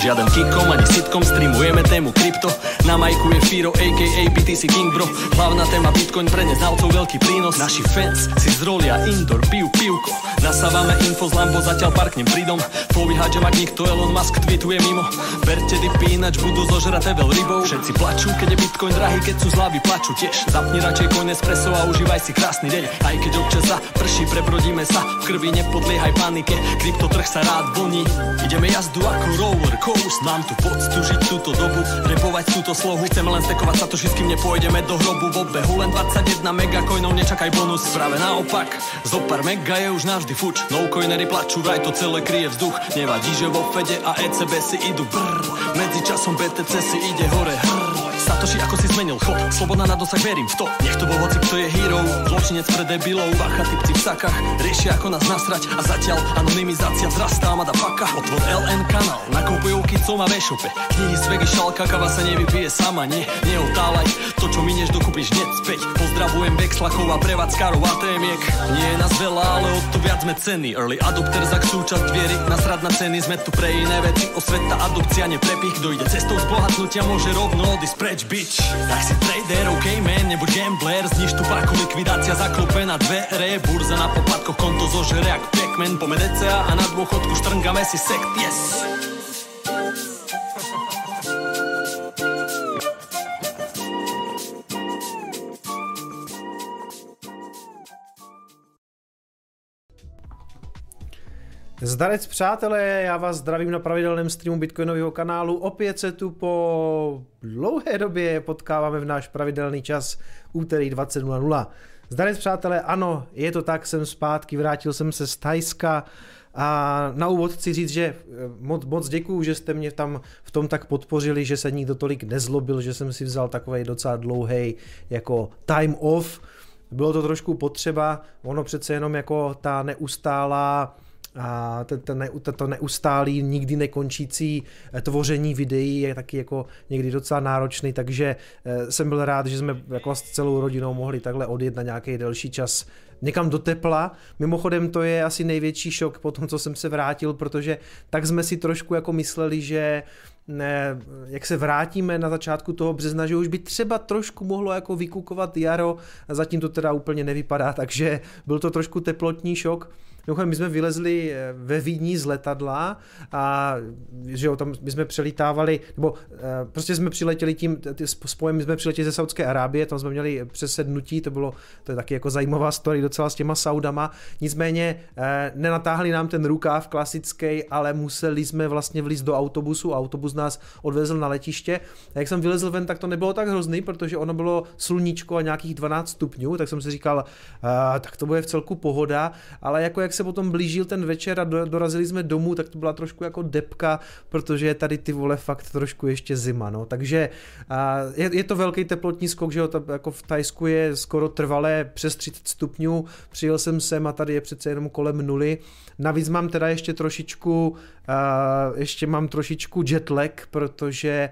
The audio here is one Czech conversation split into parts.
Žiaden kikom ani sitkom, streamujeme tému krypto. Na majku je Firo, aka BTC King bro. Hlavná téma Bitcoin pre neznalcov veľký prínos. Naši fans si zrolia indoor, pijú pivko. Nasávame info z Lambo, zatiaľ parknem pridom. Flowy hádžem ak nikto Elon Musk tweetuje mimo. Berte dipy, ináč budú zožraté veľ rybou. Všetci plačú, keď je Bitcoin drahý, keď sú zlavy plačú tiež. Zapni radšej coin espresso a užívaj si krásny deň. Aj keď občas sa prší, prebrodíme sa. V krvi nepodliehaj panike, kryptotrh sa rád vlní Ideme jazdu ako roller coast Mám tu poctu žiť túto dobu, repovať túto slohu. Chceme len stekovať sa to všetkým, nepôjdeme do hrobu V obehu len 21 megacoinov, nečakaj bonus. Práve naopak, zo pár mega je už navždy fuč. No coinery plačú, vraj to celé kryje vzduch. Nevadí, že vo Fede a ECB si idú brr. Medzi časom BTC si ide hore hrr Satoši, ako si zmenil chod. Sloboda na dosah, verím v to. Nech to bol hoci, kto je hero. Zločinec pre debilov. Bacha, typci v sakách Riešia, ako nás nasrať. A zatiaľ anonymizácia vzrastá Mada paka Otvor LN kanál Nakupujú kicom a v-shope Knihy z vegy, šalka, kava sa nevypije sama. Nie, neotálaj To, čo minieš, dokúpiš hneď späť. Pozdravujem Vexlakov a prevádzkarov a témiek. Nie je nás veľa, ale o to viac sme ceny Early adopter za súčasť viery. Nasrad na ceny, sme tu pre iné veci. Osveta, adopcia, neprepich. Kto ide cestou zbohatnutia, môže rovno odísť preč, bitch Tak si trader, ok man, nebuď gambler. Zniž tu parku, likvidácia zaklope na dvere. Burza na popadkoch, konto zožere jak Pac-Man. Pome DCA a na dôchodku štrngame si sekt, yes Zdarec přátelé, já vás zdravím na pravidelném streamu Bitcoinového kanálu. Opět se tu po dlouhé době potkáváme v náš pravidelný čas úterý 20.00. Zdarec přátelé, ano, je to tak, jsem zpátky, vrátil jsem se z Tajska a na úvod chci říct, že eh, moc, moc děkuju, že jste mě tam v tom tak podpořili, že se nikdo tolik nezlobil, že jsem si vzal takový docela dlouhý jako time off. Bylo to trošku potřeba, ono přece jenom jako ta neustálá a to, to, to, neustálý, nikdy nekončící eh, tvoření videí je taky jako někdy docela náročný, takže eh, jsem byl rád, že jsme jako s celou rodinou mohli takhle odjet na nějaký delší čas někam do tepla. Mimochodem to je asi největší šok po tom, co jsem se vrátil, protože tak jsme si trošku jako mysleli, že ne, jak se vrátíme na začátku toho března, že už by třeba trošku mohlo jako vykukovat jaro, a zatím to teda úplně nevypadá, takže byl to trošku teplotní šok. Mimochodem, my jsme vylezli eh, ve Vídni z letadla a že jo, tam my jsme přelítávali, nebo eh, prostě jsme přiletěli tím spojem, my jsme přiletěli ze Saudské Arábie, tam jsme měli přesednutí, to bylo, to je taky jako zajímavá story docela s těma Saudama, nicméně eh, nenatáhli nám ten rukáv klasický, ale museli jsme vlastně vlízt do autobusu, autobus nás odvezl na letiště. A jak jsem vylezl ven, tak to nebylo tak hrozný, protože ono bylo sluníčko a nějakých 12 stupňů, tak jsem si říkal, tak to bude v celku pohoda, ale jako jak se potom blížil ten večer a dorazili jsme domů, tak to byla trošku jako depka, protože je tady ty vole fakt trošku ještě zima, no. Takže je, je to velký teplotní skok, že jo, to jako v Tajsku je skoro trvalé přes 30 stupňů, přijel jsem sem a tady je přece jenom kolem nuly. Navíc mám teda ještě trošičku, ještě mám trošičku jetlag, protože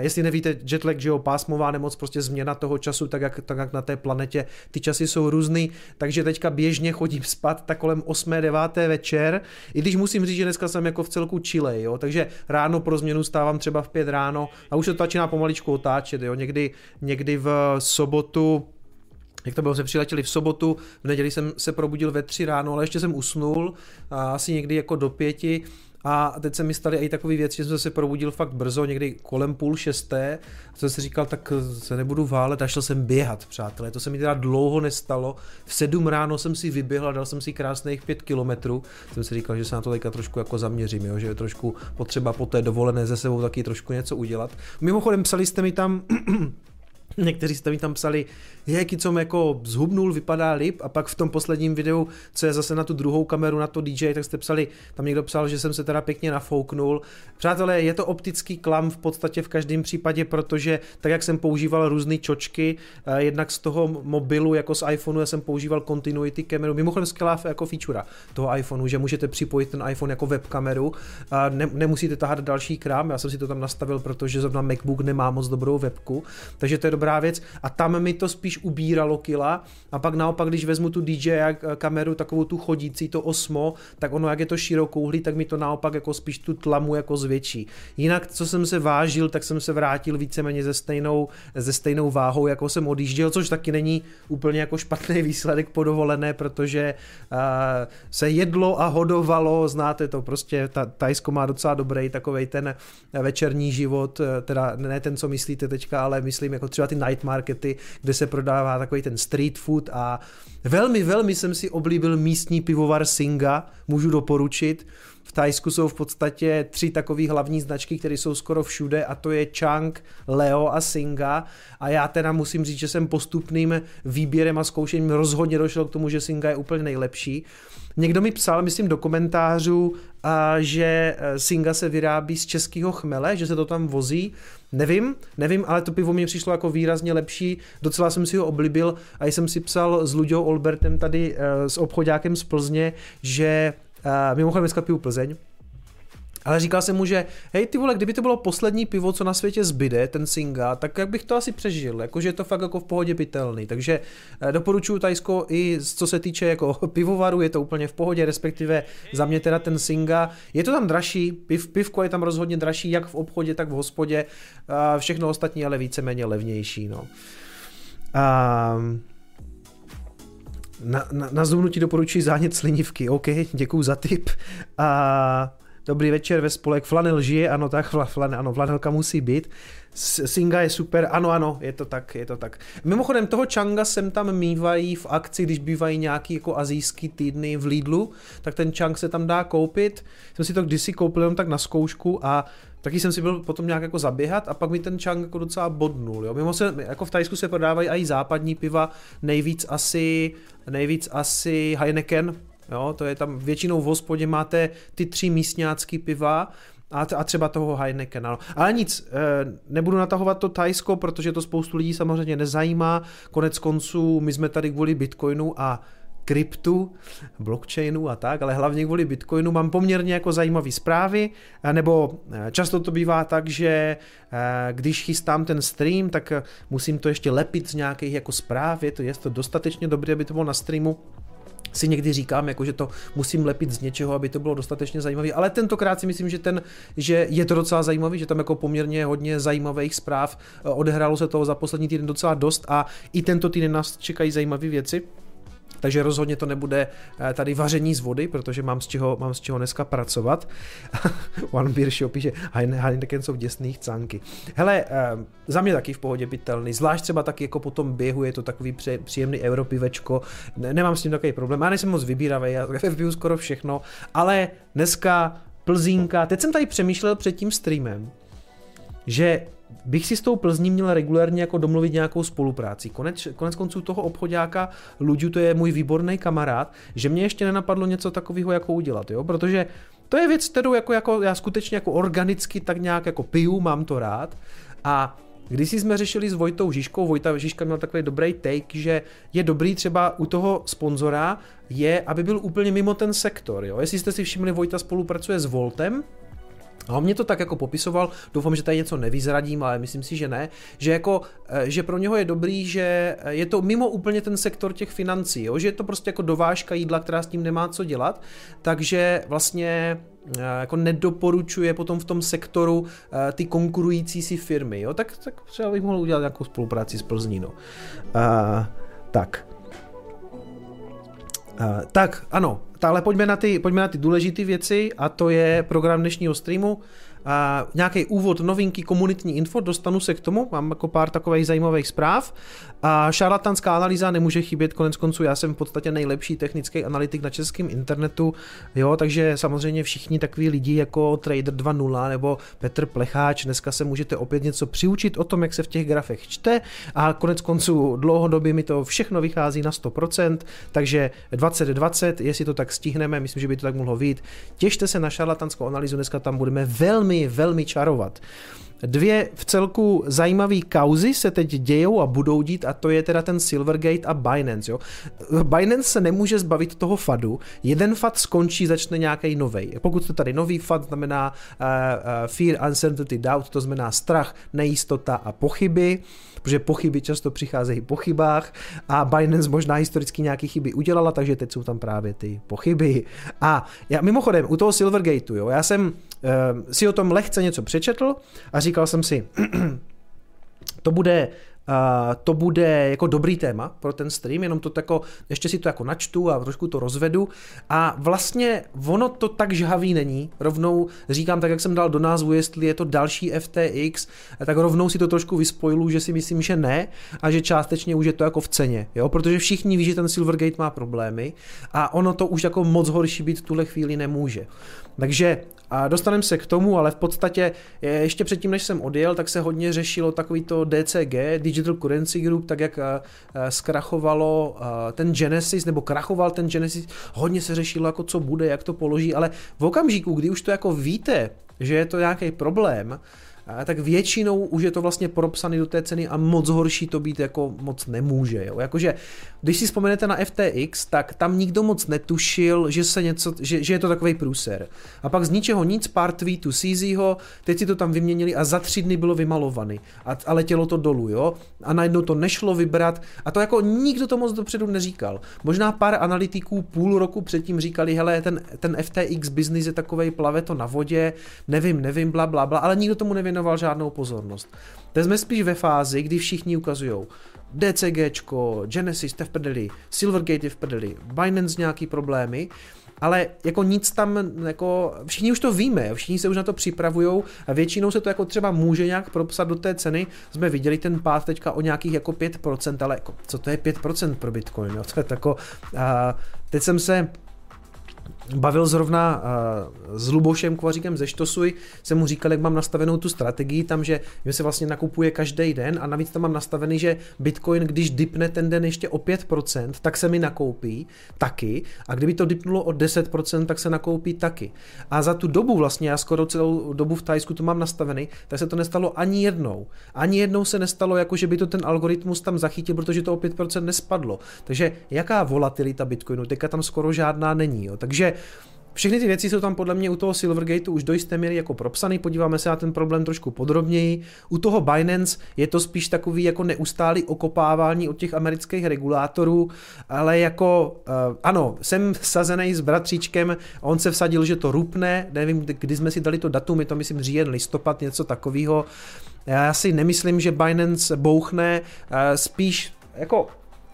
Jestli nevíte, jetlag, že jo, pásmová nemoc, prostě změna toho času, tak jak, tak jak na té planetě, ty časy jsou různý, takže teďka běžně chodím spát tak kolem 8. 9. večer, i když musím říct, že dneska jsem jako v celku chile, jo, takže ráno pro změnu stávám třeba v 5 ráno a už se to začíná pomaličku otáčet, jo, někdy, někdy v sobotu jak to bylo, jsme přiletěli v sobotu, v neděli jsem se probudil ve tři ráno, ale ještě jsem usnul, asi někdy jako do pěti a teď se mi staly i takové věci, že jsem se probudil fakt brzo, někdy kolem půl šesté. A jsem si říkal, tak se nebudu válet a šel jsem běhat, přátelé. To se mi teda dlouho nestalo. V sedm ráno jsem si vyběhl a dal jsem si krásných pět kilometrů. Jsem si říkal, že se na to teďka trošku jako zaměřím, jo? že je trošku potřeba po té dovolené ze sebou taky trošku něco udělat. Mimochodem psali jste mi tam Někteří jste mi tam psali, jaký co jako zhubnul, vypadá líp. A pak v tom posledním videu, co je zase na tu druhou kameru, na to DJ, tak jste psali, tam někdo psal, že jsem se teda pěkně nafouknul. Přátelé, je to optický klam v podstatě v každém případě, protože tak jak jsem používal různé čočky, eh, jednak z toho mobilu, jako z iPhoneu, já jsem používal continuity kameru, mimochodem skvělá jako feature toho iPhoneu, že můžete připojit ten iPhone jako webkameru, a ne, nemusíte tahat další krám, já jsem si to tam nastavil, protože zrovna MacBook nemá moc dobrou webku, takže to je dobrá věc a tam mi to spíš ubíralo kila a pak naopak, když vezmu tu DJ kameru, takovou tu chodící, to osmo, tak ono, jak je to širokouhlý, tak mi to naopak jako spíš tu tlamu jako zvětší. Jinak, co jsem se vážil, tak jsem se vrátil víceméně ze stejnou, ze stejnou váhou, jako jsem odjížděl, což taky není úplně jako špatný výsledek po dovolené, protože uh, se jedlo a hodovalo, znáte to, prostě ta, Tajsko má docela dobrý takový ten večerní život, eh, teda ne ten, co myslíte teďka, ale myslím jako třeba ty night markety, kde se prodává takový ten street food a velmi, velmi jsem si oblíbil místní pivovar Singa, můžu doporučit. V Tajsku jsou v podstatě tři takové hlavní značky, které jsou skoro všude a to je Chang, Leo a Singa a já teda musím říct, že jsem postupným výběrem a zkoušením rozhodně došel k tomu, že Singa je úplně nejlepší. Někdo mi psal, myslím, do komentářů, a že e, Singa se vyrábí z českého chmele, že se to tam vozí. Nevím, nevím, ale to pivo mi přišlo jako výrazně lepší, docela jsem si ho oblibil a jsem si psal s Luďou Olbertem tady e, s obchodákem z Plzně, že e, mimochodem dneska piju Plzeň, ale říkal jsem mu, že hej ty vole, kdyby to bylo poslední pivo, co na světě zbyde, ten Singa, tak jak bych to asi přežil, jakože je to fakt jako v pohodě pitelný. Takže eh, doporučuji Tajsko i co se týče jako pivovaru, je to úplně v pohodě, respektive za mě teda ten Singa. Je to tam dražší, piv, pivko je tam rozhodně dražší, jak v obchodě, tak v hospodě, všechno ostatní ale víceméně levnější, no. A na, na, na zůvnutí doporučuji zánět slinivky, OK, děkuju za tip. A Dobrý večer ve spolek, flanel žije, ano tak, flanel, ano, flanelka musí být. Singa je super, ano, ano, je to tak, je to tak. Mimochodem toho Changa sem tam mývají v akci, když bývají nějaký jako azijský týdny v Lidlu, tak ten Chang se tam dá koupit. Jsem si to kdysi koupil jenom tak na zkoušku a taky jsem si byl potom nějak jako zaběhat a pak mi ten Chang jako docela bodnul. Jo. Mimo se, jako v Tajsku se prodávají i západní piva, nejvíc asi, nejvíc asi Heineken, Jo, to je tam většinou v hospodě máte ty tři místňácký piva a, a třeba toho Heineken. No. Ale nic, eh, nebudu natahovat to Tajsko, protože to spoustu lidí samozřejmě nezajímá. Konec konců my jsme tady kvůli Bitcoinu a kryptu, blockchainu a tak, ale hlavně kvůli Bitcoinu mám poměrně jako zajímavé zprávy, nebo eh, často to bývá tak, že eh, když chystám ten stream, tak musím to ještě lepit z nějakých jako zpráv, je to, je to dostatečně dobré, aby to bylo na streamu, si někdy říkám, jako, že to musím lepit z něčeho, aby to bylo dostatečně zajímavé, ale tentokrát si myslím, že, ten, že je to docela zajímavý, že tam jako poměrně hodně zajímavých zpráv, eh, odehrálo se toho za poslední týden docela dost a i tento týden nás čekají zajímavé věci takže rozhodně to nebude eh, tady vaření z vody, protože mám z čeho, mám z čeho dneska pracovat. One Beer Shop píše, Heineken jsou děsných cánky. Hele, eh, za mě taky v pohodě pitelný, zvlášť třeba taky jako po tom běhu je to takový příjemný europivečko, nemám s tím takový problém, já nejsem moc vybíravý, já piju skoro všechno, ale dneska Plzínka, teď jsem tady přemýšlel před tím streamem, že bych si s tou Plzní měl regulérně jako domluvit nějakou spolupráci. Konec, konec konců toho obchodáka Luďu, to je můj výborný kamarád, že mě ještě nenapadlo něco takového jako udělat, jo? protože to je věc, kterou jako, jako já skutečně jako organicky tak nějak jako piju, mám to rád a když jsme řešili s Vojtou Žižkou, Vojta Žižka měl takový dobrý take, že je dobrý třeba u toho sponzora je, aby byl úplně mimo ten sektor. Jo? Jestli jste si všimli, Vojta spolupracuje s Voltem, a on mě to tak jako popisoval, doufám, že tady něco nevyzradím, ale myslím si, že ne, že jako, eh, že pro něho je dobrý, že je to mimo úplně ten sektor těch financí, jo? že je to prostě jako dovážka jídla, která s tím nemá co dělat, takže vlastně eh, jako nedoporučuje potom v tom sektoru eh, ty konkurující si firmy, jo? Tak, tak třeba bych mohl udělat nějakou spolupráci s Plzní, no. Uh, tak. Uh, tak, ano, ale pojďme na ty, pojďme na ty důležité věci a to je program dnešního streamu a nějaký úvod, novinky, komunitní info, dostanu se k tomu, mám jako pár takových zajímavých zpráv. A šarlatanská analýza nemůže chybět, konec konců já jsem v podstatě nejlepší technický analytik na českém internetu, jo, takže samozřejmě všichni takový lidi jako Trader 2.0 nebo Petr Plecháč, dneska se můžete opět něco přiučit o tom, jak se v těch grafech čte a konec konců dlouhodobě mi to všechno vychází na 100%, takže 2020, jestli to tak stihneme, myslím, že by to tak mohlo být. Těšte se na šarlatanskou analýzu, dneska tam budeme velmi, velmi čarovat. Dvě v celku zajímavé kauzy se teď dějou a budou dít a to je teda ten Silvergate a Binance. Jo. Binance se nemůže zbavit toho fadu, jeden fad skončí, začne nějaký nový. Pokud to tady nový fad znamená uh, uh, fear, uncertainty, doubt, to znamená strach, nejistota a pochyby protože pochyby často přicházejí po chybách a Binance možná historicky nějaké chyby udělala, takže teď jsou tam právě ty pochyby. A já mimochodem, u toho Silvergateu, jo, já jsem si o tom lehce něco přečetl a říkal jsem si, to bude Uh, to bude jako dobrý téma pro ten stream, jenom to jako, ještě si to jako načtu a trošku to rozvedu. A vlastně ono to tak žhavý není, rovnou říkám tak, jak jsem dal do názvu, jestli je to další FTX, tak rovnou si to trošku vyspojlu, že si myslím, že ne a že částečně už je to jako v ceně, jo, protože všichni ví, že ten Silvergate má problémy a ono to už jako moc horší být v tuhle chvíli nemůže. Takže a dostaneme se k tomu, ale v podstatě ještě předtím, než jsem odjel, tak se hodně řešilo takový to DCG, Digital Currency Group, tak jak eh, eh, zkrachovalo ten Genesis, nebo krachoval ten Genesis, hodně se řešilo, jako co bude, jak to položí, ale v okamžiku, kdy už to jako víte, že je to nějaký problém, tak většinou už je to vlastně propsaný do té ceny a moc horší to být jako moc nemůže. Jo? Jakože, když si vzpomenete na FTX, tak tam nikdo moc netušil, že se něco, že, že je to takový průser. A pak z ničeho nic, pár tweetů CZho, teď si to tam vyměnili a za tři dny bylo vymalovaný. A, a letělo to dolů, jo? A najednou to nešlo vybrat. A to jako nikdo to moc dopředu neříkal. Možná pár analytiků půl roku předtím říkali, hele, ten, ten FTX business je takovej, plave to na vodě, nevím, nevím, bla, bla, bla, ale nikdo tomu nevěnoval nevěnoval žádnou pozornost. Teď jsme spíš ve fázi, kdy všichni ukazují DCGčko, Genesis je v prdeli, Silvergate je v prdeli, Binance nějaký problémy, ale jako nic tam, jako všichni už to víme, všichni se už na to připravují a většinou se to jako třeba může nějak propsat do té ceny. Jsme viděli ten pád teďka o nějakých jako 5%, ale jako, co to je 5% pro Bitcoin, jo? to je tako, a teď jsem se bavil zrovna uh, s Lubošem Kvaříkem ze Štosuj, jsem mu říkal, jak mám nastavenou tu strategii tam, že se vlastně nakupuje každý den a navíc tam mám nastavený, že Bitcoin, když dipne ten den ještě o 5%, tak se mi nakoupí taky a kdyby to dipnulo o 10%, tak se nakoupí taky. A za tu dobu vlastně, já skoro celou dobu v Tajsku to mám nastavený, tak se to nestalo ani jednou. Ani jednou se nestalo, jako že by to ten algoritmus tam zachytil, protože to o 5% nespadlo. Takže jaká volatilita Bitcoinu? Teďka tam skoro žádná není. Jo. Takže všechny ty věci jsou tam podle mě u toho Silvergateu už do jisté míry jako propsaný, podíváme se na ten problém trošku podrobněji. U toho Binance je to spíš takový jako neustálý okopávání od těch amerických regulátorů, ale jako uh, ano, jsem sazený s bratříčkem, on se vsadil, že to rupne, nevím, kdy jsme si dali to datum, je to myslím říjen, listopad, něco takového. Já si nemyslím, že Binance bouchne, uh, spíš jako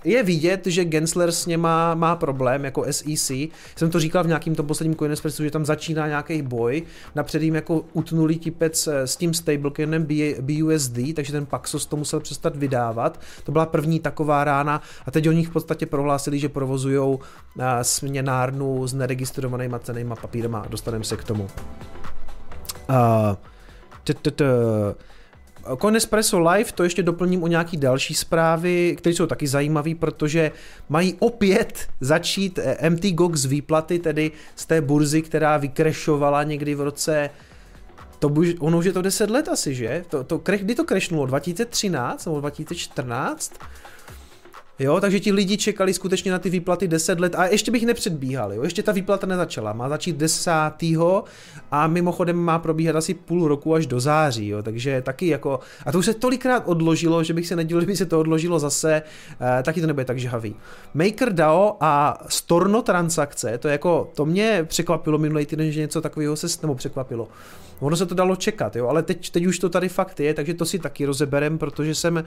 je vidět, že Gensler s něma má problém jako SEC. Jsem to říkal v nějakým tom posledním Coinespressu, že tam začíná nějaký boj. Napřed jim jako utnuli tipec eh, s tím stablecoinem BUSD, takže ten Paxos to musel přestat vydávat. To byla první taková rána a teď oni v podstatě prohlásili, že provozují eh, směnárnu s neregistrovanýma cenýma papírama. Dostaneme se k tomu. Uh, Conespresso Live, to ještě doplním o nějaký další zprávy, které jsou taky zajímavé, protože mají opět začít eh, MT Gox výplaty, tedy z té burzy, která vykrešovala někdy v roce to buž, ono už je to 10 let asi, že? To, to, kdy to krešnulo? 2013 nebo 2014? Jo, takže ti lidi čekali skutečně na ty výplaty 10 let a ještě bych nepředbíhal, jo, ještě ta výplata nezačala, má začít 10. a mimochodem má probíhat asi půl roku až do září, jo, takže taky jako, a to už se tolikrát odložilo, že bych se nedivil, kdyby se to odložilo zase, eh, taky to nebude tak žhavý. MakerDAO a Storno transakce, to jako, to mě překvapilo minulý týden, že něco takového se, nebo překvapilo, Ono se to dalo čekat, jo, ale teď, teď už to tady fakt je, takže to si taky rozeberem, protože jsem uh,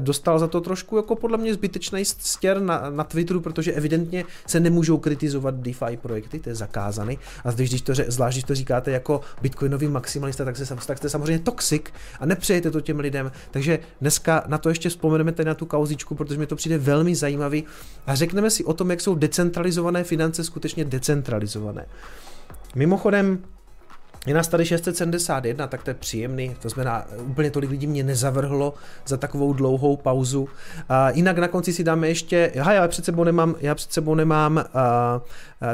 dostal za to trošku jako podle mě zbytečný stěr na, na Twitteru, protože evidentně se nemůžou kritizovat DeFi projekty, to je zakázaný. A když, když to, zvlášť když to říkáte jako bitcoinový maximalista, tak, se, tak jste samozřejmě toxic a nepřejete to těm lidem. Takže dneska na to ještě vzpomeneme tady na tu kauzičku, protože mi to přijde velmi zajímavý a řekneme si o tom, jak jsou decentralizované finance skutečně decentralizované. Mimochodem, Je nás tady 671, tak to je příjemný, to znamená, úplně tolik lidí mě nezavrhlo za takovou dlouhou pauzu. A jinak na konci si dáme ještě, aha, já před sebou nemám, já před sebou nemám a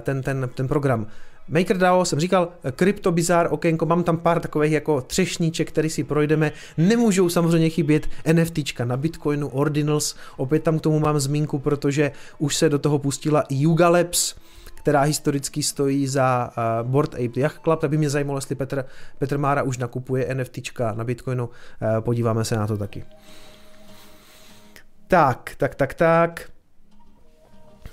ten, ten, ten program. MakerDAO jsem říkal, Crypto Bizarre okénko, mám tam pár takových jako třešníček, který si projdeme. Nemůžou samozřejmě chybět NFTčka na Bitcoinu, Ordinals, opět tam k tomu mám zmínku, protože už se do toho pustila Yuga Labs, která historicky stojí za uh, Board Ape Yacht Club, tak by mě zajímalo, jestli Petr, Petr Mára už nakupuje NFTčka na Bitcoinu, uh, podíváme se na to taky. Tak, tak, tak, tak.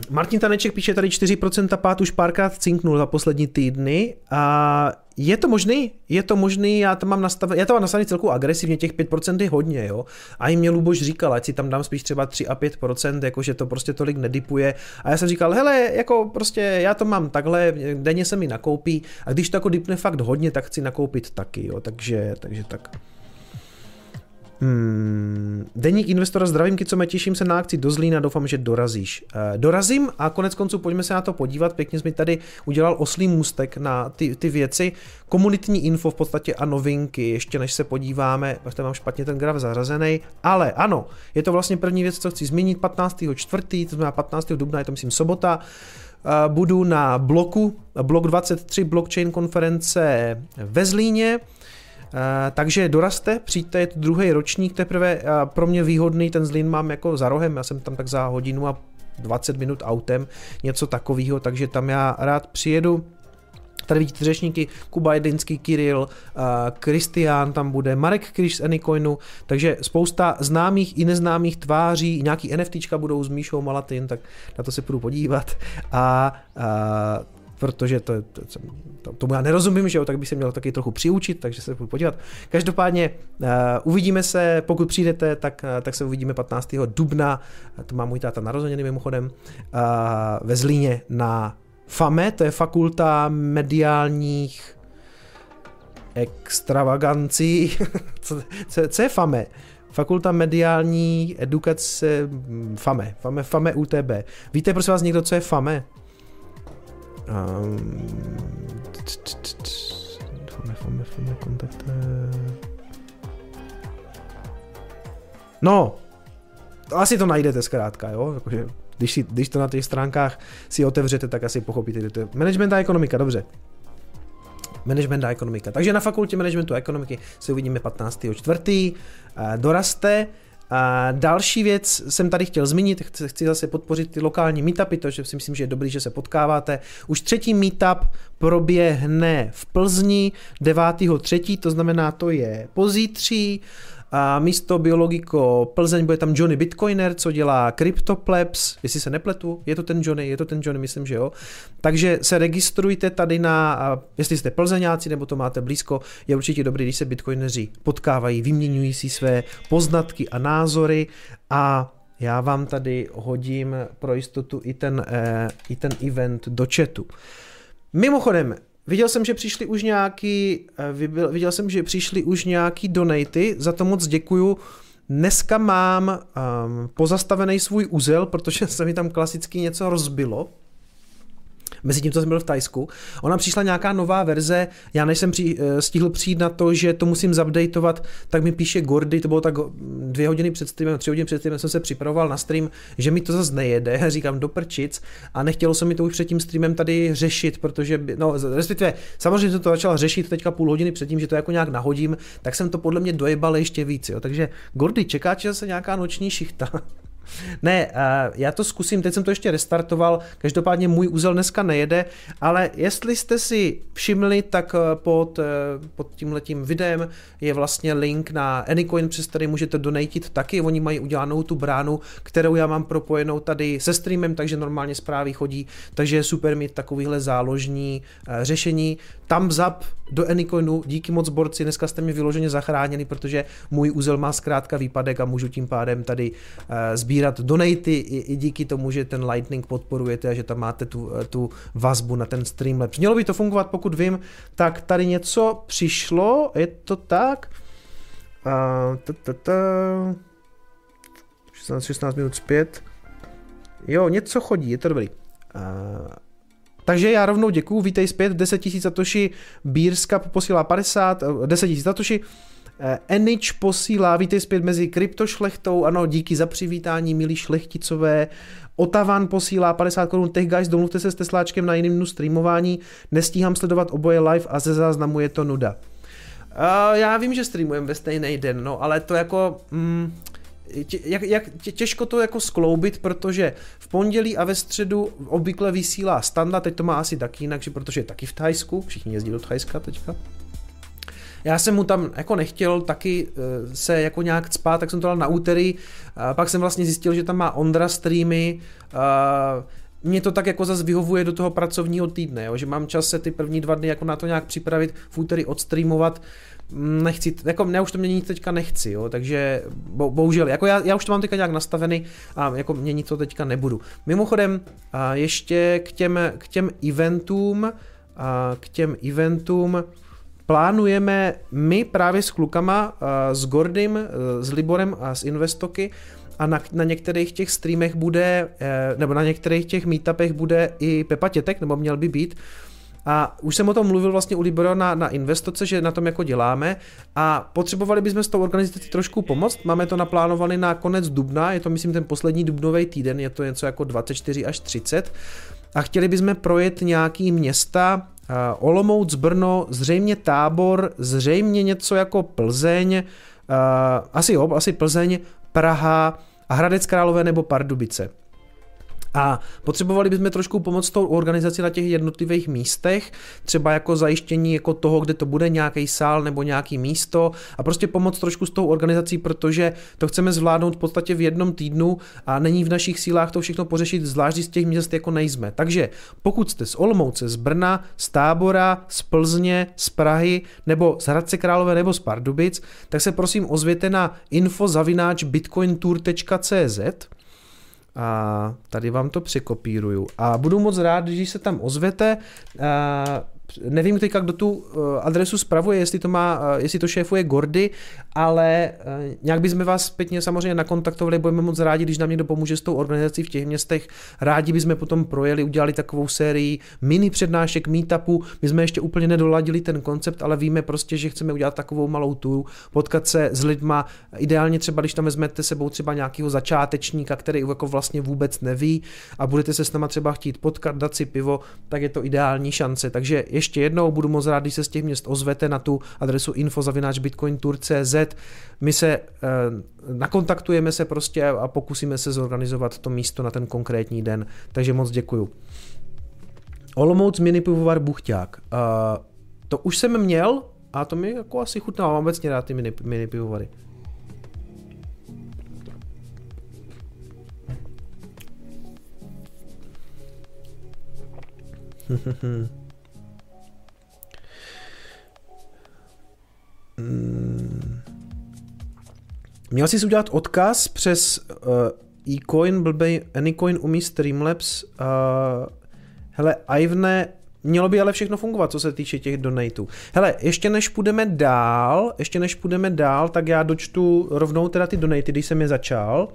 Martin Taneček píše tady 4% pát už párkrát cinknul za poslední týdny a je to možný, je to možný, já to mám nastavený, já to mám nastavený celku agresivně, těch 5% je hodně, jo. A i mě Luboš říkal, ať si tam dám spíš třeba 3 a 5%, jakože to prostě tolik nedipuje. A já jsem říkal, hele, jako prostě já to mám takhle, denně se mi nakoupí a když to jako dipne fakt hodně, tak chci nakoupit taky, jo. Takže, takže tak. Hmm, deník investora zdravím, co mě těším se na akci do Zlína, doufám, že dorazíš. E, dorazím a konec konců pojďme se na to podívat, pěkně jsme tady udělal oslý můstek na ty, ty věci, komunitní info v podstatě a novinky, ještě než se podíváme, protože mám špatně ten graf zařazený, ale ano, je to vlastně první věc, co chci zmínit, 15. čtvrtý, to znamená 15. dubna, je to myslím sobota, e, budu na bloku, blok 23 blockchain konference ve Zlíně, takže doraste, přijďte, je to druhý ročník teprve, pro mě výhodný, ten Zlín mám jako za rohem, já jsem tam tak za hodinu a 20 minut autem, něco takového, takže tam já rád přijedu. Tady vidíte řečníky, Kuba Jedinský, Kiril, Kristián tam bude, Marek Kryš z Anycoinu, takže spousta známých i neznámých tváří, nějaký NFTčka budou s Míšou Malatin, tak na to se půjdu podívat. A, a protože to, to, to, tomu já nerozumím, že jo, tak bych se měl taky trochu přiučit, takže se budu podívat. Každopádně uh, uvidíme se, pokud přijdete, tak, uh, tak se uvidíme 15. dubna, to má můj táta narozeniny mimochodem, uh, ve Zlíně na FAME, to je fakulta mediálních extravagancí. co, co, co je FAME? Fakulta mediální edukace FAME, FAME, FAME UTB. Víte prosím vás někdo, co je FAME? Fome, fome, kontakte. No, asi to najdete zkrátka, jo? Jakože, když, si, když to na těch stránkách si otevřete, tak asi pochopíte, že to je management a ekonomika, dobře. Management a ekonomika. Takže na fakultě managementu a ekonomiky se uvidíme 15.4. Doraste. A další věc jsem tady chtěl zmínit, chci zase podpořit ty lokální meetupy, to že si myslím, že je dobrý, že se potkáváte. Už třetí meetup proběhne v Plzni 9.3., to znamená, to je pozítří a místo Biologiko Plzeň bude tam Johnny Bitcoiner, co dělá CryptoPlebs, jestli se nepletu, je to ten Johnny, je to ten Johnny, myslím, že jo. Takže se registrujte tady na, jestli jste plzeňáci nebo to máte blízko, je určitě dobrý, když se bitcoineři potkávají, vyměňují si své poznatky a názory a já vám tady hodím pro jistotu i ten, eh, i ten event do chatu. Mimochodem, Viděl jsem, že přišli už nějaký, eh, viděl jsem, že přišli už nějaký donaty, za to moc děkuju. Dneska mám um, pozastavený svůj úzel, protože se mi tam klasicky něco rozbilo mezi tím, co jsem byl v Tajsku. Ona přišla nějaká nová verze, já než jsem při, eh, stihl přijít na to, že to musím zupdateovat, tak mi píše Gordy, to bylo tak dvě hodiny před streamem, tři hodiny před streamem jsem se připravoval na stream, že mi to zase nejede, říkám do prčic a nechtělo se mi to už před tím streamem tady řešit, protože, no respektive, samozřejmě jsem to začal řešit teďka půl hodiny předtím, že to jako nějak nahodím, tak jsem to podle mě dojebal ještě víc, jo. takže Gordy, čeká zase nějaká noční šichta. Ne, já to zkusím, teď jsem to ještě restartoval, každopádně můj úzel dneska nejede, ale jestli jste si všimli, tak eh, pod, eh, pod tímhletím videem je vlastně link na Anycoin, přes který můžete donatit taky, oni mají udělanou tu bránu, kterou já mám propojenou tady se streamem, takže normálně zprávy chodí, takže je super mít takovýhle záložní eh, řešení. Tam zap do Anycoinu, díky moc borci, dneska jste mi vyloženě zachráněni, protože můj úzel má zkrátka výpadek a můžu tím pádem tady sbírat sbírat donaty i, i díky tomu, že ten Lightning podporujete a že tam máte tu, tu vazbu na ten Streamlabs. Mělo by to fungovat, pokud vím, tak tady něco přišlo, je to tak? Uh, ta, ta, ta. 16, 16 minut zpět. Jo, něco chodí, je to dobrý. Uh, takže já rovnou děkuju, vítej zpět, 10 000 Satoshi, Bírska posílá 50, 10 000 Satoshi, Enič posílá, vítej zpět mezi kryptošlechtou, ano, díky za přivítání, milí šlechticové. Otavan posílá 50 korun, Tech Guys, domluvte se s Tesláčkem na jiném streamování, nestíhám sledovat oboje live a ze záznamu je to nuda. Uh, já vím, že streamujeme ve stejný den, no, ale to jako... Mm, tě, jak, jak, tě, těžko to jako skloubit, protože v pondělí a ve středu obvykle vysílá standa, teď to má asi taky jinak, protože je taky v Thajsku, všichni jezdí do Thajska teďka. Já jsem mu tam jako nechtěl taky uh, se jako nějak spát, tak jsem to dal na úterý, uh, pak jsem vlastně zjistil, že tam má Ondra streamy, uh, mě to tak jako zase vyhovuje do toho pracovního týdne, jo? že mám čas se ty první dva dny jako na to nějak připravit, v úterý odstreamovat, mm, nechci, jako já už to měnit teďka nechci, jo, takže bo, bohužel, jako já, já už to mám teďka nějak nastavený a jako měnit to teďka nebudu. Mimochodem, a ještě k těm, k těm eventům, a k těm eventům, plánujeme my právě s klukama, s Gordym, s Liborem a s Investoky a na, na některých těch streamech bude, eh, nebo na některých těch meetupech bude i Pepa Tětek, nebo měl by být, a už jsem o tom mluvil vlastně u Libero na, na Investoce, že na tom jako děláme. A potřebovali bychom s tou organizací trošku pomoct. Máme to naplánované na konec dubna, je to myslím ten poslední dubnový týden, je to něco jako 24 až 30 a chtěli bychom projet nějaký města, Olomouc, Brno, zřejmě Tábor, zřejmě něco jako Plzeň, uh, asi jo, asi Plzeň, Praha a Hradec Králové nebo Pardubice. A potřebovali bychom trošku pomoct tou organizaci na těch jednotlivých místech, třeba jako zajištění jako toho, kde to bude nějaký sál nebo nějaký místo a prostě pomoct trošku s tou organizací, protože to chceme zvládnout v podstatě v jednom týdnu a není v našich sílách to všechno pořešit, zvlášť z těch měst jako nejsme. Takže pokud jste z Olomouce, z Brna, z Tábora, z Plzně, z Prahy nebo z Hradce Králové nebo z Pardubic, tak se prosím ozvěte na info.bitcointour.cz a tady vám to překopíruju. A budu moc rád, když se tam ozvete. Nevím teďka, kdo tu eh, adresu spravuje, jestli to, má, eh, jestli to šéfuje Gordy, ale eh, nějak bychom vás zpětně samozřejmě nakontaktovali, budeme moc rádi, když nám někdo pomůže s tou organizací v těch městech. Rádi bychom potom projeli, udělali takovou sérii mini přednášek, meetupu. My jsme ještě úplně nedoladili ten koncept, ale víme prostě, že chceme udělat takovou malou tour, potkat se s lidma, ideálně třeba, když tam vezmete sebou třeba nějakého začátečníka, který jako vlastně vůbec neví a budete se s náma třeba chtít potkat, dát si pivo, tak je to ideální šance. Takže ještě jednou budu moc rád, když se z těch měst ozvete na tu adresu info.bitcointour.cz. My se eh, nakontaktujeme se prostě a pokusíme se zorganizovat to místo na ten konkrétní den. Takže moc děkuju. Olomouc mini pivovar Buchťák. Uh, to už jsem měl a to mi jako asi chutná, mám obecně rád ty mini, mini pivovary. Mm. Měl jsi udělat odkaz přes uh, eCoin, blbej, Anycoin umí Streamlabs. Uh, hele, Ivne, mělo by ale všechno fungovat, co se týče těch donatů. Hele, ještě než půjdeme dál, ještě než půjdeme dál, tak já dočtu rovnou teda ty donaty, když jsem je začal.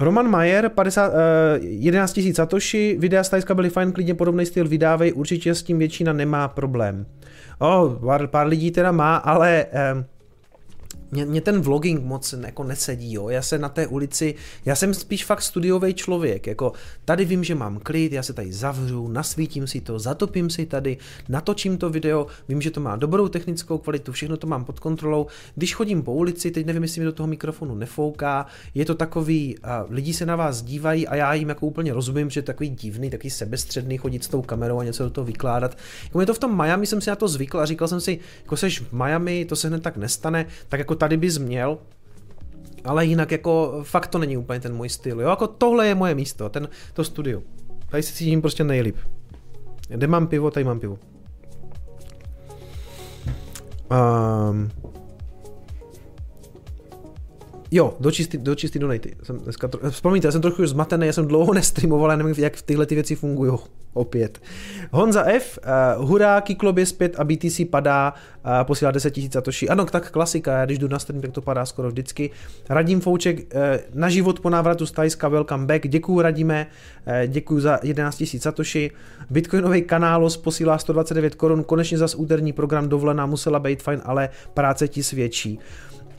Roman Mayer, 50, uh, 11 000 satoshi, videa z Tajska byly fajn, klidně podobný styl vydávej, určitě s tím většina nemá problém. Oh, pár, pár lidí teda má, ale um, mě, mě ten vlogging moc jako nesedí, jo. Já se na té ulici, já jsem spíš fakt studiový člověk, jako tady vím, že mám klid, já se tady zavřu, nasvítím si to, zatopím si tady, natočím to video, vím, že to má dobrou technickou kvalitu, všechno to mám pod kontrolou. Když chodím po ulici, teď nevím, jestli mi do toho mikrofonu nefouká, je to takový, a lidi se na vás dívají a já jim jako úplně rozumím, že je takový divný, takový sebestředný chodit s tou kamerou a něco do toho vykládat. Jako je to v tom Miami jsem si na to zvykl a říkal jsem si, jako seš v Miami, to se hned tak nestane, tak jako tady bys měl, ale jinak jako fakt to není úplně ten můj styl, jo, jako tohle je moje místo, ten, to studio. Tady se cítím prostě nejlíp. Kde mám pivo, tady mám pivo. Um, Jo, do čistý, do čistý donaty. Jsem dneska tro... Vzpomínáte, já jsem trochu zmatený, já jsem dlouho nestreamoval, já nevím, jak tyhle ty věci fungují. Opět. Honza F, uh, hurá, Kiklob je zpět a BTC padá, uh, posílá 10 000 satoshi. Ano, tak klasika, já když jdu na stream, tak to padá skoro vždycky. Radim Fouček, uh, na život po návratu z Tajska, welcome back. Děkuju Radíme, uh, děkuju za 11 000 satoshi. Bitcoinový kanálos posílá 129 korun, konečně zas úterní program dovolená, musela být fajn, ale práce ti svědčí.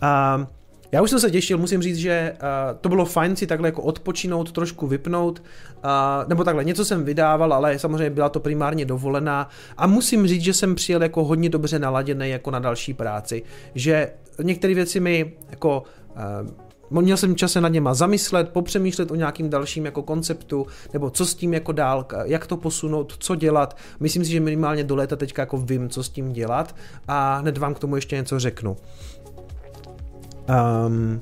Uh, já už jsem se těšil, musím říct, že uh, to bylo fajn si takhle jako odpočinout, trošku vypnout, uh, nebo takhle, něco jsem vydával, ale samozřejmě byla to primárně dovolená a musím říct, že jsem přijel jako hodně dobře naladěný jako na další práci, že některé věci mi jako uh, měl jsem čas se nad něma zamyslet, popřemýšlet o nějakým dalším jako konceptu, nebo co s tím jako dál, jak to posunout, co dělat. Myslím si, že minimálně do léta teďka jako vím, co s tím dělat a hned vám k tomu ještě něco řeknu. Um,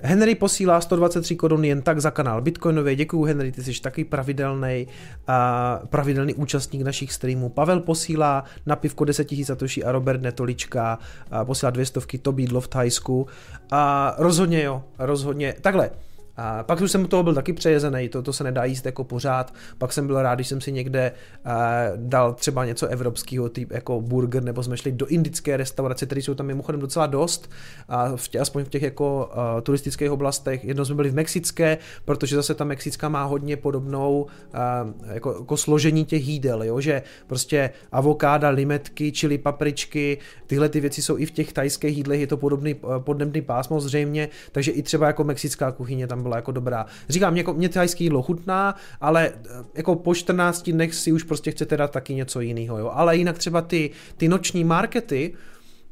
Henry posílá 123 korun jen tak za kanál Bitcoinový. Děkuju Henry, ty jsi taky pravidelný uh, pravidelný účastník našich streamů. Pavel posílá na pivko 10 000 satoší a Robert Netolička uh, posílá dvě stovky, to bídlo v Thajsku. A uh, rozhodně jo, rozhodně. Takhle, a pak už jsem u toho byl taky přejezený, to, to se nedá jíst jako pořád. Pak jsem byl rád, když jsem si někde uh, dal třeba něco evropského, typ jako burger, nebo jsme šli do indické restaurace, které jsou tam mimochodem docela dost, a v tě, aspoň v těch jako uh, turistických oblastech. Jednou jsme byli v mexické, protože zase ta mexická má hodně podobnou uh, jako, jako složení těch jídel, jo? že prostě avokáda, limetky, čili papričky, tyhle ty věci jsou i v těch tajských jídlech, je to podobný podnebný pásmo zřejmě, takže i třeba jako mexická kuchyně tam byla jako dobrá. Říkám, mě, jako, mě thajský jídlo chutná, ale eh, jako po 14 dnech si už prostě chcete dát taky něco jiného, jo. Ale jinak třeba ty, ty noční markety,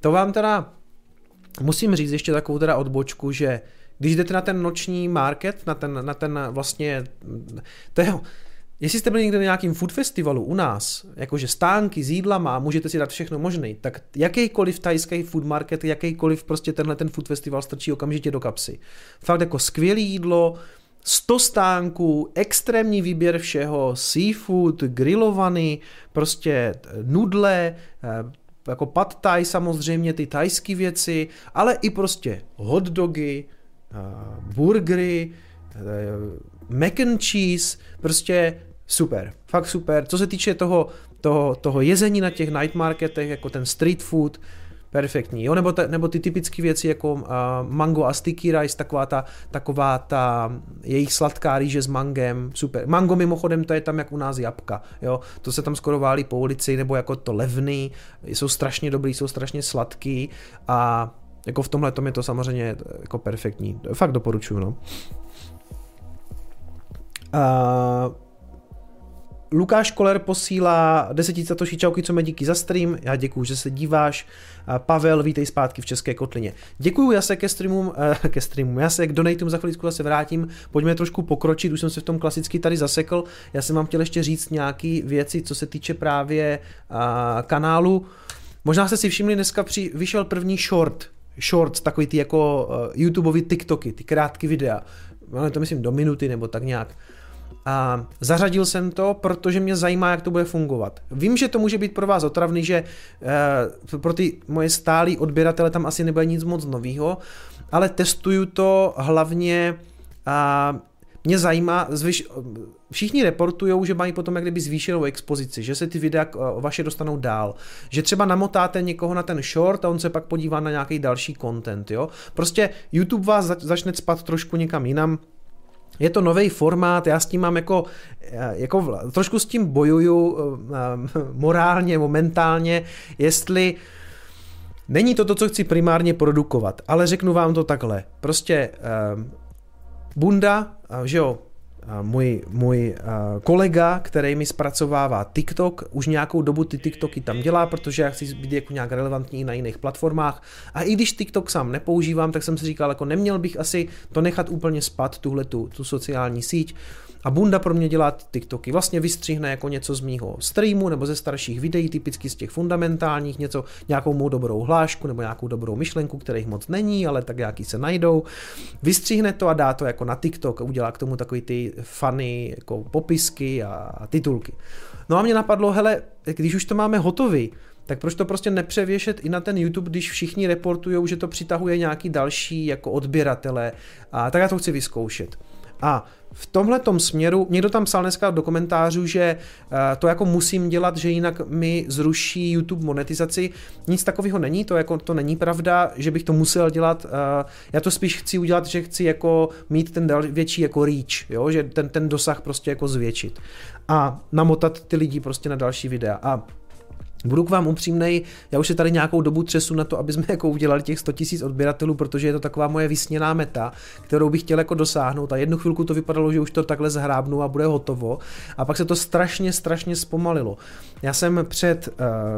to vám teda musím říct ještě takovou teda odbočku, že když jdete na ten noční market, na ten, na ten vlastně, to je, Jestli jste byli někde na nějakým food festivalu u nás, jakože stánky s jídlama, můžete si dát všechno možné, tak jakýkoliv tajský food market, jakýkoliv prostě tenhle ten food festival strčí okamžitě do kapsy. Fakt jako skvělé jídlo, 100 stánků, extrémní výběr všeho, seafood, grillovaný, prostě nudle, eh, jako pad thai samozřejmě, ty tajské věci, ale i prostě hot dogy, eh, burgery, eh, mac and cheese, prostě super, fakt super. Co se týče toho, toho, toho jezení na těch night marketech, jako ten street food, perfektní. Jo, nebo, ta, nebo ty typické věci jako uh, mango a sticky rice, taková ta, taková ta jejich sladká rýže s mangem, super. Mango mimochodem to je tam jak u nás jabka, jo, to se tam skoro válí po ulici, nebo jako to levný, jsou strašně dobrý, jsou strašně sladký a jako v tomhle tom je to samozřejmě jako perfektní. Fakt doporučuju, no. Uh, Lukáš Koler posílá 10 satoší čauky, co mě díky za stream. Já děkuju, že se díváš. Pavel, vítej zpátky v České kotlině. Děkuju, já se ke streamům, eh, ke streamům, já se k donatům za chviličku zase vrátím. Pojďme trošku pokročit, už jsem se v tom klasicky tady zasekl. Já jsem vám chtěl ještě říct nějaký věci, co se týče právě uh, kanálu. Možná jste si všimli, dneska při, vyšel první short, shorts, takový ty jako uh, YouTubeový TikToky, ty krátké videa. Máme to myslím do minuty nebo tak nějak. A zařadil jsem to, protože mě zajímá, jak to bude fungovat. Vím, že to může být pro vás otravný, že e, pro ty moje stálí odběratele tam asi nebude nic moc nového, ale testuju to hlavně a mě zajímá, zvyš, všichni reportují, že mají potom jak kdyby zvýšenou expozici, že se ty videa vaše dostanou dál, že třeba namotáte někoho na ten short a on se pak podívá na nějaký další content, jo. Prostě YouTube vás začne spat trošku někam jinam, je to nový formát, já s tím mám jako, jako trošku s tím bojuju eh, morálně, momentálně, jestli není to to, co chci primárně produkovat, ale řeknu vám to takhle. Prostě eh, Bunda, že jo, můj, můj kolega, který mi zpracovává TikTok, už nějakou dobu ty TikToky tam dělá, protože já chci být jako nějak relevantní na jiných platformách. A i když TikTok sám nepoužívám, tak jsem si říkal, jako neměl bych asi to nechat úplně spat, tuhle tu, tu sociální síť, a Bunda pro mě dělá TikToky. Vlastně vystřihne jako něco z mýho streamu nebo ze starších videí, typicky z těch fundamentálních, něco, nějakou mou dobrou hlášku nebo nějakou dobrou myšlenku, kterých moc není, ale tak nějaký se najdou. Vystřihne to a dá to jako na TikTok a udělá k tomu takový ty funny jako popisky a, a titulky. No a mě napadlo, hele, když už to máme hotový, tak proč to prostě nepřevěšet i na ten YouTube, když všichni reportují, že to přitahuje nějaký další jako odběratele a tak já to chci vyzkoušet. A v tomhle směru, někdo tam psal dneska do komentářů, že eh, to jako musím dělat, že jinak mi zruší YouTube monetizaci. Nic takového není, to jako to není pravda, že bych to musel dělat. Eh, já to spíš chci udělat, že chci jako mít ten větší jako reach, jo? že ten, ten dosah prostě jako zvětšit. A namotat ty lidi prostě na další videa. A Budu k vám upřímnej, já už se tady nějakou dobu třesu na to, aby jsme jako udělali těch 100 000 odběratelů, protože je to taková moje vysněná meta, kterou bych chtěl jako dosáhnout a jednu chvilku to vypadalo, že už to takhle zhrábnu a bude hotovo a pak se to strašně, strašně zpomalilo. Já jsem před,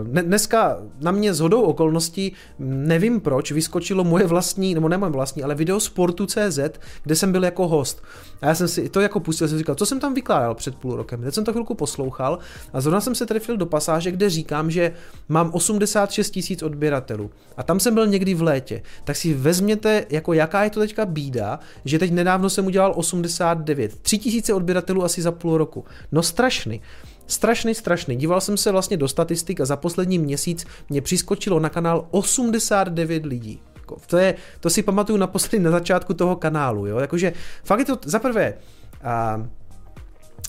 uh, dneska na mě z hodou okolností, nevím proč, vyskočilo moje vlastní, nebo ne moje vlastní, ale video Sportu.cz, kde jsem byl jako host. A já jsem si to jako pustil, jsem říkal, co jsem tam vykládal před půl rokem. Teď jsem to chvilku poslouchal a zrovna jsem se trefil do pasáže, kde říkám, že mám 86 tisíc odběratelů. A tam jsem byl někdy v létě. Tak si vezměte, jako jaká je to teďka bída, že teď nedávno jsem udělal 89. 3 tisíce odběratelů asi za půl roku. No strašný. Strašný, strašný. Díval jsem se vlastně do statistik a za poslední měsíc mě přiskočilo na kanál 89 lidí. Jako, to, je, to si pamatuju naposledy na začátku toho kanálu. Jo? Jakože fakt je to za prvé,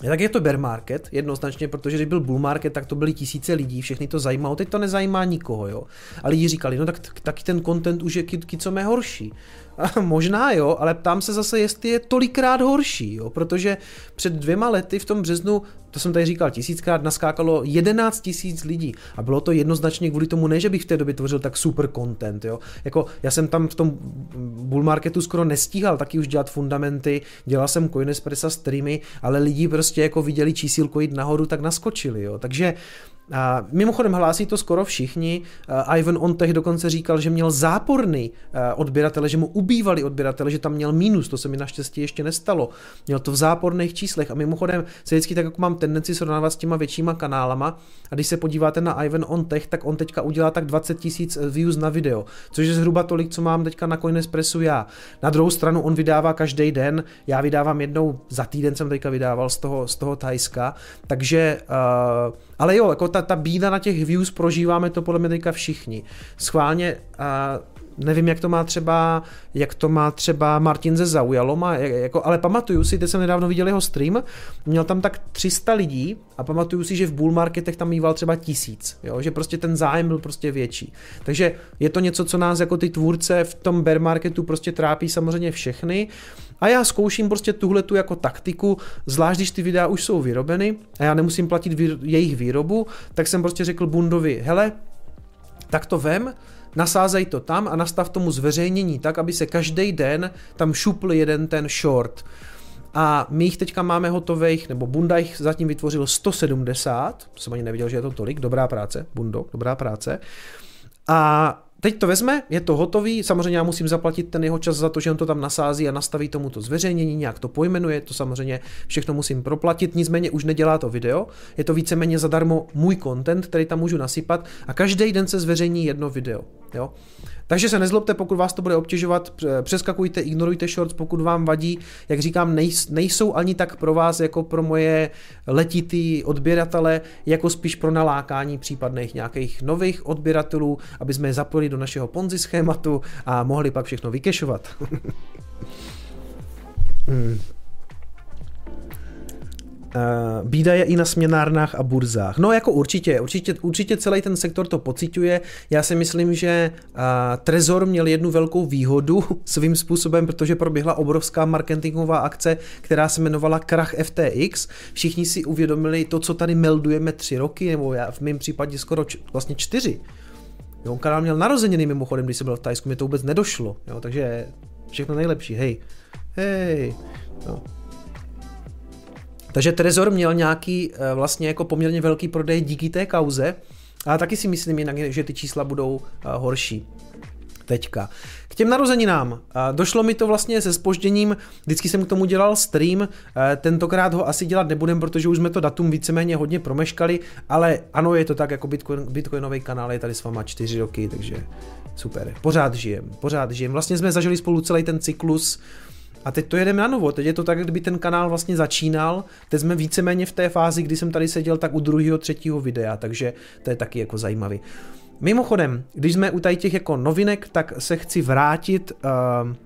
tak je to bear market, jednoznačně, protože když byl bull market, tak to byly tisíce lidí, všechny to zajímalo, teď to nezajímá nikoho, jo. A lidi říkali, no tak taky ten content už je co mé horší. Možná jo, ale ptám se zase, jestli je tolikrát horší, jo, protože před dvěma lety v tom březnu, to jsem tady říkal tisíckrát, naskákalo 11 tisíc lidí a bylo to jednoznačně kvůli tomu, ne, že bych v té době tvořil tak super content, jo. Jako já jsem tam v tom bull marketu skoro nestíhal taky už dělat fundamenty, dělal jsem Coinespressa streamy, ale lidi prostě jako viděli čísílko jít nahoru, tak naskočili, jo. Takže a mimochodem hlásí to skoro všichni. Ivan Ontech dokonce říkal, že měl záporný odběratele, že mu ubývali odběratele, že tam měl mínus, to se mi naštěstí ještě nestalo. Měl to v záporných číslech a mimochodem se vždycky tak jako mám tendenci srovnávat s těma většíma kanálama a když se podíváte na Ivan Ontech, tak on teďka udělá tak 20 tisíc views na video, což je zhruba tolik, co mám teďka na Coinespressu já. Na druhou stranu on vydává každý den, já vydávám jednou za týden jsem teďka vydával z toho, z toho Tajska, takže uh, ale jo, jako ta, ta bída na těch views prožíváme to podle mě teďka všichni. Schválně a nevím, jak to má třeba, jak to má třeba Martin ze Zaujalo, má, jako, ale pamatuju si, teď jsem nedávno viděl jeho stream, měl tam tak 300 lidí a pamatuju si, že v bull marketech tam mýval třeba tisíc, jo, že prostě ten zájem byl prostě větší. Takže je to něco, co nás jako ty tvůrce v tom bear marketu prostě trápí samozřejmě všechny. A já zkouším prostě tuhle tu jako taktiku, zvlášť když ty videa už jsou vyrobeny a já nemusím platit vý, jejich výrobu, tak jsem prostě řekl Bundovi, hele, tak to vem, nasázej to tam a nastav tomu zveřejnění tak, aby se každý den tam šupl jeden ten short. A my jich teďka máme hotových, nebo Bunda jich zatím vytvořil 170, jsem ani neviděl, že je to tolik, dobrá práce, Bundo, dobrá práce. A Teď to vezme, je to hotový, samozřejmě já musím zaplatit ten jeho čas za to, že on to tam nasází a nastaví tomu to zveřejnění, nějak to pojmenuje, to samozřejmě všechno musím proplatit, nicméně už nedělá to video, je to víceméně zadarmo můj content, který tam můžu nasypat a každý den se zveřejní jedno video. Jo? Takže se nezlobte, pokud vás to bude obtěžovat, přeskakujte, ignorujte shorts, pokud vám vadí. Jak říkám, nejsou ani tak pro vás jako pro moje letitý odběratele, jako spíš pro nalákání případných nějakých nových odběratelů, aby jsme je zapojili do našeho ponzi schématu a mohli pak všechno vykešovat. hmm. Uh, bída je i na směnárnách a burzách. No jako určitě, určitě, určitě celý ten sektor to pociťuje. Já si myslím, že uh, Trezor měl jednu velkou výhodu svým způsobem, protože proběhla obrovská marketingová akce, která se jmenovala Krach FTX. Všichni si uvědomili to, co tady meldujeme tři roky, nebo já v mém případě skoro č- vlastně čtyři. Jo, on kanál měl narozeniny mimochodem, když jsem byl v Tajsku, mi to vůbec nedošlo. Jo, takže všechno nejlepší, hej. Hej. No. Takže Trezor měl nějaký eh, vlastně jako poměrně velký prodej díky té kauze, a taky si myslím jinak, že ty čísla budou eh, horší teďka. K těm narozeninám. Eh, došlo mi to vlastně se spožděním, vždycky jsem k tomu dělal stream, tentokrát ho asi dělat nebudem, protože už jsme to datum víceméně hodně promeškali, ale ano, je to tak, jako Bitcoin, Bitcoinový kanál je tady s váma čtyři roky, takže super. Pořád žijem, pořád žijem. Vlastně jsme zažili spolu celý ten cyklus a teď to jedeme na novo. Teď je to tak, kdyby ten kanál vlastně začínal. Teď jsme víceméně v té fázi, kdy jsem tady seděl tak u druhého, třetího videa, takže to je taky jako zajímavý. Mimochodem, když jsme u tady těch jako novinek, tak se chci vrátit uh,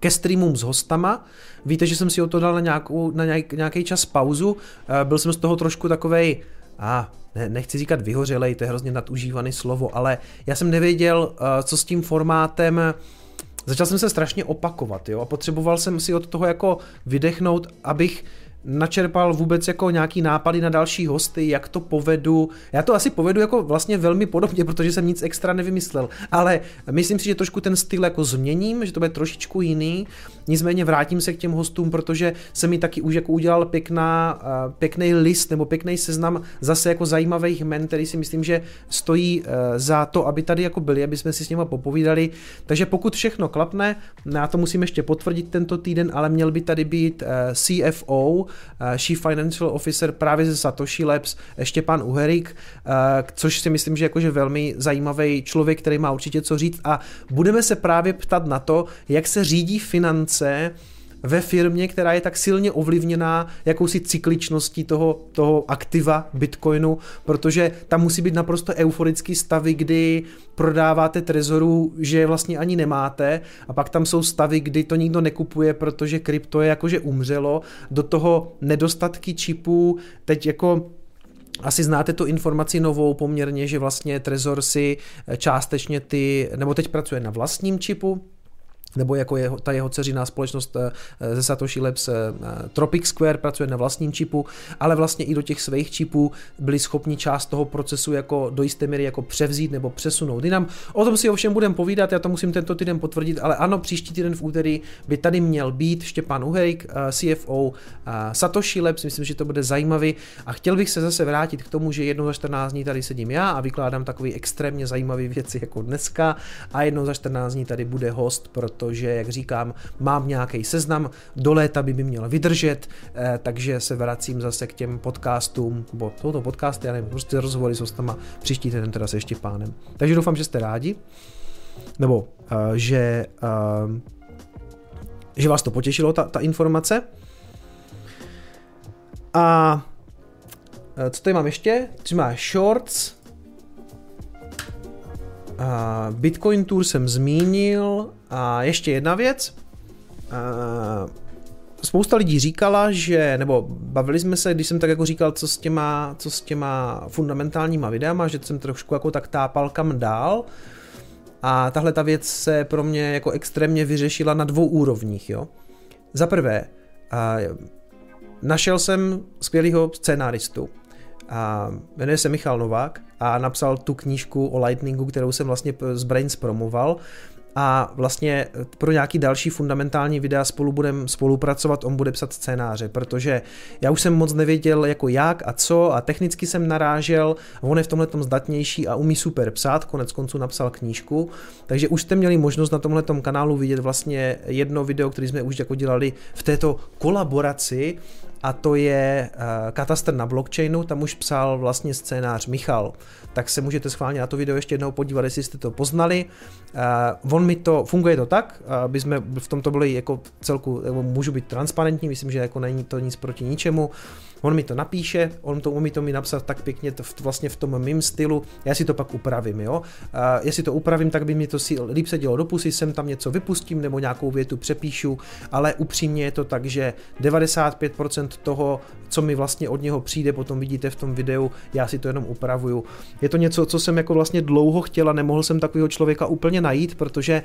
ke streamům s hostama. Víte, že jsem si o to dal na, nějakou, na nějaký čas pauzu. Uh, byl jsem z toho trošku takovej, a ne, nechci říkat vyhořelej, to je hrozně nadužívaný slovo, ale já jsem nevěděl, uh, co s tím formátem začal jsem se strašně opakovat, jo, a potřeboval jsem si od toho jako vydechnout, abych načerpal vůbec jako nějaký nápady na další hosty, jak to povedu. Já to asi povedu jako vlastně velmi podobně, protože jsem nic extra nevymyslel, ale myslím si, že trošku ten styl jako změním, že to bude trošičku jiný. Nicméně vrátím se k těm hostům, protože se mi taky už jako udělal pěkná, pěkný list nebo pěkný seznam zase jako zajímavých men, který si myslím, že stojí e, za to, aby tady jako byli, aby jsme si s nimi popovídali. Takže pokud všechno klapne, já to musím ještě potvrdit tento týden, ale měl by tady být e, CFO, Eh, Chief Financial Officer právě ze Satoshi Labs Štěpán Uherik, eh, což si myslím, že jakože velmi zajímavý člověk, který má určitě co říct a budeme se právě ptat na to, jak se řídí finance ve firmě, která je tak silně ovlivněná jakousi cykličností toho, toho aktiva Bitcoinu, protože tam musí být naprosto euforický stavy, kdy prodáváte trezoru, že vlastně ani nemáte a pak tam jsou stavy, kdy to nikdo nekupuje, protože krypto je jakože umřelo, do toho nedostatky čipů, teď jako asi znáte tu informaci novou poměrně, že vlastně Trezor si částečně ty, nebo teď pracuje na vlastním čipu, nebo jako jeho, ta jeho dceřiná společnost eh, eh, ze Satoshi Labs eh, Tropic Square pracuje na vlastním čipu, ale vlastně i do těch svých čipů byli schopni část toho procesu jako do jisté míry jako převzít nebo přesunout jinam. O tom si ovšem budeme povídat, já to musím tento týden potvrdit, ale ano, příští týden v úterý by tady měl být Štěpán Uherik, CFO Satoshi Labs, myslím, že to bude zajímavý a chtěl bych se zase vrátit k tomu, že jednou za 14 dní tady sedím já a vykládám takové extrémně zajímavé věci jako dneska a jednou za 14 dní tady bude host, proto protože, jak říkám, mám nějaký seznam, do léta by mi měl vydržet, eh, takže se vracím zase k těm podcastům, bo jsou to podcasty, já nevím, prostě rozhovory s hostama příští týden teda se pánem. Takže doufám, že jste rádi, nebo uh, že, uh, že vás to potěšilo, ta, ta informace. A co tady mám ještě? Má shorts, Bitcoin Tour jsem zmínil a ještě jedna věc. Spousta lidí říkala, že, nebo bavili jsme se, když jsem tak jako říkal, co s těma, co s těma fundamentálníma videama, že jsem trošku jako tak tápal kam dál. A tahle ta věc se pro mě jako extrémně vyřešila na dvou úrovních, jo. Za prvé, našel jsem skvělého scénáristu, a jmenuje se Michal Novák a napsal tu knížku o Lightningu, kterou jsem vlastně z Brains promoval. A vlastně pro nějaký další fundamentální videa spolu budeme spolupracovat, on bude psat scénáře, protože já už jsem moc nevěděl jako jak a co a technicky jsem narážel, on je v tomhle tom zdatnější a umí super psát, konec konců napsal knížku, takže už jste měli možnost na tomhle kanálu vidět vlastně jedno video, které jsme už jako dělali v této kolaboraci a to je uh, katastr na blockchainu, tam už psal vlastně scénář Michal, tak se můžete schválně na to video ještě jednou podívat, jestli jste to poznali. Uh, on mi to, funguje to tak, aby jsme v tomto byli jako celku, můžu být transparentní, myslím, že jako není to nic proti ničemu. On mi to napíše, on to umí to mi napsat tak pěkně v, vlastně v tom mým stylu, já si to pak upravím, jo. A jestli to upravím, tak by mi to si líp se dělo do pusy, sem tam něco vypustím nebo nějakou větu přepíšu, ale upřímně je to tak, že 95% toho, co mi vlastně od něho přijde, potom vidíte v tom videu, já si to jenom upravuju. Je to něco, co jsem jako vlastně dlouho chtěla, nemohl jsem takového člověka úplně najít, protože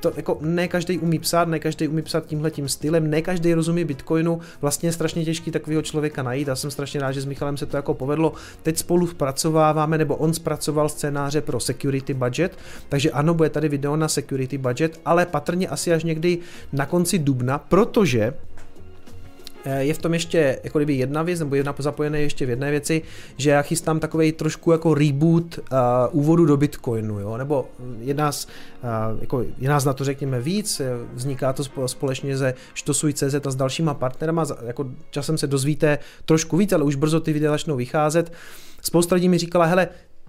to jako ne každý umí psát, ne každý umí psát tímhle tím stylem, ne každý rozumí Bitcoinu, vlastně je strašně těžký takového člověka najít. Já jsem strašně rád, že s Michalem se to jako povedlo. Teď spolu zpracováváme, nebo on zpracoval scénáře pro security budget, takže ano, bude tady video na security budget, ale patrně asi až někdy na konci dubna, protože je v tom ještě jako kdyby jedna věc, nebo jedna zapojené ještě v jedné věci, že já chystám takový trošku jako reboot uh, úvodu do Bitcoinu, jo? nebo je nás, uh, jako je nás na to řekněme víc, vzniká to společně se Štosuj.cz a s dalšíma partnerama, jako časem se dozvíte trošku víc, ale už brzo ty videa začnou vycházet. Spousta lidí mi říkala, hele,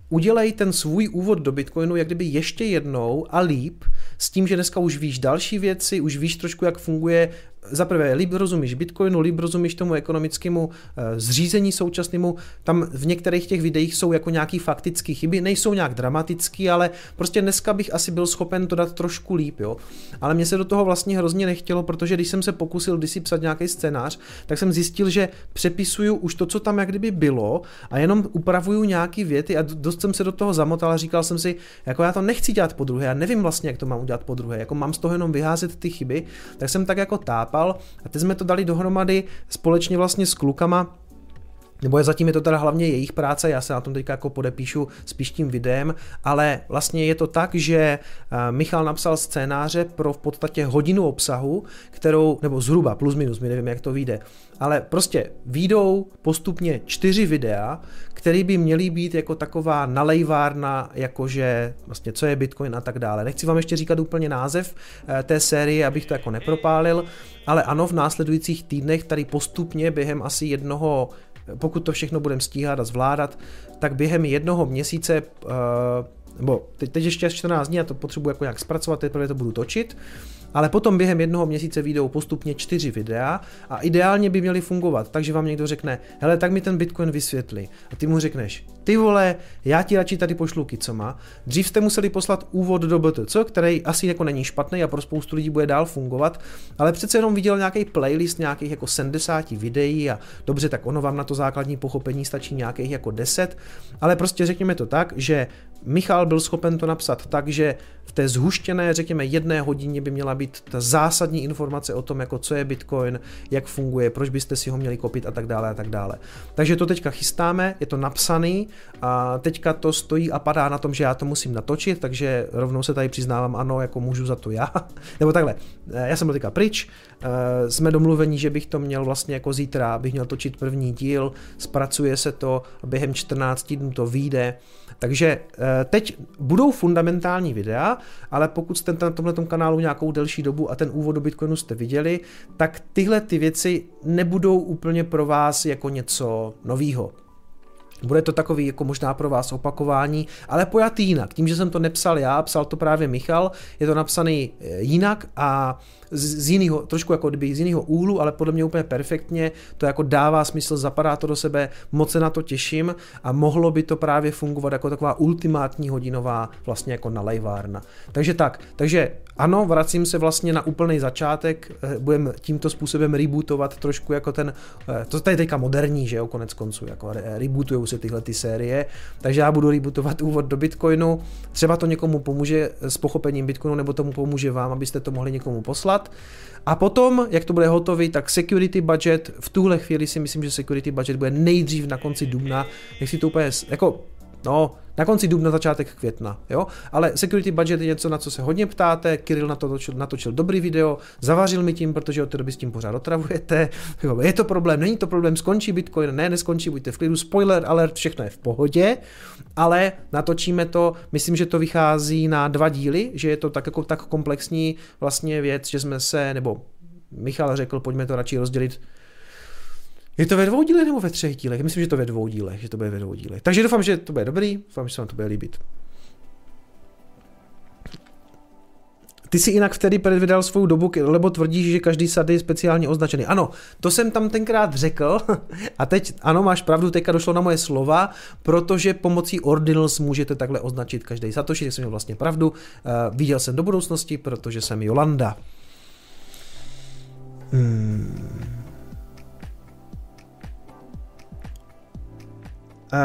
udělej ten svůj úvod do Bitcoinu jak kdyby ještě jednou a líp, s tím, že dneska už víš další věci, už víš trošku, jak funguje za prvé, líb rozumíš Bitcoinu, líb rozumíš tomu ekonomickému eh, zřízení současnému, tam v některých těch videích jsou jako nějaký faktické chyby, nejsou nějak dramatický, ale prostě dneska bych asi byl schopen to dát trošku líp, jo. Ale mě se do toho vlastně hrozně nechtělo, protože když jsem se pokusil kdysi psat nějaký scénář, tak jsem zjistil, že přepisuju už to, co tam jak kdyby bylo a jenom upravuju nějaký věty a dost jsem se do toho zamotal a říkal jsem si, jako já to nechci dělat po druhé, já nevím vlastně, jak to mám udělat po druhé, jako mám z toho jenom vyházet ty chyby, tak jsem tak jako tápal chápal. A teď jsme to dali dohromady společně vlastně s klukama, nebo je zatím je to teda hlavně jejich práce, já se na tom teďka jako podepíšu spíš tím videem, ale vlastně je to tak, že eh, Michal napsal scénáře pro v podstatě hodinu obsahu, kterou, nebo zhruba plus minus, my nevím, jak to vyjde, ale prostě výjdou postupně čtyři videa, které by měly být jako taková nalejvárna, jakože vlastně co je Bitcoin a tak dále. Nechci vám ještě říkat úplně název eh, té série, abych to jako nepropálil, ale ano, v následujících týdnech tady postupně během asi jednoho pokud to všechno budeme stíhat a zvládat, tak během jednoho měsíce, uh, nebo teď, teď ještě 14 dní, já to potřebuji jako nějak zpracovat, teprve to budu točit, ale potom během jednoho měsíce vyjdou postupně čtyři videa a ideálně by měly fungovat, takže vám někdo řekne, hele, tak mi ten Bitcoin vysvětli. A ty mu řekneš, ty vole, já ti radši tady pošlu kicoma. Dřív jste museli poslat úvod do BTC, který asi jako není špatný a pro spoustu lidí bude dál fungovat, ale přece jenom viděl nějaký playlist nějakých jako 70 videí a dobře, tak ono vám na to základní pochopení stačí nějakých jako 10, ale prostě řekněme to tak, že Michal byl schopen to napsat tak, že v té zhuštěné, řekněme, jedné hodině by měla být ta zásadní informace o tom, jako co je Bitcoin, jak funguje, proč byste si ho měli kopit a tak dále a tak dále. Takže to teďka chystáme, je to napsaný a teďka to stojí a padá na tom, že já to musím natočit, takže rovnou se tady přiznávám, ano, jako můžu za to já. Nebo takhle, já jsem byl teďka pryč, eh, jsme domluveni, že bych to měl vlastně jako zítra, bych měl točit první díl, zpracuje se to, během 14 dnů to vyjde, takže eh, teď budou fundamentální videa, ale pokud jste na tomhle kanálu nějakou delší dobu a ten úvod do Bitcoinu jste viděli, tak tyhle ty věci nebudou úplně pro vás jako něco novýho. Bude to takový jako možná pro vás opakování, ale pojatý jinak. Tím, že jsem to nepsal já, psal to právě Michal, je to napsaný eh, jinak a z jiného, trošku jako kdyby z jiného úhlu, ale podle mě úplně perfektně, to jako dává smysl, zapadá to do sebe, moc se na to těším a mohlo by to právě fungovat jako taková ultimátní hodinová vlastně jako nalejvárna. Takže tak, takže ano, vracím se vlastně na úplný začátek, eh, budeme tímto způsobem rebootovat trošku jako ten, eh, to tady teďka moderní, že jo, konec konců, jako rebootujou se tyhle ty série, takže já budu rebootovat úvod do Bitcoinu, třeba to někomu pomůže s pochopením Bitcoinu, nebo tomu pomůže vám, abyste to mohli někomu poslat. A potom, jak to bude hotový, tak security budget, v tuhle chvíli si myslím, že security budget bude nejdřív na konci dubna, si to úplně, jako No, na konci dubna, začátek května, jo? Ale security budget je něco, na co se hodně ptáte, Kirill na to natočil, natočil dobrý video, zavařil mi tím, protože od té doby s tím pořád otravujete, jo, je to problém, není to problém, skončí Bitcoin, ne, neskončí, buďte v klidu, spoiler alert, všechno je v pohodě, ale natočíme to, myslím, že to vychází na dva díly, že je to tak jako tak komplexní vlastně věc, že jsme se, nebo Michal řekl, pojďme to radši rozdělit je to ve dvou dílech nebo ve třech dílech? Myslím, že to ve dvou dílech, že to bude ve dvou dílech. Takže doufám, že to bude dobrý, doufám, že se vám to bude líbit. Ty si jinak vtedy předvydal svou dobu, lebo tvrdíš, že každý sady je speciálně označený. Ano, to jsem tam tenkrát řekl a teď, ano, máš pravdu, teďka došlo na moje slova, protože pomocí ordinals můžete takhle označit každý satoshi, tak jsem měl vlastně pravdu. Uh, viděl jsem do budoucnosti, protože jsem Jolanda. Hmm.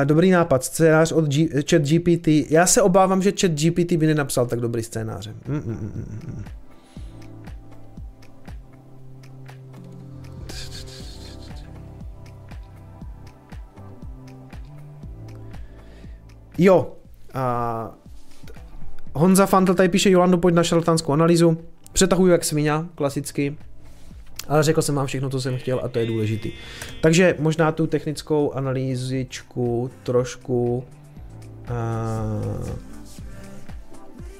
Dobrý nápad, scénář od G- chat GPT. Já se obávám, že chat GPT by nenapsal tak dobrý scénář. Mm, mm, mm, mm, mm. Jo, a Honza Fantl tady píše, Jolando, pojď na šarlatánskou analýzu. Přetahuju jak svině, klasicky. Ale řekl jsem vám všechno, co jsem chtěl a to je důležitý. Takže možná tu technickou analýzičku trošku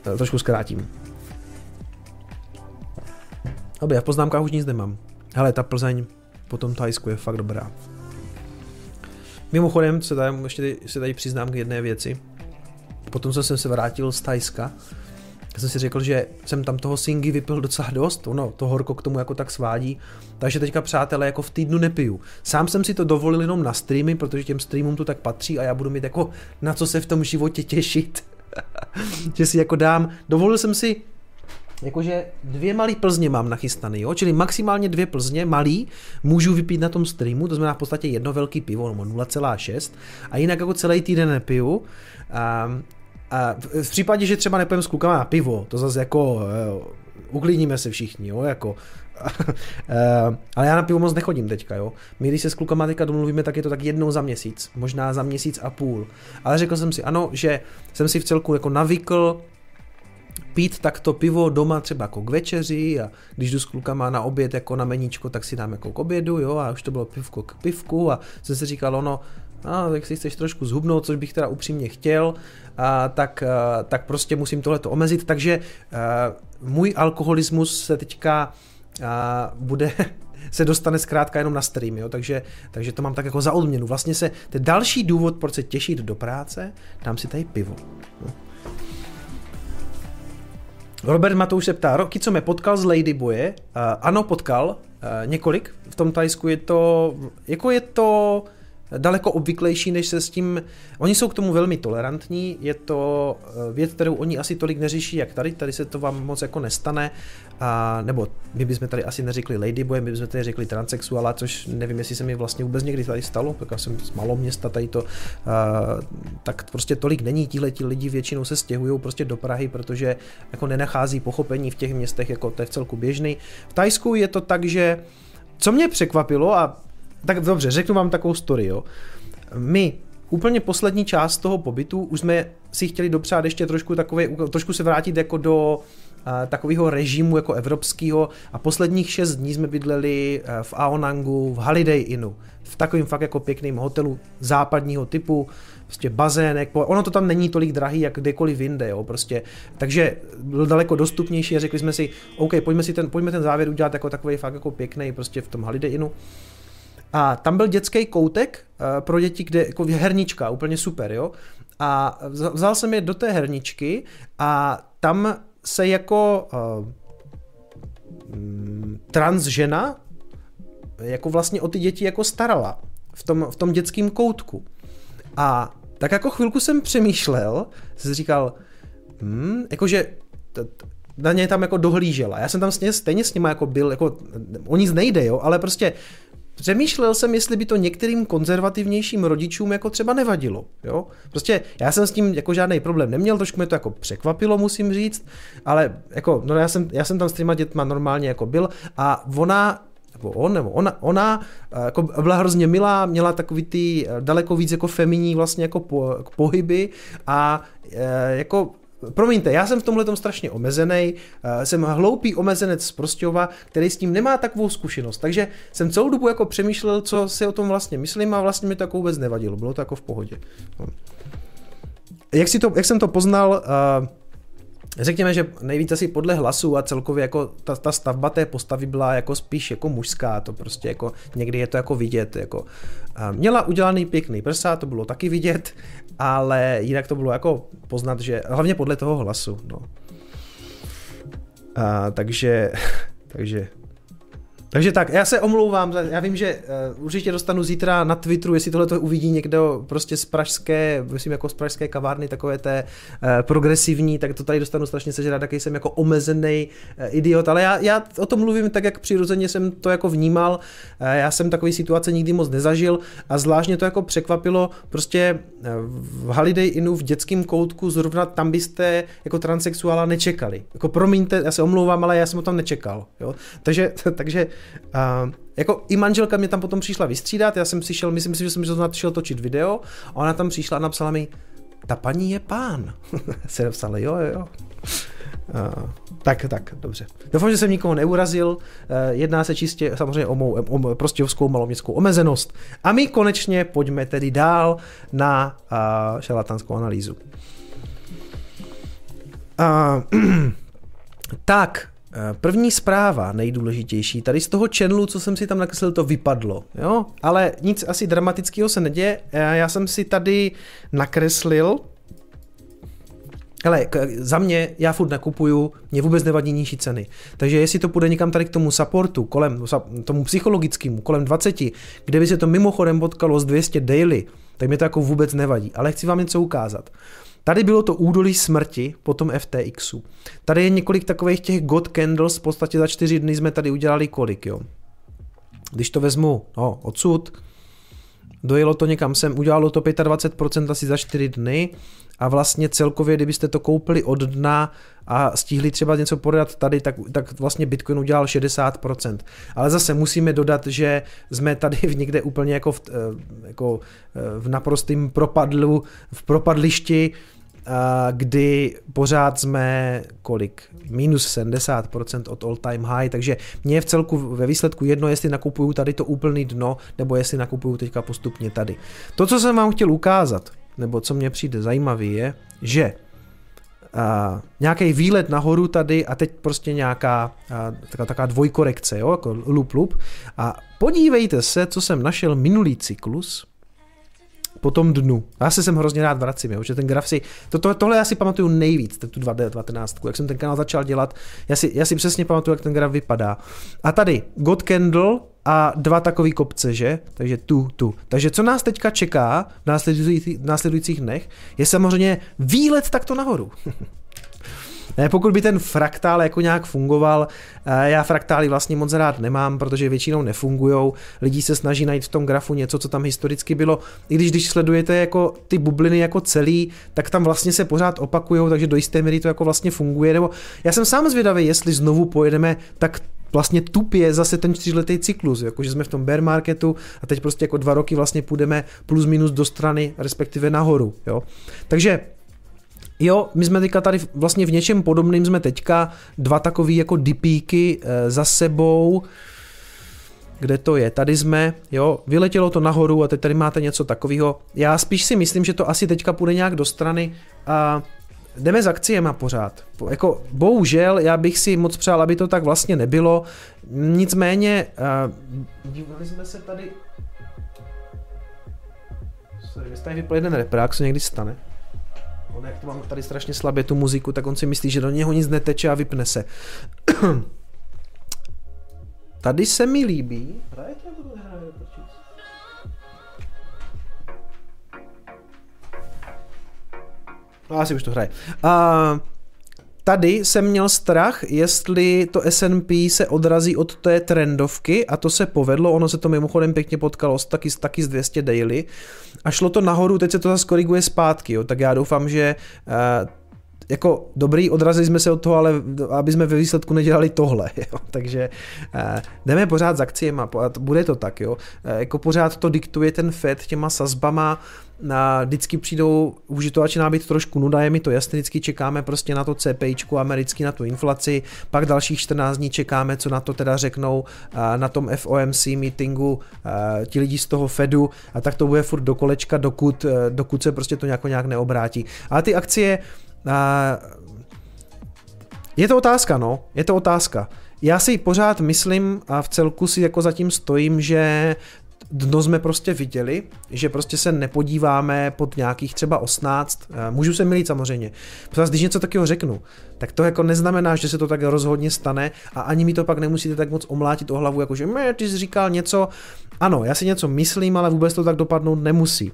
uh, trošku zkrátím. Dobře, v poznámkách už nic nemám. Hele, ta Plzeň po tom Thajsku je fakt dobrá. Mimochodem, se tady, ještě se tady přiznám k jedné věci. potom jsem se vrátil z Tajska, já jsem si řekl, že jsem tam toho singy vypil docela dost, ono to horko k tomu jako tak svádí, takže teďka přátelé jako v týdnu nepiju. Sám jsem si to dovolil jenom na streamy, protože těm streamům to tak patří a já budu mít jako na co se v tom životě těšit. že si jako dám, dovolil jsem si jakože dvě malý plzně mám nachystaný, jo? čili maximálně dvě plzně malý můžu vypít na tom streamu, to znamená v podstatě jedno velký pivo, nebo 0,6 a jinak jako celý týden nepiju. A, a v případě, že třeba nepojeme s klukama na pivo, to zase jako uh, uklidníme se všichni, jo, jako uh, ale já na pivo moc nechodím teďka, jo. My když se s klukama teďka domluvíme, tak je to tak jednou za měsíc, možná za měsíc a půl. Ale řekl jsem si, ano, že jsem si v celku jako navykl pít takto pivo doma třeba jako k večeři a když jdu s klukama na oběd jako na meníčko, tak si dám jako k obědu, jo, a už to bylo pivko k pivku a jsem si říkal, ono, a tak si chceš trošku zhubnout, což bych teda upřímně chtěl, a, tak, a, tak prostě musím tohleto omezit, takže a, můj alkoholismus se teďka a, bude se dostane zkrátka jenom na stream, jo? Takže, takže to mám tak jako za odměnu. Vlastně se, to je další důvod, proč se těšit do práce, dám si tady pivo. No. Robert Matouš se ptá, roky, co mě potkal z Ladyboye? Uh, ano, potkal, uh, několik. V tom Tajsku je to, jako je to daleko obvyklejší, než se s tím, oni jsou k tomu velmi tolerantní, je to eh, věc, kterou oni asi tolik neřeší, jak tady, tady se to vám moc jako nestane, a, nebo my bychom tady asi neřekli ladyboy, my bychom tady řekli transexuala, což nevím, jestli se mi vlastně vůbec někdy tady stalo, tak já jsem z maloměsta tady to, a, tak prostě tolik není, tihle ti lidi většinou se stěhují prostě do Prahy, protože jako nenachází pochopení v těch městech, jako to je v celku běžný. V Tajsku je to tak, že co mě překvapilo a tak dobře, řeknu vám takovou story, jo. My úplně poslední část toho pobytu už jsme si chtěli dopřát ještě trošku takové, trošku se vrátit jako do uh, takového režimu jako evropského a posledních šest dní jsme bydleli uh, v Aonangu, v Holiday Innu, v takovém fakt jako pěkným hotelu západního typu, prostě bazének, ono to tam není tolik drahý, jak kdekoliv jinde, jo, prostě, takže byl daleko dostupnější a řekli jsme si, OK, pojďme si ten, pojďme ten závěr udělat jako takový fakt jako pěkný prostě v tom Holiday Innu. A tam byl dětský koutek uh, pro děti, kde jako hernička, úplně super, jo. A vzal jsem je do té herničky a tam se jako uh, trans žena jako vlastně o ty děti jako starala v tom, v tom dětském koutku. A tak jako chvilku jsem přemýšlel, jsem říkal, hmm, jakože t- t- na ně tam jako dohlížela. Já jsem tam stejně, stejně s nima jako byl, jako o nic nejde, jo, ale prostě Přemýšlel jsem, jestli by to některým konzervativnějším rodičům jako třeba nevadilo. Jo? Prostě já jsem s tím jako žádný problém neměl, trošku mě to jako překvapilo, musím říct, ale jako, no já jsem, já jsem tam s těma dětma normálně jako byl a ona nebo on, nebo ona, ona eh, jako byla hrozně milá, měla takový ty eh, daleko víc jako feminní vlastně jako po, pohyby a e, jako Promiňte, já jsem v tomhle strašně omezený, uh, jsem hloupý omezenec z Prostějova, který s tím nemá takovou zkušenost, takže jsem celou dobu jako přemýšlel, co si o tom vlastně myslím a vlastně mi to jako vůbec nevadilo, bylo to jako v pohodě. No. Jak, si to, jak jsem to poznal, uh, Řekněme, že nejvíc asi podle hlasu a celkově jako ta, ta stavba té postavy byla jako spíš jako mužská, to prostě jako někdy je to jako vidět, jako měla udělaný pěkný prsa, to bylo taky vidět, ale jinak to bylo jako poznat, že hlavně podle toho hlasu, no. A, takže, takže takže tak, já se omlouvám, já vím, že uh, určitě dostanu zítra na Twitteru, jestli tohle to uvidí někdo prostě z pražské, myslím jako z pražské kavárny, takové té uh, progresivní, tak to tady dostanu strašně sežrat, taky jsem jako omezený uh, idiot, ale já, já o tom mluvím tak, jak přirozeně jsem to jako vnímal, uh, já jsem takový situace nikdy moc nezažil a zvláštně to jako překvapilo, prostě v Holiday Innu v dětském koutku zrovna tam byste jako transexuála nečekali. Jako promiňte, já se omlouvám, ale já jsem ho tam nečekal, jo? Takže, takže Uh, jako i manželka mě tam potom přišla vystřídat, já jsem přišel, myslím si, že jsem zrovna šel točit video a ona tam přišla a napsala mi, ta paní je pán. se napsala, jo, jo. Uh, tak, tak, dobře. Doufám, že jsem nikoho neurazil. Uh, jedná se čistě samozřejmě o mou o prostějovskou maloměstskou omezenost. A my konečně pojďme tedy dál na uh, šarlatánskou analýzu. Uh, tak, první zpráva, nejdůležitější, tady z toho channelu, co jsem si tam nakreslil, to vypadlo, jo? Ale nic asi dramatického se neděje. Eh, já jsem si tady nakreslil ale za mě, já furt nakupuju, mě vůbec nevadí nižší ceny. Takže jestli to půjde někam tady k tomu supportu, kolem, tomu psychologickému, kolem 20, kde by se to mimochodem potkalo s 200 daily, tak mě to jako vůbec nevadí. Ale chci vám něco ukázat. Tady bylo to údolí smrti po tom FTXu. Tady je několik takových těch God Candles, v podstatě za čtyři dny jsme tady udělali kolik, jo. Když to vezmu no, odsud, dojelo to někam sem, udělalo to 25% asi za 4 dny a vlastně celkově, kdybyste to koupili od dna a stihli třeba něco prodat tady, tak, tak vlastně Bitcoin udělal 60%. Ale zase musíme dodat, že jsme tady v někde úplně jako v, eh, jako eh, v naprostém propadlu, v propadlišti, kdy pořád jsme kolik? Minus 70% od all time high, takže mě je v celku ve výsledku jedno, jestli nakupuju tady to úplný dno, nebo jestli nakupuju teďka postupně tady. To, co jsem vám chtěl ukázat, nebo co mně přijde zajímavý, je, že uh, nějaký výlet nahoru tady a teď prostě nějaká uh, taková, taková dvojkorekce, jo, jako lup lup. A podívejte se, co jsem našel minulý cyklus, po tom dnu. Já se sem hrozně rád vracím, jo, že ten graf si, to, to, tohle já si pamatuju nejvíc, tu 2D19, jak jsem ten kanál začal dělat, já si, já si přesně pamatuju, jak ten graf vypadá. A tady God Candle a dva takový kopce, že? Takže tu, tu. Takže co nás teďka čeká v následujících, v následujících dnech, je samozřejmě výlet takto nahoru. Ne, pokud by ten fraktál jako nějak fungoval, eh, já fraktály vlastně moc rád nemám, protože většinou nefungují. Lidi se snaží najít v tom grafu něco, co tam historicky bylo. I když když sledujete jako ty bubliny jako celý, tak tam vlastně se pořád opakují, takže do jisté míry to jako vlastně funguje. Nebo já jsem sám zvědavý, jestli znovu pojedeme tak vlastně tupě zase ten čtyřletý cyklus, jakože jsme v tom bear marketu a teď prostě jako dva roky vlastně půjdeme plus minus do strany, respektive nahoru. Jo? Takže Jo, my jsme teďka tady vlastně v něčem podobným jsme teďka dva takový jako dipíky e, za sebou. Kde to je? Tady jsme, jo, vyletělo to nahoru a teď tady máte něco takového. Já spíš si myslím, že to asi teďka půjde nějak do strany a jdeme s akciema pořád. Jako, bohužel, já bych si moc přál, aby to tak vlastně nebylo. Nicméně, uh, dívali jsme se tady... Sorry, tady vypl jeden reprák, co někdy stane. On jak to mám tady strašně slabě tu muziku, tak on si myslí, že do něho nic neteče a vypne se. tady se mi líbí. Nehrajete? No asi už to hraje. Uh, Tady jsem měl strach, jestli to S&P se odrazí od té trendovky a to se povedlo, ono se to mimochodem pěkně potkalo taky, taky z 200 daily. A šlo to nahoru, teď se to zase koriguje zpátky, jo, tak já doufám, že uh, jako dobrý, odrazili jsme se od toho, ale aby jsme ve výsledku nedělali tohle, jo. takže eh, jdeme pořád s akciemi, bude to tak, jo. Eh, jako pořád to diktuje ten FED těma sazbama, na, vždycky přijdou, už to začíná být trošku nuda, je mi to jasné, vždycky čekáme prostě na to CPIčku americký, na tu inflaci, pak dalších 14 dní čekáme, co na to teda řeknou eh, na tom FOMC meetingu eh, ti lidi z toho Fedu a tak to bude furt do kolečka, dokud, eh, dokud se prostě to nějak, nějak neobrátí. Ale ty akcie, je to otázka, no, je to otázka. Já si pořád myslím a v celku si jako zatím stojím, že dno jsme prostě viděli, že prostě se nepodíváme pod nějakých třeba 18, eh, můžu se milit samozřejmě, protože když něco takového řeknu, tak to jako neznamená, že se to tak rozhodně stane a ani mi to pak nemusíte tak moc omlátit o hlavu, jako že ty jsi říkal něco, ano, já si něco myslím, ale vůbec to tak dopadnout nemusí.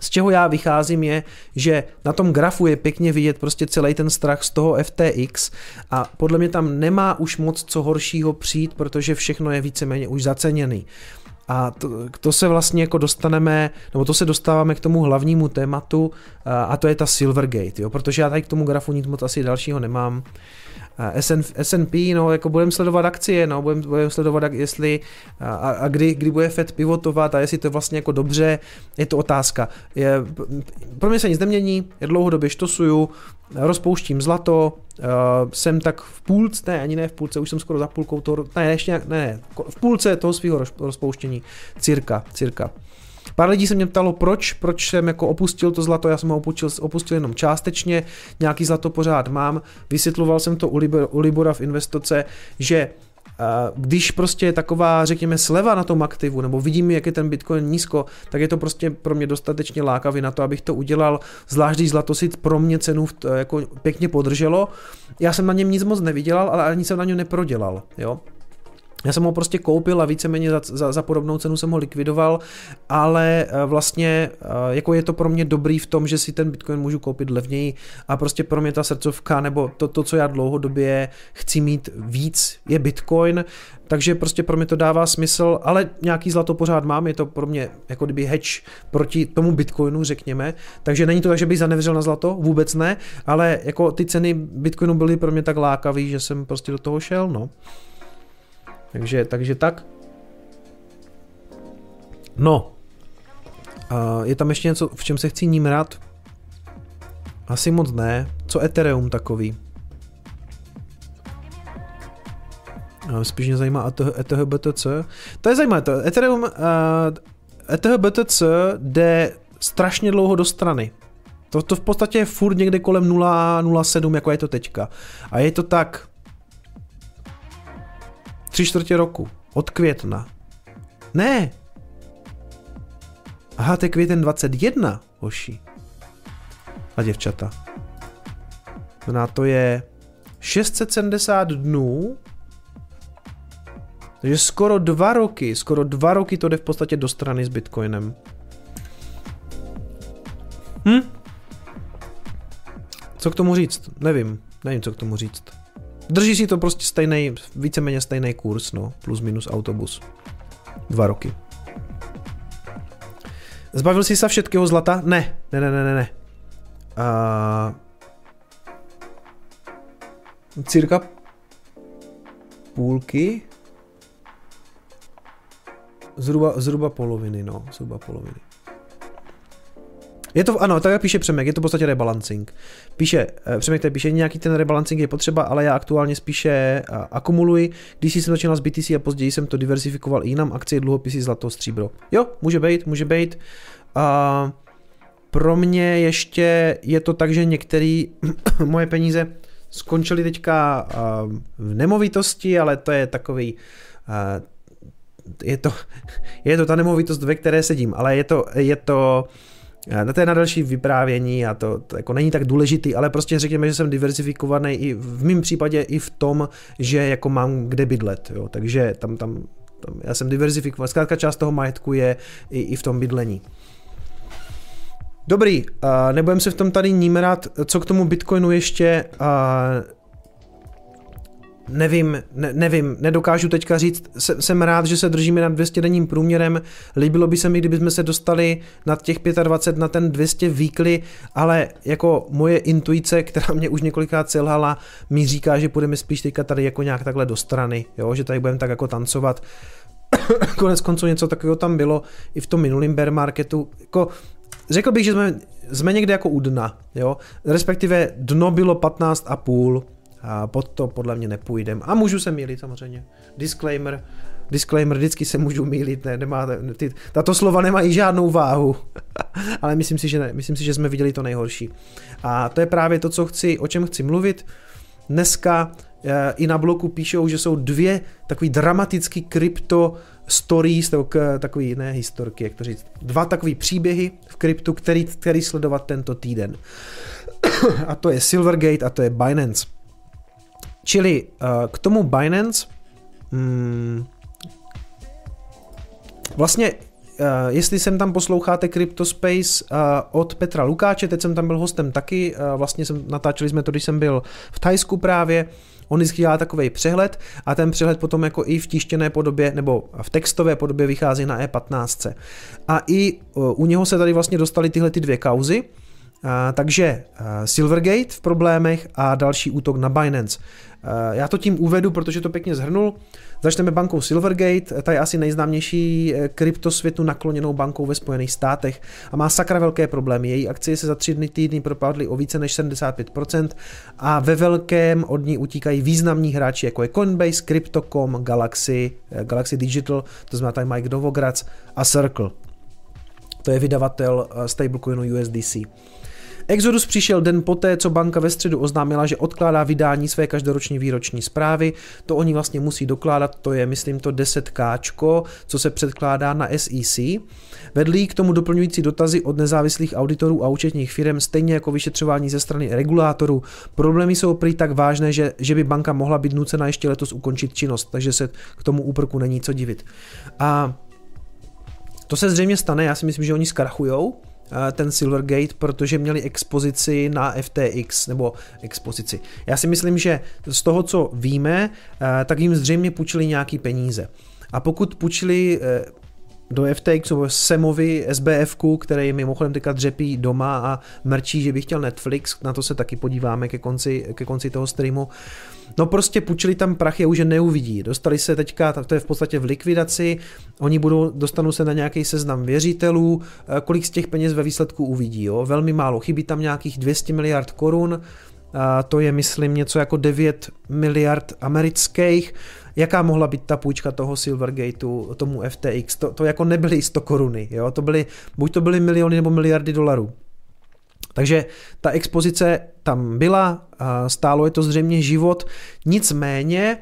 Z čeho já vycházím je, že na tom grafu je pěkně vidět prostě celý ten strach z toho FTX a podle mě tam nemá už moc co horšího přijít, protože všechno je víceméně už zaceněný. A to, to se vlastně jako dostaneme, nebo to se dostáváme k tomu hlavnímu tématu a to je ta Silvergate, jo, protože já tady k tomu grafu nic moc asi dalšího nemám. SN, S&P, no, jako budeme sledovat akcie, no, budeme budem sledovat, jestli a, a kdy, kdy bude Fed pivotovat a jestli to vlastně jako dobře, je to otázka. Je, pro mě se nic nemění, je dlouhodobě štosuju, rozpouštím zlato, uh, jsem tak v půlce, ne, ani ne v půlce, už jsem skoro za půlkou toho, ne, ještě ne, ne, v půlce toho svého rozpouštění, cirka, cirka. Pár lidí se mě ptalo, proč, proč jsem jako opustil to zlato, já jsem ho opustil, opustil jenom částečně, nějaký zlato pořád mám, vysvětloval jsem to u, Libor, u Libora v Investoce, že když prostě je taková, řekněme, sleva na tom aktivu, nebo vidím, jak je ten Bitcoin nízko, tak je to prostě pro mě dostatečně lákavý na to, abych to udělal, zvlášť když zlato si pro mě cenu jako pěkně podrželo. Já jsem na něm nic moc nevydělal, ale ani jsem na něm neprodělal, jo. Já jsem ho prostě koupil a víceméně za, za, za podobnou cenu jsem ho likvidoval, ale eh, vlastně eh, jako je to pro mě dobrý v tom, že si ten Bitcoin můžu koupit levněji a prostě pro mě ta srdcovka nebo to, to co já dlouhodobě chci mít víc, je Bitcoin, takže prostě pro mě to dává smysl, ale nějaký zlato pořád mám, je to pro mě jako kdyby hedge proti tomu Bitcoinu, řekněme, takže není to tak, že bych zanevřel na zlato, vůbec ne, ale jako ty ceny Bitcoinu byly pro mě tak lákavý, že jsem prostě do toho šel, no. Takže, takže tak. No. A je tam ještě něco, v čem se chci ním rád? Asi moc ne. Co Ethereum takový? Spíš mě zajímá ETHBTC. To je zajímavé, to Ethereum, uh, ETHBTC jde strašně dlouho do strany. To, to v podstatě je furt někde kolem 0,07, jako je to teďka. A je to tak Tři čtvrtě roku. Od května. Ne. Aha, to je květen 21, hoši. A děvčata. Na to je 670 dnů. Takže skoro dva roky, skoro dva roky to jde v podstatě do strany s Bitcoinem. Hm? Co k tomu říct? Nevím. Nevím, co k tomu říct. Drží si to prostě stejný, víceméně stejný kurz, no, plus minus autobus. Dva roky. Zbavil jsi se všetkého zlata? Ne, ne, ne, ne, ne, ne. Cirka půlky? Zhruba, zhruba poloviny, no, zhruba poloviny. Je to, ano, tak píše Přemek, je to v podstatě rebalancing. Píše, eh, Přemek tady píše, nějaký ten rebalancing je potřeba, ale já aktuálně spíše eh, akumuluji. Když jsem začínal s BTC a později jsem to diversifikoval i jinam, akcie, dluhopisy, zlato, stříbro. Jo, může být, může být. A pro mě ještě je to tak, že některé moje peníze skončily teďka v nemovitosti, ale to je takový je to, je to ta nemovitost, ve které sedím, ale je to, je to No to je na další vyprávění a to, to jako není tak důležitý, ale prostě řekněme, že jsem diversifikovaný i v mém případě i v tom, že jako mám kde bydlet, jo, takže tam, tam, tam já jsem diversifikovaný, zkrátka část toho majetku je i, i v tom bydlení. Dobrý, uh, nebudem se v tom tady nímrat, co k tomu Bitcoinu ještě, uh, Nevím, ne, nevím, nedokážu teďka říct, jsem rád, že se držíme nad 200 denním průměrem, líbilo by se mi, kdybychom se dostali nad těch 25 na ten 200 weekly, ale jako moje intuice, která mě už několikrát selhala, mi říká, že půjdeme spíš teďka tady jako nějak takhle do strany, jo? že tady budeme tak jako tancovat. Konec konců něco takového tam bylo i v tom minulém bear marketu. Jako, řekl bych, že jsme, jsme někde jako u dna, jo? respektive dno bylo 15,5, a pod to podle mě nepůjdem. A můžu se mýlit samozřejmě. Disclaimer, disclaimer, vždycky se můžu mýlit, ne, nemá, ty, tato slova nemají žádnou váhu, ale myslím si, že ne, myslím si, že jsme viděli to nejhorší. A to je právě to, co chci, o čem chci mluvit. Dneska e, i na bloku píšou, že jsou dvě takový dramatický krypto stories, takový, ne historky, jak to říct, dva takový příběhy v kryptu, který, který sledovat tento týden. a to je Silvergate a to je Binance. Čili uh, k tomu Binance, hmm, vlastně Uh, jestli jsem tam posloucháte CryptoSpace uh, od Petra Lukáče, teď jsem tam byl hostem taky, uh, vlastně jsem, natáčeli jsme to, když jsem byl v Tajsku právě, on vždycky dělá takový přehled a ten přehled potom jako i v tištěné podobě nebo v textové podobě vychází na E15. A i u něho se tady vlastně dostaly tyhle ty dvě kauzy, takže uh, Silvergate v problémech a další útok na Binance. Eh, já to tím uvedu, protože to pěkně zhrnul. Začneme bankou Silvergate, ta je asi nejznámější eh, kryptosvětu nakloněnou bankou ve Spojených státech a má sakra velké problémy. Její akcie se za tři dny týdny propadly o více než 75% a ve velkém od ní utíkají významní hráči jako je Coinbase, Crypto.com, Galaxy, eh, Galaxy Digital, to znamená tady Mike Novogratz a Circle. To je vydavatel stablecoinu USDC. Exodus přišel den poté, co banka ve středu oznámila, že odkládá vydání své každoroční výroční zprávy. To oni vlastně musí dokládat, to je, myslím, to 10K, co se předkládá na SEC. Vedlí k tomu doplňující dotazy od nezávislých auditorů a účetních firm, stejně jako vyšetřování ze strany regulátorů. Problémy jsou prý tak vážné, že, že by banka mohla být nucena ještě letos ukončit činnost, takže se k tomu úprku není co divit. A to se zřejmě stane, já si myslím, že oni zkrachujou, eh, ten Silvergate, protože měli expozici na FTX, nebo expozici. Já si myslím, že z toho, co víme, eh, tak jim zřejmě půjčili nějaký peníze. A pokud půjčili eh, do FTX, Semovi SBF, který mimochodem teďka dřepí doma a mrčí, že by chtěl Netflix, na to se taky podíváme ke konci, ke konci toho streamu. No prostě půjčili tam prachy a už je neuvidí. Dostali se teďka, to je v podstatě v likvidaci, oni budou, dostanou se na nějaký seznam věřitelů, eh, kolik z těch peněz ve výsledku uvidí, jo? velmi málo, chybí tam nějakých 200 miliard korun, a to je myslím něco jako 9 miliard amerických, jaká mohla být ta půjčka toho Silvergateu, tomu FTX, to, to jako nebyly 100 koruny, jo? to byly, buď to byly miliony nebo miliardy dolarů. Takže ta expozice tam byla, stálo je to zřejmě život, nicméně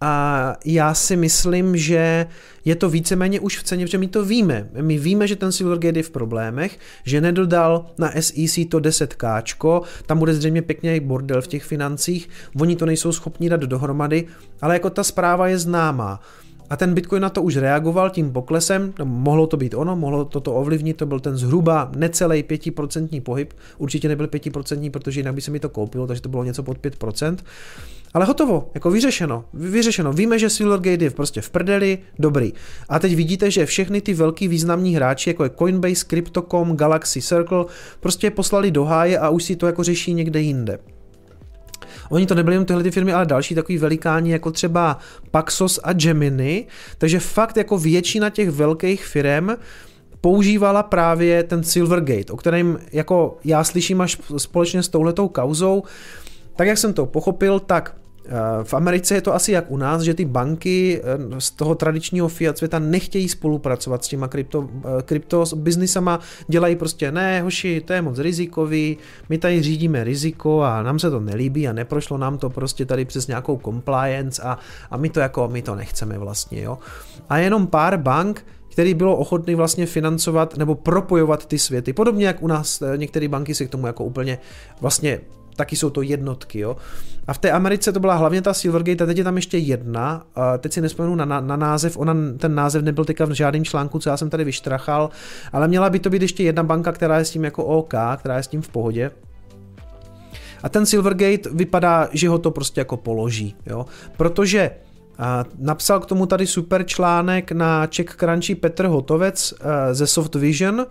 a já si myslím, že je to víceméně už v ceně, protože my to víme. My víme, že ten Silvergate je v problémech, že nedodal na SEC to 10k, tam bude zřejmě pěkně bordel v těch financích, oni to nejsou schopni dát dohromady, ale jako ta zpráva je známá. A ten Bitcoin na to už reagoval tím poklesem, no, mohlo to být ono, mohlo toto ovlivnit, to byl ten zhruba necelý 5% pohyb, určitě nebyl 5%, protože jinak by se mi to koupilo, takže to bylo něco pod 5%. Ale hotovo, jako vyřešeno, vyřešeno. Víme, že Silvergate je prostě v prdeli, dobrý. A teď vidíte, že všechny ty velký významní hráči, jako je Coinbase, Crypto.com, Galaxy Circle, prostě poslali do háje a už si to jako řeší někde jinde. Oni to nebyly jen tyhle ty firmy, ale další takový velikáni, jako třeba Paxos a Gemini, takže fakt jako většina těch velkých firm používala právě ten Silvergate, o kterém jako já slyším až společně s touhletou kauzou, tak jak jsem to pochopil, tak Eh, v Americe je to asi jak u nás, že ty banky eh, z toho tradičního fiat světa nechtějí spolupracovat s těma krypto, eh, krypto biznisama, dělají prostě ne, hoši, to je moc rizikový, my tady řídíme riziko a nám se to nelíbí a neprošlo nám to prostě tady přes nějakou compliance a, a my to jako, my to nechceme vlastně, jo. A jenom pár bank, který bylo ochotný vlastně financovat nebo propojovat ty světy. Podobně jak u nás některé banky se k tomu jako úplně vlastně taky jsou to jednotky, jo. A v té Americe to byla hlavně ta Silvergate a teď je tam ještě jedna, teď si nespomenu na, na, na název, ona, ten název nebyl teďka v žádném článku, co já jsem tady vyštrachal, ale měla by to být ještě jedna banka, která je s tím jako OK, která je s tím v pohodě. A ten Silvergate vypadá, že ho to prostě jako položí, jo, protože a napsal k tomu tady super článek na Czech Crunchy Petr Hotovec ze Soft Vision,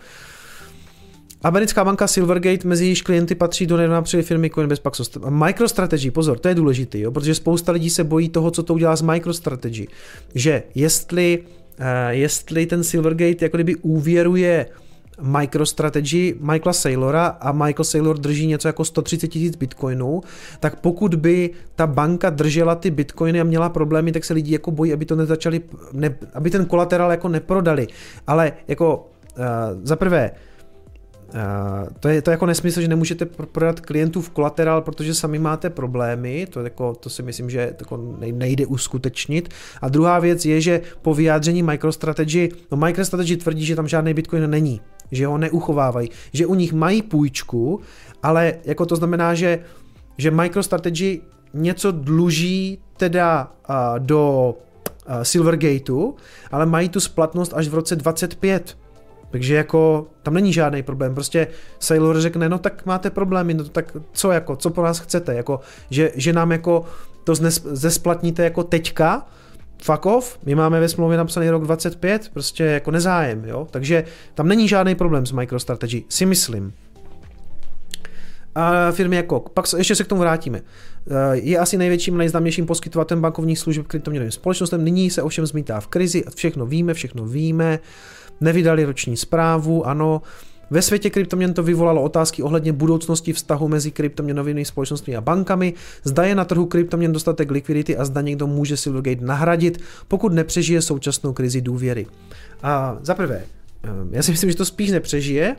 Americká banka Silvergate mezi jejíž klienty patří do nedávna firmy Coinbase Paxos. MicroStrategy, pozor, to je důležitý, jo, protože spousta lidí se bojí toho, co to udělá s MicroStrategy. Že jestli, uh, jestli ten Silvergate jako kdyby úvěruje MicroStrategy Michaela Saylora a Michael Saylor drží něco jako 130 tisíc bitcoinů, tak pokud by ta banka držela ty bitcoiny a měla problémy, tak se lidi jako bojí, aby to nezačali, ne, aby ten kolaterál jako neprodali. Ale jako uh, za prvé, Uh, to je to jako nesmysl, že nemůžete prodat klientů v kolaterál, protože sami máte problémy, to, jako, to si myslím, že jako nejde uskutečnit. A druhá věc je, že po vyjádření MicroStrategy, no MicroStrategy tvrdí, že tam žádný Bitcoin není, že ho neuchovávají, že u nich mají půjčku, ale jako to znamená, že, že MicroStrategy něco dluží teda uh, do uh, Silvergateu, ale mají tu splatnost až v roce 25. Takže jako tam není žádný problém. Prostě Sailor řekne, no tak máte problémy, no tak co jako, co po nás chcete, jako, že, že nám jako to zesplatníte jako teďka, fuck off, my máme ve smlouvě napsaný rok 25, prostě jako nezájem, jo, takže tam není žádný problém s MicroStrategy, si myslím. A firmy jako, pak ještě se k tomu vrátíme. Je asi největším, nejznámějším poskytovatelem bankovních služeb kryptoměnovým společnostem, nyní se ovšem zmítá v krizi, všechno víme, všechno víme, nevydali roční zprávu, ano, ve světě kryptoměn to vyvolalo otázky ohledně budoucnosti vztahu mezi kryptoměnovými společnostmi a bankami, zda je na trhu kryptoměn dostatek likvidity a zda někdo může Silvergate nahradit, pokud nepřežije současnou krizi důvěry. A za prvé, eh, já si myslím, že to spíš nepřežije,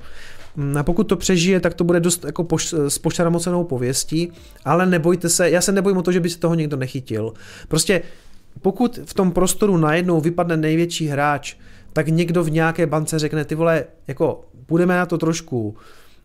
mm, a pokud to přežije, tak to bude dost jako poš, s pošramocenou pověstí, ale nebojte se, já se nebojím o to, že by se toho někdo nechytil. Prostě pokud v tom prostoru najednou vypadne největší hráč, tak někdo v nějaké bance řekne, ty vole, jako budeme na to trošku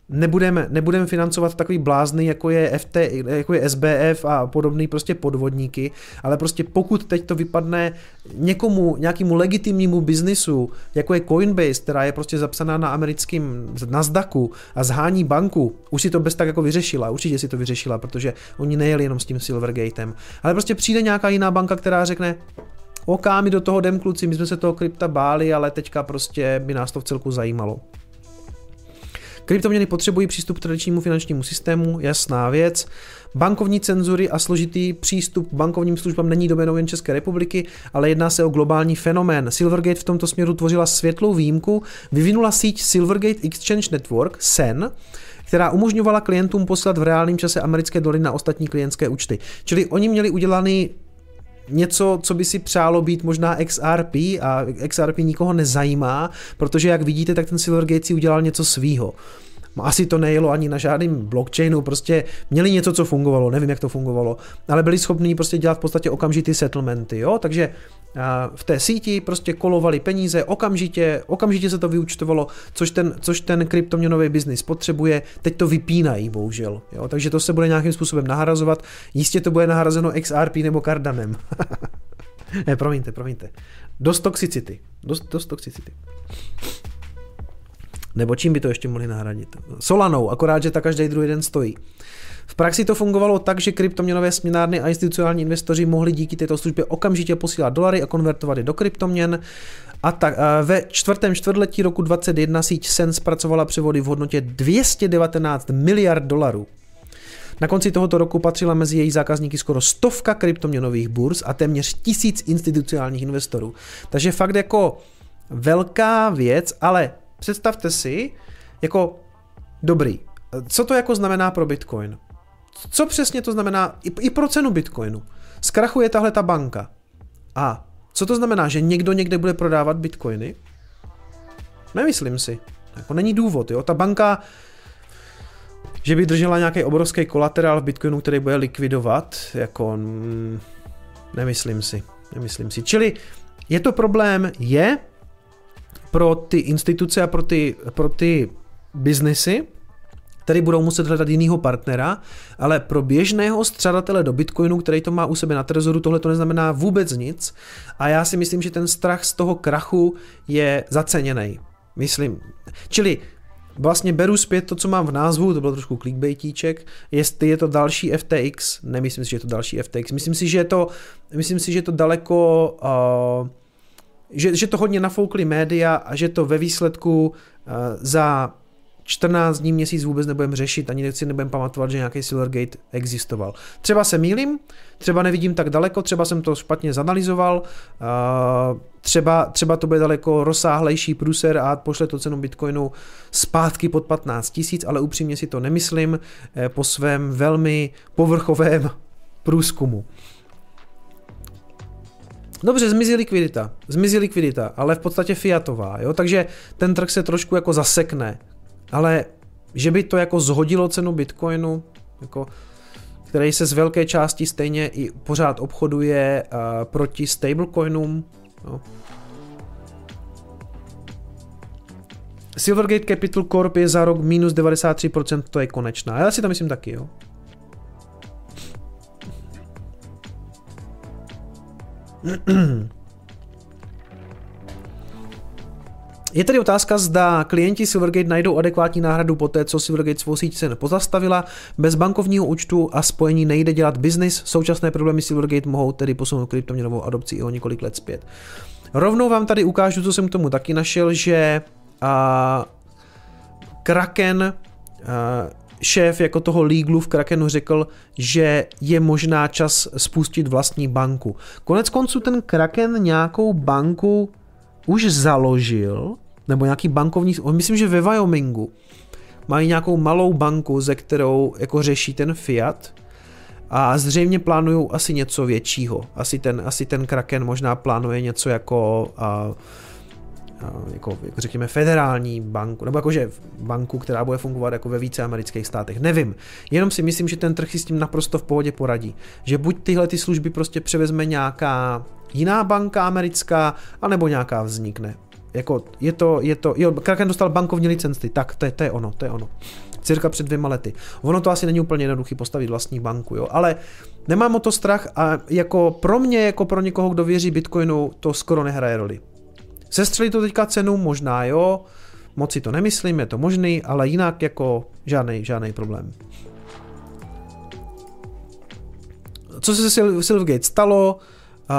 nebudeme, nebudeme financovat takový blázny, jako je, FT, jako je SBF a podobný prostě podvodníky, ale prostě pokud teď to vypadne někomu, nějakému legitimnímu biznisu, jako je Coinbase, která je prostě zapsaná na americkém Nasdaqu a zhání banku, už si to bez tak jako vyřešila, určitě si to vyřešila, protože oni nejeli jenom s tím Silvergatem, ale prostě přijde nějaká jiná banka, která řekne, OK, my do toho jdem kluci, my jsme se toho krypta báli, ale teďka prostě by nás to v celku zajímalo. Kryptoměny potřebují přístup k tradičnímu finančnímu systému, jasná věc. Bankovní cenzury a složitý přístup k bankovním službám není domenou jen České republiky, ale jedná se o globální fenomén. Silvergate v tomto směru tvořila světlou výjimku, vyvinula síť Silvergate Exchange Network, SEN, která umožňovala klientům poslat v reálném čase americké doly na ostatní klientské účty. Čili oni měli udělaný něco, co by si přálo být možná XRP a XRP nikoho nezajímá, protože jak vidíte, tak ten Silvergate si udělal něco svýho. Asi to nejelo ani na žádným blockchainu, prostě měli něco, co fungovalo, nevím, jak to fungovalo, ale byli schopní prostě dělat v podstatě okamžitý settlementy, jo, takže v té síti prostě kolovali peníze okamžitě, okamžitě se to vyučtovalo, což ten, což ten kryptoměnový biznis potřebuje, teď to vypínají, bohužel, jo, takže to se bude nějakým způsobem nahrazovat, jistě to bude nahrazeno XRP nebo Cardanem. ne, promiňte, promiňte. Dost toxicity, dost, dost toxicity. Nebo čím by to ještě mohli nahradit? Solanou, akorát, že ta každý druhý den stojí. V praxi to fungovalo tak, že kryptoměnové směnárny a institucionální investoři mohli díky této službě okamžitě posílat dolary a konvertovat je do kryptoměn. A tak ve čtvrtém čtvrtletí roku 2021 síť SEN zpracovala převody v hodnotě 219 miliard dolarů. Na konci tohoto roku patřila mezi její zákazníky skoro stovka kryptoměnových burz a téměř tisíc institucionálních investorů. Takže fakt jako velká věc, ale představte si, jako dobrý, co to jako znamená pro Bitcoin? Co přesně to znamená i, i pro cenu Bitcoinu? Zkrachuje tahle ta banka. A co to znamená, že někdo někde bude prodávat Bitcoiny? Nemyslím si. Jako není důvod, jo. Ta banka, že by držela nějaký obrovský kolaterál v Bitcoinu, který bude likvidovat, jako mm, nemyslím si. Nemyslím si. Čili je to problém, je, pro ty instituce a pro ty, pro ty biznesy, Tady budou muset hledat jinýho partnera, ale pro běžného střadatele do Bitcoinu, který to má u sebe na trezoru, tohle to neznamená vůbec nic a já si myslím, že ten strach z toho krachu je zaceněný. Myslím. Čili vlastně beru zpět to, co mám v názvu, to byl trošku clickbaitíček, jestli je to další FTX, nemyslím si, že je to další FTX, myslím si, že je to, myslím si, že je to daleko uh, že, že to hodně nafoukli média a že to ve výsledku uh, za 14 dní, měsíc vůbec nebudeme řešit, ani si nebudeme pamatovat, že nějaký Silvergate existoval. Třeba se mýlím, třeba nevidím tak daleko, třeba jsem to špatně zanalizoval, uh, třeba, třeba to bude daleko rozsáhlejší průser a pošle to cenu Bitcoinu zpátky pod 15 tisíc, ale upřímně si to nemyslím eh, po svém velmi povrchovém průzkumu. Dobře, zmizí likvidita, zmizí likvidita, ale v podstatě fiatová, jo? takže ten trh se trošku jako zasekne, ale že by to jako zhodilo cenu Bitcoinu, jako, který se z velké části stejně i pořád obchoduje uh, proti stablecoinům, jo? Silvergate Capital Corp je za rok minus 93%, to je konečná. Já si to myslím taky, jo. Je tedy otázka, zda klienti Silvergate najdou adekvátní náhradu po té, co Silvergate svou síť se pozastavila. Bez bankovního účtu a spojení nejde dělat biznis. Současné problémy Silvergate mohou tedy posunout kryptoměnovou adopci i o několik let zpět. Rovnou vám tady ukážu, co jsem tomu taky našel, že a, Kraken a, šéf jako toho líglu v Krakenu řekl, že je možná čas spustit vlastní banku. Konec konců ten Kraken nějakou banku už založil, nebo nějaký bankovní, myslím, že ve Wyomingu mají nějakou malou banku, ze kterou jako řeší ten Fiat a zřejmě plánují asi něco většího. Asi ten, asi ten Kraken možná plánuje něco jako uh, jako, jako řekněme federální banku, nebo jakože banku, která bude fungovat jako ve více amerických státech. Nevím. Jenom si myslím, že ten trh si s tím naprosto v pohodě poradí. Že buď tyhle ty služby prostě převezme nějaká jiná banka americká, anebo nějaká vznikne. Jako je to, je to, jo, Kraken dostal bankovní licenci, tak to je, to je ono, to je ono. Cirka před dvěma lety. Ono to asi není úplně jednoduchý postavit vlastní banku, jo, ale nemám o to strach a jako pro mě, jako pro někoho, kdo věří Bitcoinu, to skoro nehraje roli. Sestřelí to teďka cenu, možná jo, moc si to nemyslím, je to možný, ale jinak jako žádný, žádný problém. Co se Silvergate stalo? Uh,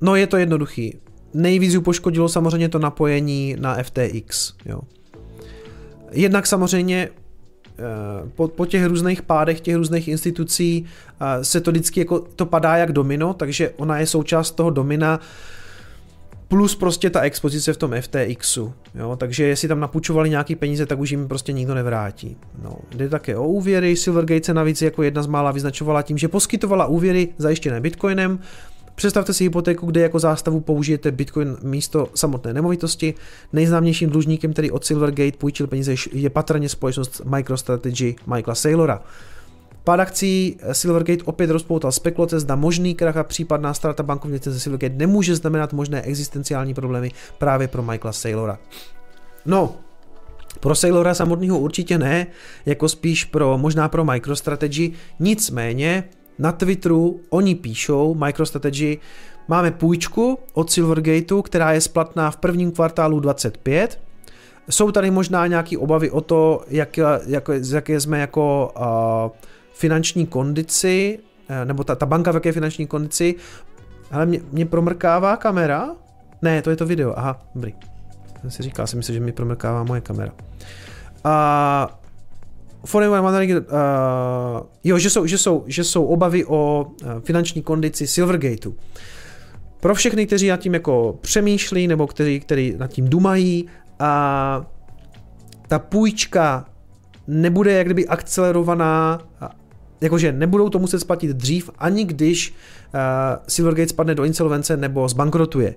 no je to jednoduchý. Nejvíc ju poškodilo samozřejmě to napojení na FTX. Jo. Jednak samozřejmě eh, po, po těch různých pádech těch různých institucí se to vždycky jako, to padá jak domino, takže ona je součást toho domina plus prostě ta expozice v tom FTXu, jo, takže jestli tam napučovali nějaký peníze, tak už jim prostě nikdo nevrátí. No, jde také o úvěry, Silvergate se navíc jako jedna z mála vyznačovala tím, že poskytovala úvěry zajištěné bitcoinem, Představte si hypotéku, kde jako zástavu použijete Bitcoin místo samotné nemovitosti. Nejznámějším dlužníkem, který od Silvergate půjčil peníze, je patrně společnost MicroStrategy Michaela Saylora. Pád akcí Silvergate opět rozpoutal spekulace, zda možný krach a případná ztráta bankovní licence Silvergate nemůže znamenat možné existenciální problémy právě pro Michaela Saylora. No, pro Saylora samotného určitě ne, jako spíš pro, možná pro MicroStrategy, nicméně na Twitteru oni píšou, MicroStrategy, máme půjčku od Silvergateu, která je splatná v prvním kvartálu 25, jsou tady možná nějaké obavy o to, jak, jak, jaké jsme jako uh, finanční kondici, uh, nebo ta, ta banka v jaké finanční kondici. Ale mě, mě promrkává kamera? Ne, to je to video, aha, dobrý. Jsem si říkal, jsem myslel, že mi promrkává moje kamera. A Foreign Money, uh, jo, že jsou, že, jsou, že jsou obavy o uh, finanční kondici Silvergateu. Pro všechny, kteří nad tím jako přemýšlí, nebo kteří, kteří nad tím dumají, a ta půjčka nebude jak kdyby akcelerovaná, jakože nebudou to muset splatit dřív, ani když uh, Silvergate spadne do insolvence nebo zbankrotuje.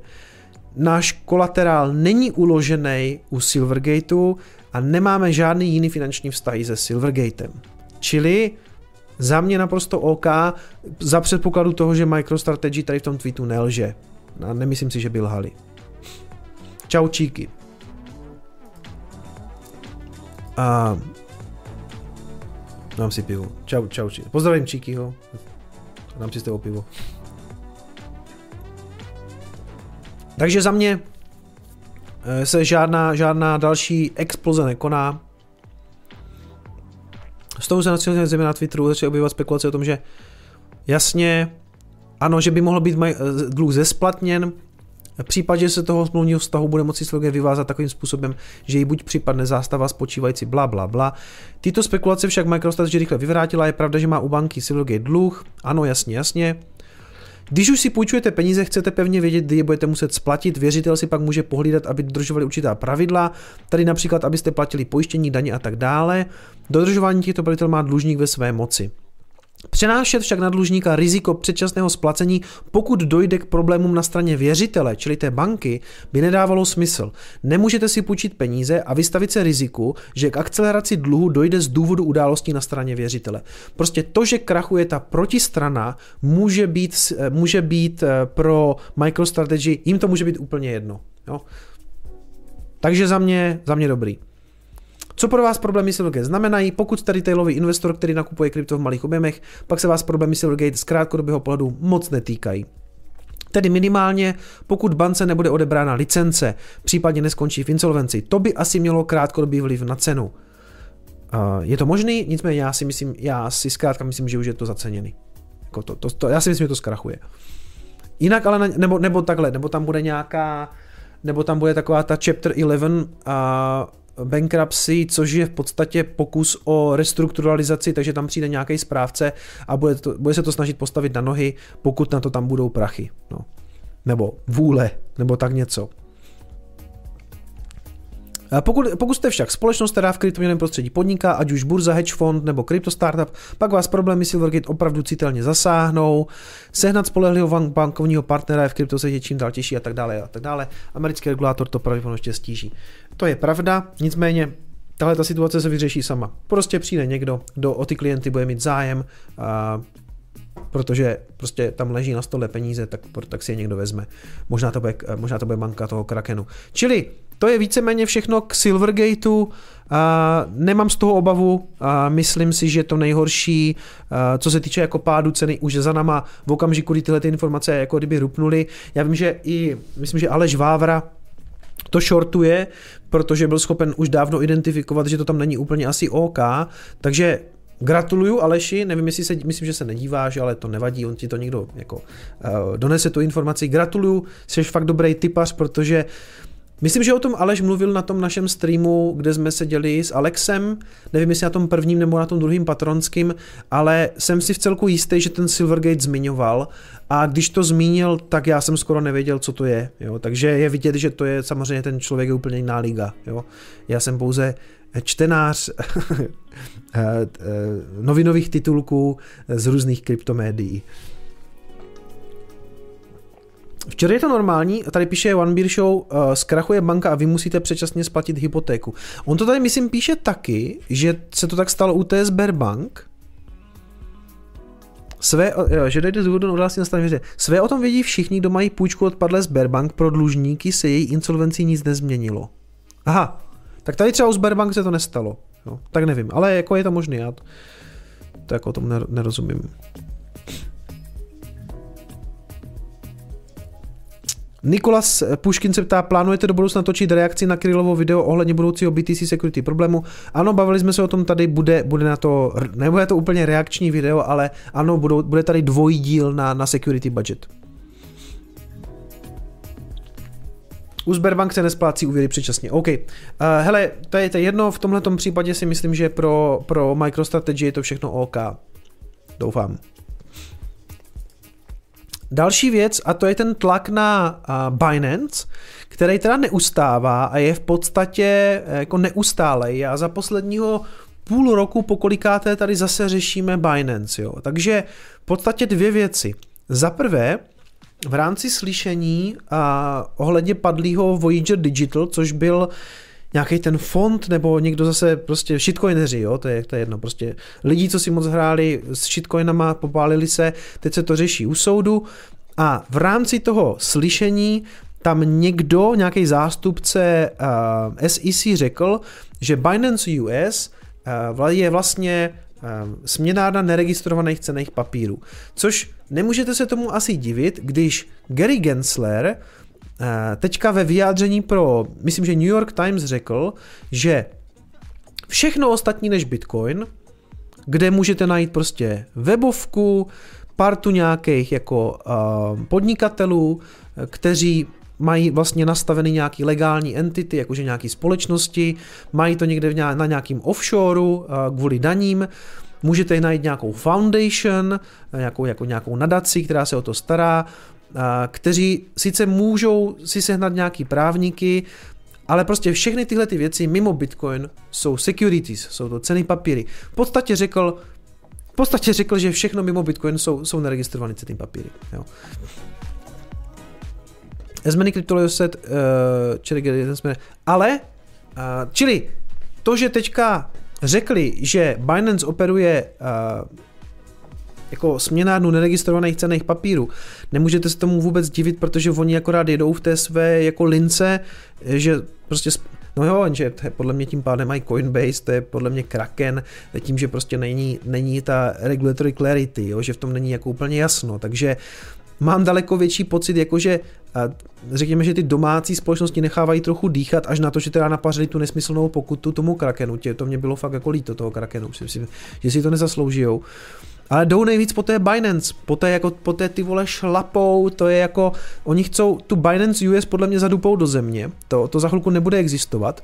Náš kolaterál není uložený u Silvergateu, a nemáme žádný jiný finanční vztahy se Silvergatem. Čili za mě naprosto OK, za předpokladu toho, že MicroStrategy tady v tom tweetu nelže. A nemyslím si, že by lhali. Čau číky. A dám si pivo. Čau, čau, číky. Pozdravím Číkyho. Dám si z toho pivo. Takže za mě Eh, se žádná, žádná další exploze nekoná. S tou se nacionální země na Twitteru začaly objevovat spekulace o tom, že jasně, ano, že by mohl být eh, dluh zesplatněn, v případě se toho smluvního vztahu bude moci Silvergate vyvázat takovým způsobem, že jí buď připadne zástava spočívající bla bla bla. Tyto spekulace však MicroStrategy rychle vyvrátila, je pravda, že má u banky Silvergate dluh, ano, jasně, jasně, když už si půjčujete peníze, chcete pevně vědět, kdy je budete muset splatit, věřitel si pak může pohlídat, aby dodržovali určitá pravidla, tady například, abyste platili pojištění, daně a tak dále. Dodržování těchto pravidel má dlužník ve své moci. Přenášet však na dlužníka riziko předčasného splacení, pokud dojde k problémům na straně věřitele, čili té banky, by nedávalo smysl. Nemůžete si půjčit peníze a vystavit se riziku, že k akceleraci dluhu dojde z důvodu událostí na straně věřitele. Prostě to, že krachuje ta protistrana, může být, může být eh, pro MicroStrategy, jim to může být úplně jedno. Jo? Takže za mě, za mě dobrý. Co pro vás problémy Silvergate znamenají? Pokud jste retailový investor, který nakupuje krypto v malých objemech, pak se vás problémy Silvergate z krátkodobého pohledu moc netýkají. Tedy minimálně, pokud bance nebude odebrána licence, případně neskončí v insolvenci, to by asi mělo krátkodobý vliv na cenu. Je to možný, nicméně já si myslím, já si zkrátka myslím, že už je to zaceněný. Jako to, to, to, já si myslím, že to zkrachuje. Jinak ale, nebo, nebo takhle, nebo tam bude nějaká, nebo tam bude taková ta chapter 11 a bankruptcy, což je v podstatě pokus o restrukturalizaci, takže tam přijde nějaký správce a bude, to, bude se to snažit postavit na nohy, pokud na to tam budou prachy. No. Nebo vůle, nebo tak něco. Pokud, pokud jste však společnost, která v kryptoměnovém prostředí podniká, ať už burza, hedge fond nebo krypto startup, pak vás problémy Silvergate opravdu citelně zasáhnou. Sehnat spolehlivého bankovního partnera je v kryptosvětě čím dál těžší a tak dále a tak dále. Americký regulátor to pravděpodobně stíží. To je pravda, nicméně tahle ta situace se vyřeší sama. Prostě přijde někdo, kdo o ty klienty bude mít zájem, a protože prostě tam leží na stole peníze, tak, tak si je někdo vezme. Možná to bude, možná to bude manka toho Krakenu. Čili to je víceméně všechno k Silvergateu. A nemám z toho obavu, a myslím si, že to nejhorší, co se týče jako pádu ceny, už je za náma v okamžiku, kdy tyhle ty informace jako kdyby rupnuly. Já vím, že i, myslím, že Aleš Vávra to shortuje, protože byl schopen už dávno identifikovat, že to tam není úplně asi OK, takže Gratuluju Aleši, nevím, jestli se, myslím, že se nedíváš, ale to nevadí, on ti to někdo jako uh, donese tu informaci. Gratuluju, jsi fakt dobrý typař, protože Myslím, že o tom Aleš mluvil na tom našem streamu, kde jsme seděli s Alexem, nevím jestli na tom prvním nebo na tom druhým patronským, ale jsem si v celku jistý, že ten Silvergate zmiňoval a když to zmínil, tak já jsem skoro nevěděl, co to je. Jo? Takže je vidět, že to je samozřejmě ten člověk je úplně jiná liga. Jo? Já jsem pouze čtenář eh, eh, novinových titulků z různých kryptomédií. Včera je to normální, tady píše One Beer Show, uh, zkrachuje banka a vy musíte předčasně splatit hypotéku. On to tady, myslím, píše taky, že se to tak stalo u té Sberbank, své, že dojde z důvodu odhlásí na věře. Své o tom vědí všichni, kdo mají půjčku od padlé Sberbank, pro dlužníky se její insolvencí nic nezměnilo. Aha, tak tady třeba u Sberbank se to nestalo. Jo, tak nevím, ale jako je to možné, já to, to jako o tom nerozumím. Nikolas Puškin se ptá, plánujete do budoucna točit reakci na Krylovo video ohledně budoucího BTC security problému? Ano, bavili jsme se o tom tady, bude, bude na to, nebude to úplně reakční video, ale ano, budou, bude tady dvojí díl na, na security budget. U Sberbank se nesplácí úvěry předčasně. OK. Uh, hele, to je, to je jedno, v tomhle případě si myslím, že pro, pro MicroStrategy je to všechno OK. Doufám. Další věc, a to je ten tlak na Binance, který teda neustává a je v podstatě e, jako neustálej. Já za posledního půl roku pokolikáté tady zase řešíme Binance. Jo. Takže v podstatě dvě věci. Za prvé, v rámci slyšení a ohledně padlého Voyager Digital, což byl nějaký ten fond, nebo někdo zase prostě shitcoineři, jo, to je, to je jedno, prostě lidi, co si moc hráli s shitcoinama, popálili se, teď se to řeší u soudu a v rámci toho slyšení tam někdo, nějaký zástupce uh, SEC řekl, že Binance US uh, je vlastně uh, směnárna neregistrovaných cených papírů. Což nemůžete se tomu asi divit, když Gary Gensler Eh, teďka ve vyjádření pro, myslím, že New York Times řekl, že všechno ostatní než Bitcoin, kde můžete najít prostě webovku, partu nějakých jako uh, podnikatelů, kteří mají vlastně nastavený nějaký legální entity, jakože nějaký společnosti, mají to někde na nějakým offshoreu uh, kvůli daním, můžete najít nějakou foundation, nějakou, jako nějakou nadaci, která se o to stará, kteří sice můžou si sehnat nějaký právníky, ale prostě všechny tyhle ty věci mimo Bitcoin jsou securities, jsou to ceny papíry. V podstatě řekl, v podstatě řekl, že všechno mimo Bitcoin jsou, jsou neregistrované ceny papíry. Jo. Crypto said, uh, ale, uh, čili to, že teďka řekli, že Binance operuje uh, jako směnárnu neregistrovaných cených papírů. Nemůžete se tomu vůbec divit, protože oni akorát jedou v té své jako lince, že prostě No jo, že to je podle mě tím pádem mají Coinbase, to je podle mě Kraken, tím, že prostě není, není ta regulatory clarity, jo, že v tom není jako úplně jasno, takže mám daleko větší pocit, jakože řekněme, že ty domácí společnosti nechávají trochu dýchat, až na to, že teda napařili tu nesmyslnou pokutu tomu Krakenu, tě, to mě bylo fakt jako líto toho Krakenu, že si to nezasloužijou. Ale jdou nejvíc po té Binance, po té, jako, po té ty vole šlapou, to je jako, oni chcou tu Binance US podle mě zadupou do země, to, to za chvilku nebude existovat.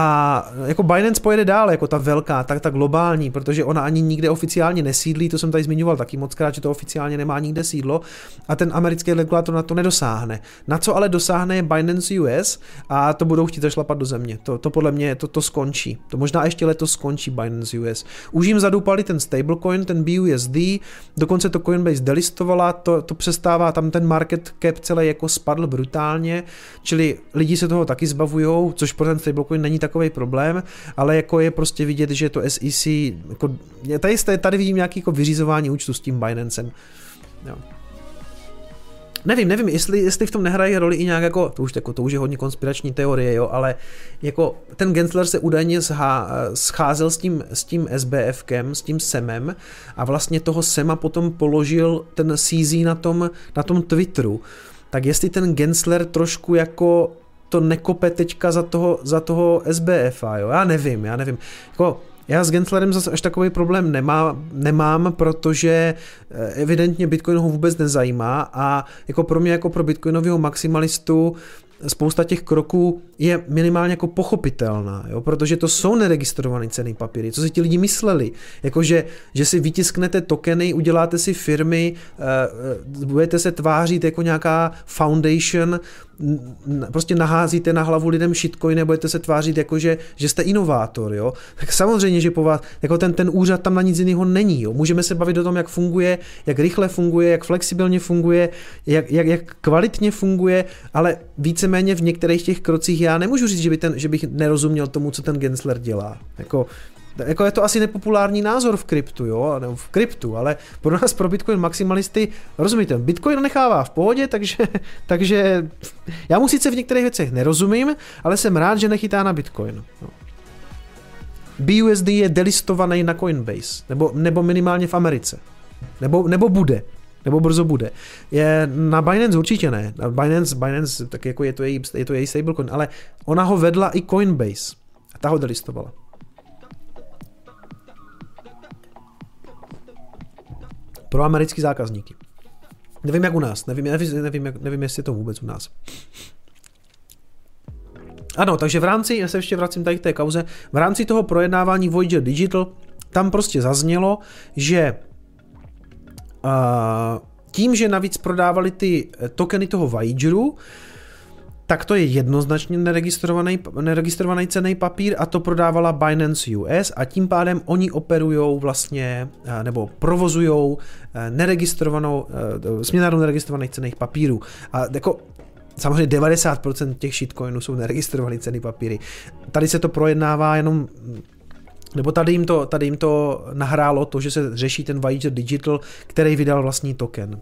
A jako Binance pojede dál, jako ta velká, tak ta globální, protože ona ani nikde oficiálně nesídlí, to jsem tady zmiňoval taky moc krát, že to oficiálně nemá nikde sídlo a ten americký regulátor na to nedosáhne. Na co ale dosáhne je Binance US a to budou chtít zašlapat do země. To, to podle mě to, to skončí. To možná ještě letos skončí Binance US. Už jim zadupali ten stablecoin, ten BUSD, dokonce to Coinbase delistovala, to, to přestává, tam ten market cap celý jako spadl brutálně, čili lidi se toho taky zbavujou, což pro ten stablecoin není takový problém, ale jako je prostě vidět, že to SEC, jako, tady, tady vidím nějaký jako vyřizování účtu s tím Binancem. Jo. Nevím, nevím, jestli, jestli v tom nehraje roli i nějak jako, to už, jako, to už je hodně konspirační teorie, jo, ale jako ten Gensler se údajně zhá, scházel s tím, s tím SBFkem, s tím Semem a vlastně toho Sema potom položil ten CZ na tom, na tom Twitteru. Tak jestli ten Gensler trošku jako to nekope teďka za toho, za toho SBF, jo, já nevím, já nevím. Jako, já s Genslerem zase až takový problém nemá, nemám, protože eh, evidentně Bitcoin ho vůbec nezajímá a jako pro mě, jako pro bitcoinového maximalistu, spousta těch kroků je minimálně jako pochopitelná, jo? protože to jsou neregistrované ceny papíry. Co si ti lidi mysleli? Jako, že, že si vytisknete tokeny, uděláte si firmy, uh, budete se tvářit jako nějaká foundation, prostě naházíte na hlavu lidem shitcoiny, budete se tvářit jako, že, že jste inovátor, jo? Tak samozřejmě, že po vás, jako ten, ten úřad tam na nic jiného není, jo? Můžeme se bavit o tom, jak funguje, jak rychle funguje, jak flexibilně funguje, jak, jak, jak kvalitně funguje, ale víceméně v některých těch krocích já nemůžu říct, že, by ten, že bych nerozuměl tomu, co ten Gensler dělá. Jako, jako je to asi nepopulární názor v kryptu, jo, nebo v kryptu, ale pro nás, pro Bitcoin maximalisty, rozumíte, Bitcoin nechává v pohodě, takže, takže já mu sice v některých věcech nerozumím, ale jsem rád, že nechytá na Bitcoin. No. BUSD je delistovaný na Coinbase, nebo, nebo minimálně v Americe. Nebo, nebo bude. Nebo brzo bude. Je na Binance určitě ne. Na Binance, Binance tak jako je to její, je to její stablecoin, ale ona ho vedla i Coinbase. A ta ho delistovala. Pro americký zákazníky. Nevím jak u nás, nevím, nevím, nevím, nevím jestli je to vůbec u nás. Ano, takže v rámci, já se ještě vracím tady k té kauze, v rámci toho projednávání Voyager Digital tam prostě zaznělo, že uh, tím, že navíc prodávali ty tokeny toho Voyageru, tak to je jednoznačně neregistrovaný, neregistrovaný cený papír a to prodávala Binance US a tím pádem oni operují vlastně eh, nebo provozují eh, neregistrovanou, eh, směnárnu neregistrovaných cených papírů. A jako samozřejmě 90% těch shitcoinů jsou neregistrované ceny papíry. Tady se to projednává jenom nebo tady jim, to, tady jim to nahrálo to, že se řeší ten Voyager Digital, který vydal vlastní token.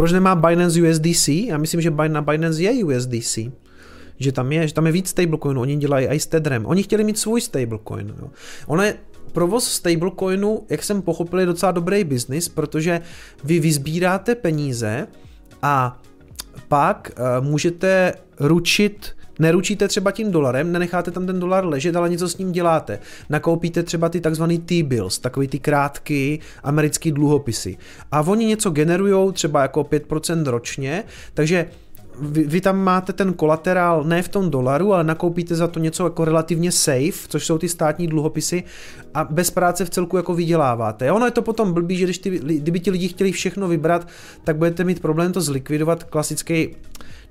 Proč nemá Binance USDC? Já myslím, že na Binance je USDC. Že tam je, že tam je víc stablecoinů, oni dělají i s Tetherem. Oni chtěli mít svůj stablecoin. Jo. Ono je, provoz stablecoinu, jak jsem pochopil, je docela dobrý biznis, protože vy vyzbíráte peníze a pak uh, můžete ručit Neručíte třeba tím dolarem, nenecháte tam ten dolar ležet, ale něco s ním děláte. Nakoupíte třeba ty takzvaný T-bills, takový ty krátké americké dluhopisy. A oni něco generují třeba jako 5% ročně, takže vy, vy tam máte ten kolaterál ne v tom dolaru, ale nakoupíte za to něco jako relativně safe, což jsou ty státní dluhopisy a bez práce v celku jako vyděláváte. Ono je to potom blbý, že když ty, kdyby ti lidi chtěli všechno vybrat, tak budete mít problém to zlikvidovat. Klasický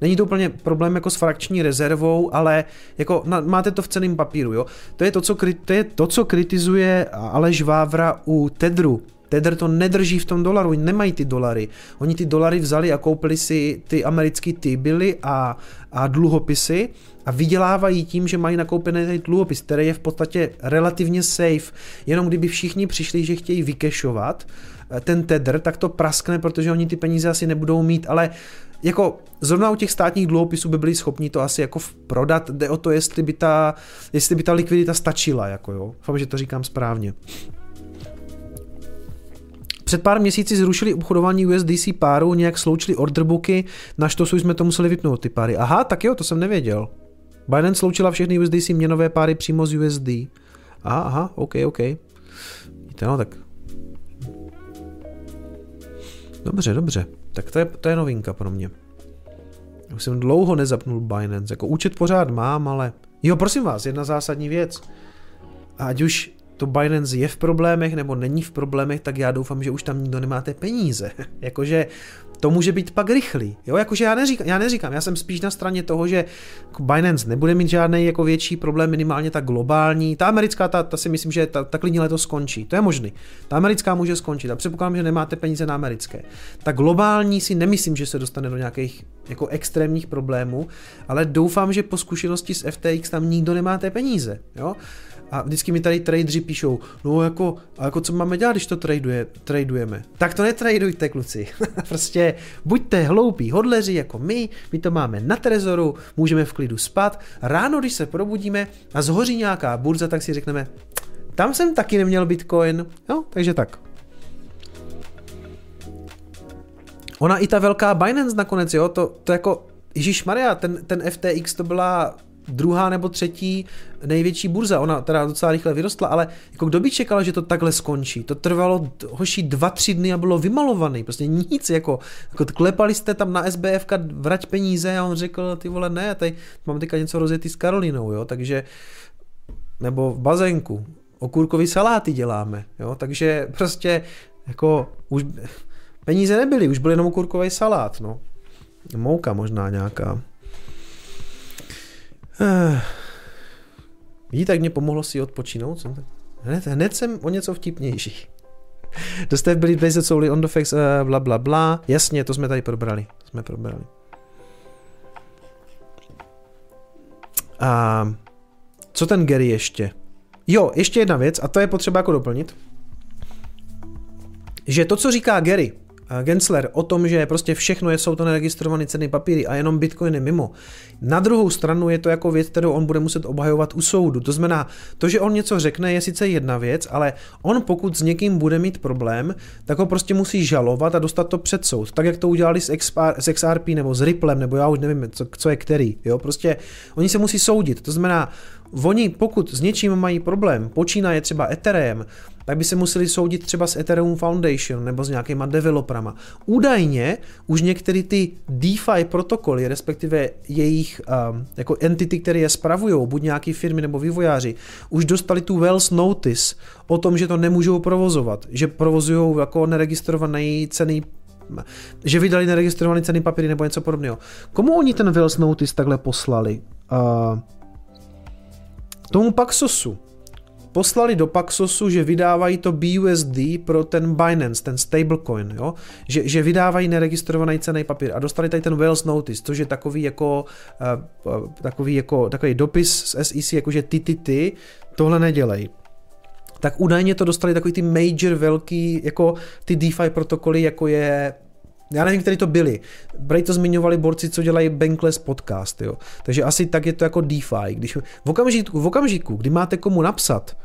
Není to úplně problém jako s frakční rezervou, ale jako na, máte to v ceném papíru, jo. To je to, co, to je to, co kritizuje Aleš Vávra u Tedru. Tether to nedrží v tom dolaru, oni nemají ty dolary. Oni ty dolary vzali a koupili si ty americké T-billy a, a dluhopisy a vydělávají tím, že mají nakoupený ten dluhopis, který je v podstatě relativně safe. Jenom kdyby všichni přišli, že chtějí vykešovat eh, ten tether, tak to praskne, protože oni ty peníze asi nebudou mít, ale jako zrovna u těch státních dluhopisů by byli schopni to asi jako prodat, jde o to, jestli by ta, jestli by ta likvidita stačila, jako jo. Doufám, že to říkám správně. Před pár měsíci zrušili obchodování USDC páru, nějak sloučili orderbooky, na to jsme to museli vypnout ty páry. Aha, tak jo, to jsem nevěděl. Binance sloučila všechny USDC měnové páry přímo z USD. Aha, aha, OK, OK. Víte, no tak. Dobře, dobře. Tak to je, to je novinka pro mě. Už jsem dlouho nezapnul Binance. Jako účet pořád mám, ale... Jo, prosím vás, jedna zásadní věc. Ať už to Binance je v problémech nebo není v problémech, tak já doufám, že už tam nikdo nemáte peníze. Jakože to může být pak rychlý. Jo, jakože já neříkám, já neříkám, já jsem spíš na straně toho, že Binance nebude mít žádný jako větší problém, minimálně ta globální. Ta americká, ta, ta si myslím, že ta, ta klidně letos skončí. To je možný. Ta americká může skončit. A předpokládám, že nemáte peníze na americké. Ta globální si nemyslím, že se dostane do nějakých jako extrémních problémů, ale doufám, že po zkušenosti s FTX tam nikdo nemáte peníze. Jo? A vždycky mi tady tradeři píšou, no jako, a jako co máme dělat, když to traduje, tradujeme? Tak to netradujte, kluci. prostě buďte hloupí hodleři jako my, my to máme na trezoru, můžeme v klidu spát. Ráno, když se probudíme a zhoří nějaká burza, tak si řekneme, tam jsem taky neměl bitcoin. No, takže tak. Ona i ta velká Binance nakonec, jo, to, to jako, Ježíš Maria, ten, ten FTX to byla druhá nebo třetí největší burza. Ona teda docela rychle vyrostla, ale jako kdo by čekal, že to takhle skončí? To trvalo hoší dva, tři dny a bylo vymalovaný. Prostě nic, jako, jako klepali jste tam na SBF vrať peníze a on řekl, ty vole, ne, tady mám teďka něco rozjetý s Karolinou, jo, takže nebo v bazénku. Okurkový saláty děláme, jo, takže prostě jako už peníze nebyly, už byl jenom okurkový salát, no. Mouka možná nějaká. Uh, Vidí, tak mě pomohlo si odpočinout. Hned, hned jsem o něco vtipnější. Dostav byli Blazed Soul on the facts, uh, bla bla bla. Jasně, to jsme tady probrali. To jsme probrali. A co ten Gary ještě? Jo, ještě jedna věc, a to je potřeba jako doplnit. Že to, co říká Gary, Gensler o tom, že prostě všechno jsou to neregistrované ceny papíry a jenom Bitcoin je mimo. Na druhou stranu je to jako věc, kterou on bude muset obhajovat u soudu. To znamená, to, že on něco řekne, je sice jedna věc, ale on pokud s někým bude mít problém, tak ho prostě musí žalovat a dostat to před soud. Tak, jak to udělali s XRP nebo s Ripplem, nebo já už nevím, co, co je který. Jo? Prostě oni se musí soudit. To znamená, Oni, pokud s něčím mají problém, počínaje třeba Ethereum, tak by se museli soudit třeba s Ethereum Foundation nebo s nějakýma developerama. Údajně už některé ty DeFi protokoly, respektive jejich um, jako entity, které je spravují, buď nějaké firmy nebo vývojáři, už dostali tu Wells Notice o tom, že to nemůžou provozovat, že provozují jako neregistrovaný cený že vydali neregistrovaný ceny papíry nebo něco podobného. Komu oni ten Wells Notice takhle poslali? Uh, tomu Paxosu. Poslali do Paxosu, že vydávají to BUSD pro ten Binance, ten stablecoin, jo? Že, že vydávají neregistrovaný cený papír a dostali tady ten Wales Notice, což je takový jako, uh, takový jako takový dopis z SEC, jakože ty, ty, ty, tohle nedělej tak údajně to dostali takový ty major velký, jako ty DeFi protokoly, jako je já nevím, který to byli. Brej to zmiňovali borci, co dělají Bankless podcast, jo. Takže asi tak je to jako DeFi. Když v okamžiku, v okamžiku, kdy máte komu napsat,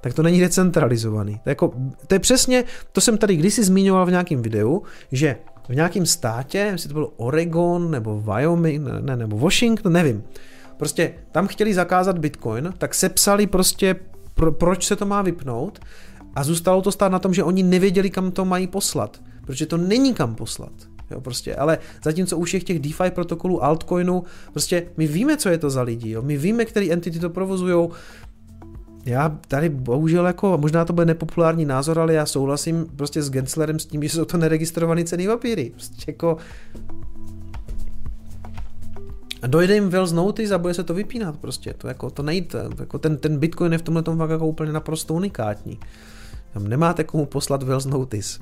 tak to není decentralizovaný. To je, jako, to je přesně, to jsem tady kdysi zmiňoval v nějakém videu, že v nějakém státě, jestli to bylo Oregon nebo Wyoming, ne, nebo Washington, nevím. Prostě tam chtěli zakázat Bitcoin, tak sepsali prostě, pro, proč se to má vypnout a zůstalo to stát na tom, že oni nevěděli, kam to mají poslat protože to není kam poslat. Jo, prostě, ale zatímco u všech těch DeFi protokolů, altcoinů, prostě my víme, co je to za lidi, jo? my víme, který entity to provozují, já tady bohužel jako, možná to bude nepopulární názor, ale já souhlasím prostě s Genslerem s tím, že jsou to neregistrované ceny papíry. Prostě jako dojde jim Wells Notice a bude se to vypínat prostě, to jako to nejde, jako ten, ten Bitcoin je v tomhle tom fakt jako úplně naprosto unikátní. Tam nemáte komu poslat Wells Notice.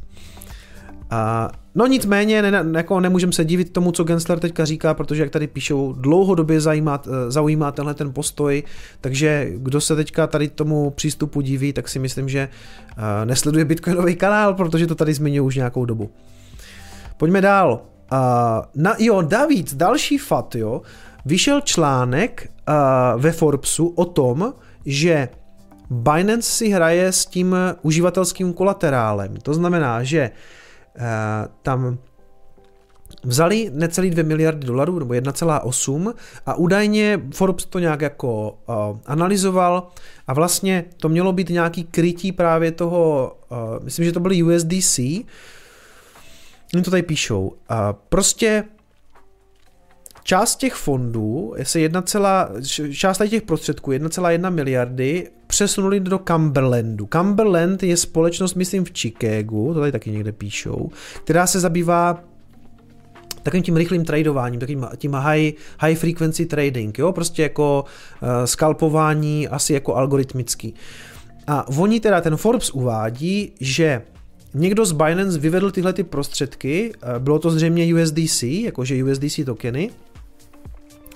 A, no nicméně ne, jako nemůžeme se divit tomu, co Gensler teďka říká, protože jak tady píšou, dlouhodobě zajímá, eh, zaujímá tenhle ten postoj, takže kdo se teďka tady tomu přístupu diví, tak si myslím, že uh, nesleduje Bitcoinový kanál, protože to tady zmiňuji už nějakou dobu. Pojďme dál. Uh, na, jo, David, další fat, jo, vyšel článek uh, ve Forbesu o tom, že Binance si hraje s tím uživatelským kolaterálem. To znamená, že uh, tam vzali necelý 2 miliardy dolarů, nebo 1,8 a údajně Forbes to nějak jako uh, analyzoval a vlastně to mělo být nějaký krytí právě toho, uh, myslím, že to byly USDC, Oni to tady píšou. Prostě část těch fondů, jedna celá, část těch prostředků, 1,1 miliardy, přesunuli do Cumberlandu. Cumberland je společnost, myslím, v Chicagu, to tady taky někde píšou, která se zabývá takovým tím rychlým tradováním, takovým tím high, high frequency trading, jo, prostě jako uh, skalpování, asi jako algoritmický. A oni teda, ten Forbes uvádí, že někdo z Binance vyvedl tyhle ty prostředky, uh, bylo to zřejmě USDC, jakože USDC tokeny,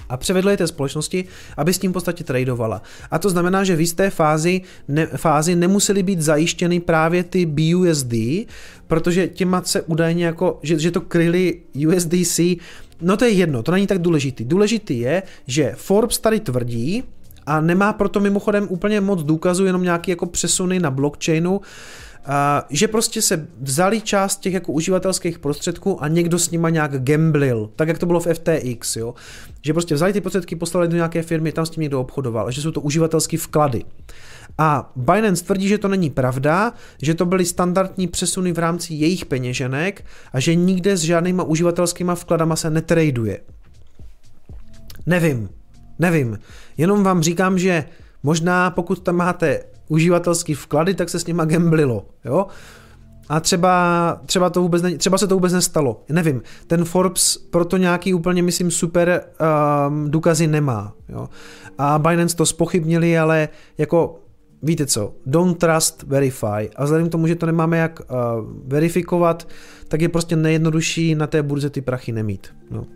a převedl je té společnosti, aby s tím v podstatě tradovala. A to znamená, že v jisté fázi, ne, fázi nemusely být zajištěny právě ty BUSD, protože těma se údajně jako, že, že to kryli USDC, no to je jedno, to není tak důležitý. Důležitý je, že Forbes tady tvrdí, a nemá proto mimochodem úplně moc důkazů, jenom nějaký jako přesuny na blockchainu, že prostě se vzali část těch jako uživatelských prostředků a někdo s nima nějak gamblil, tak jak to bylo v FTX, jo. Že prostě vzali ty prostředky, poslali do nějaké firmy, tam s tím někdo obchodoval, že jsou to uživatelské vklady. A Binance tvrdí, že to není pravda, že to byly standardní přesuny v rámci jejich peněženek a že nikde s žádnýma uživatelskýma vkladama se netraduje. Nevím, nevím. Jenom vám říkám, že možná pokud tam máte uživatelský vklady, tak se s nima gamblilo, jo? A třeba, třeba, to vůbec ne, třeba se to vůbec nestalo. Nevím, ten Forbes proto nějaký úplně, myslím, super um, důkazy nemá. Jo? A Binance to spochybnili, ale jako víte co, don't trust, verify. A vzhledem k tomu, že to nemáme jak uh, verifikovat, tak je prostě nejjednodušší na té burze ty prachy nemít. No.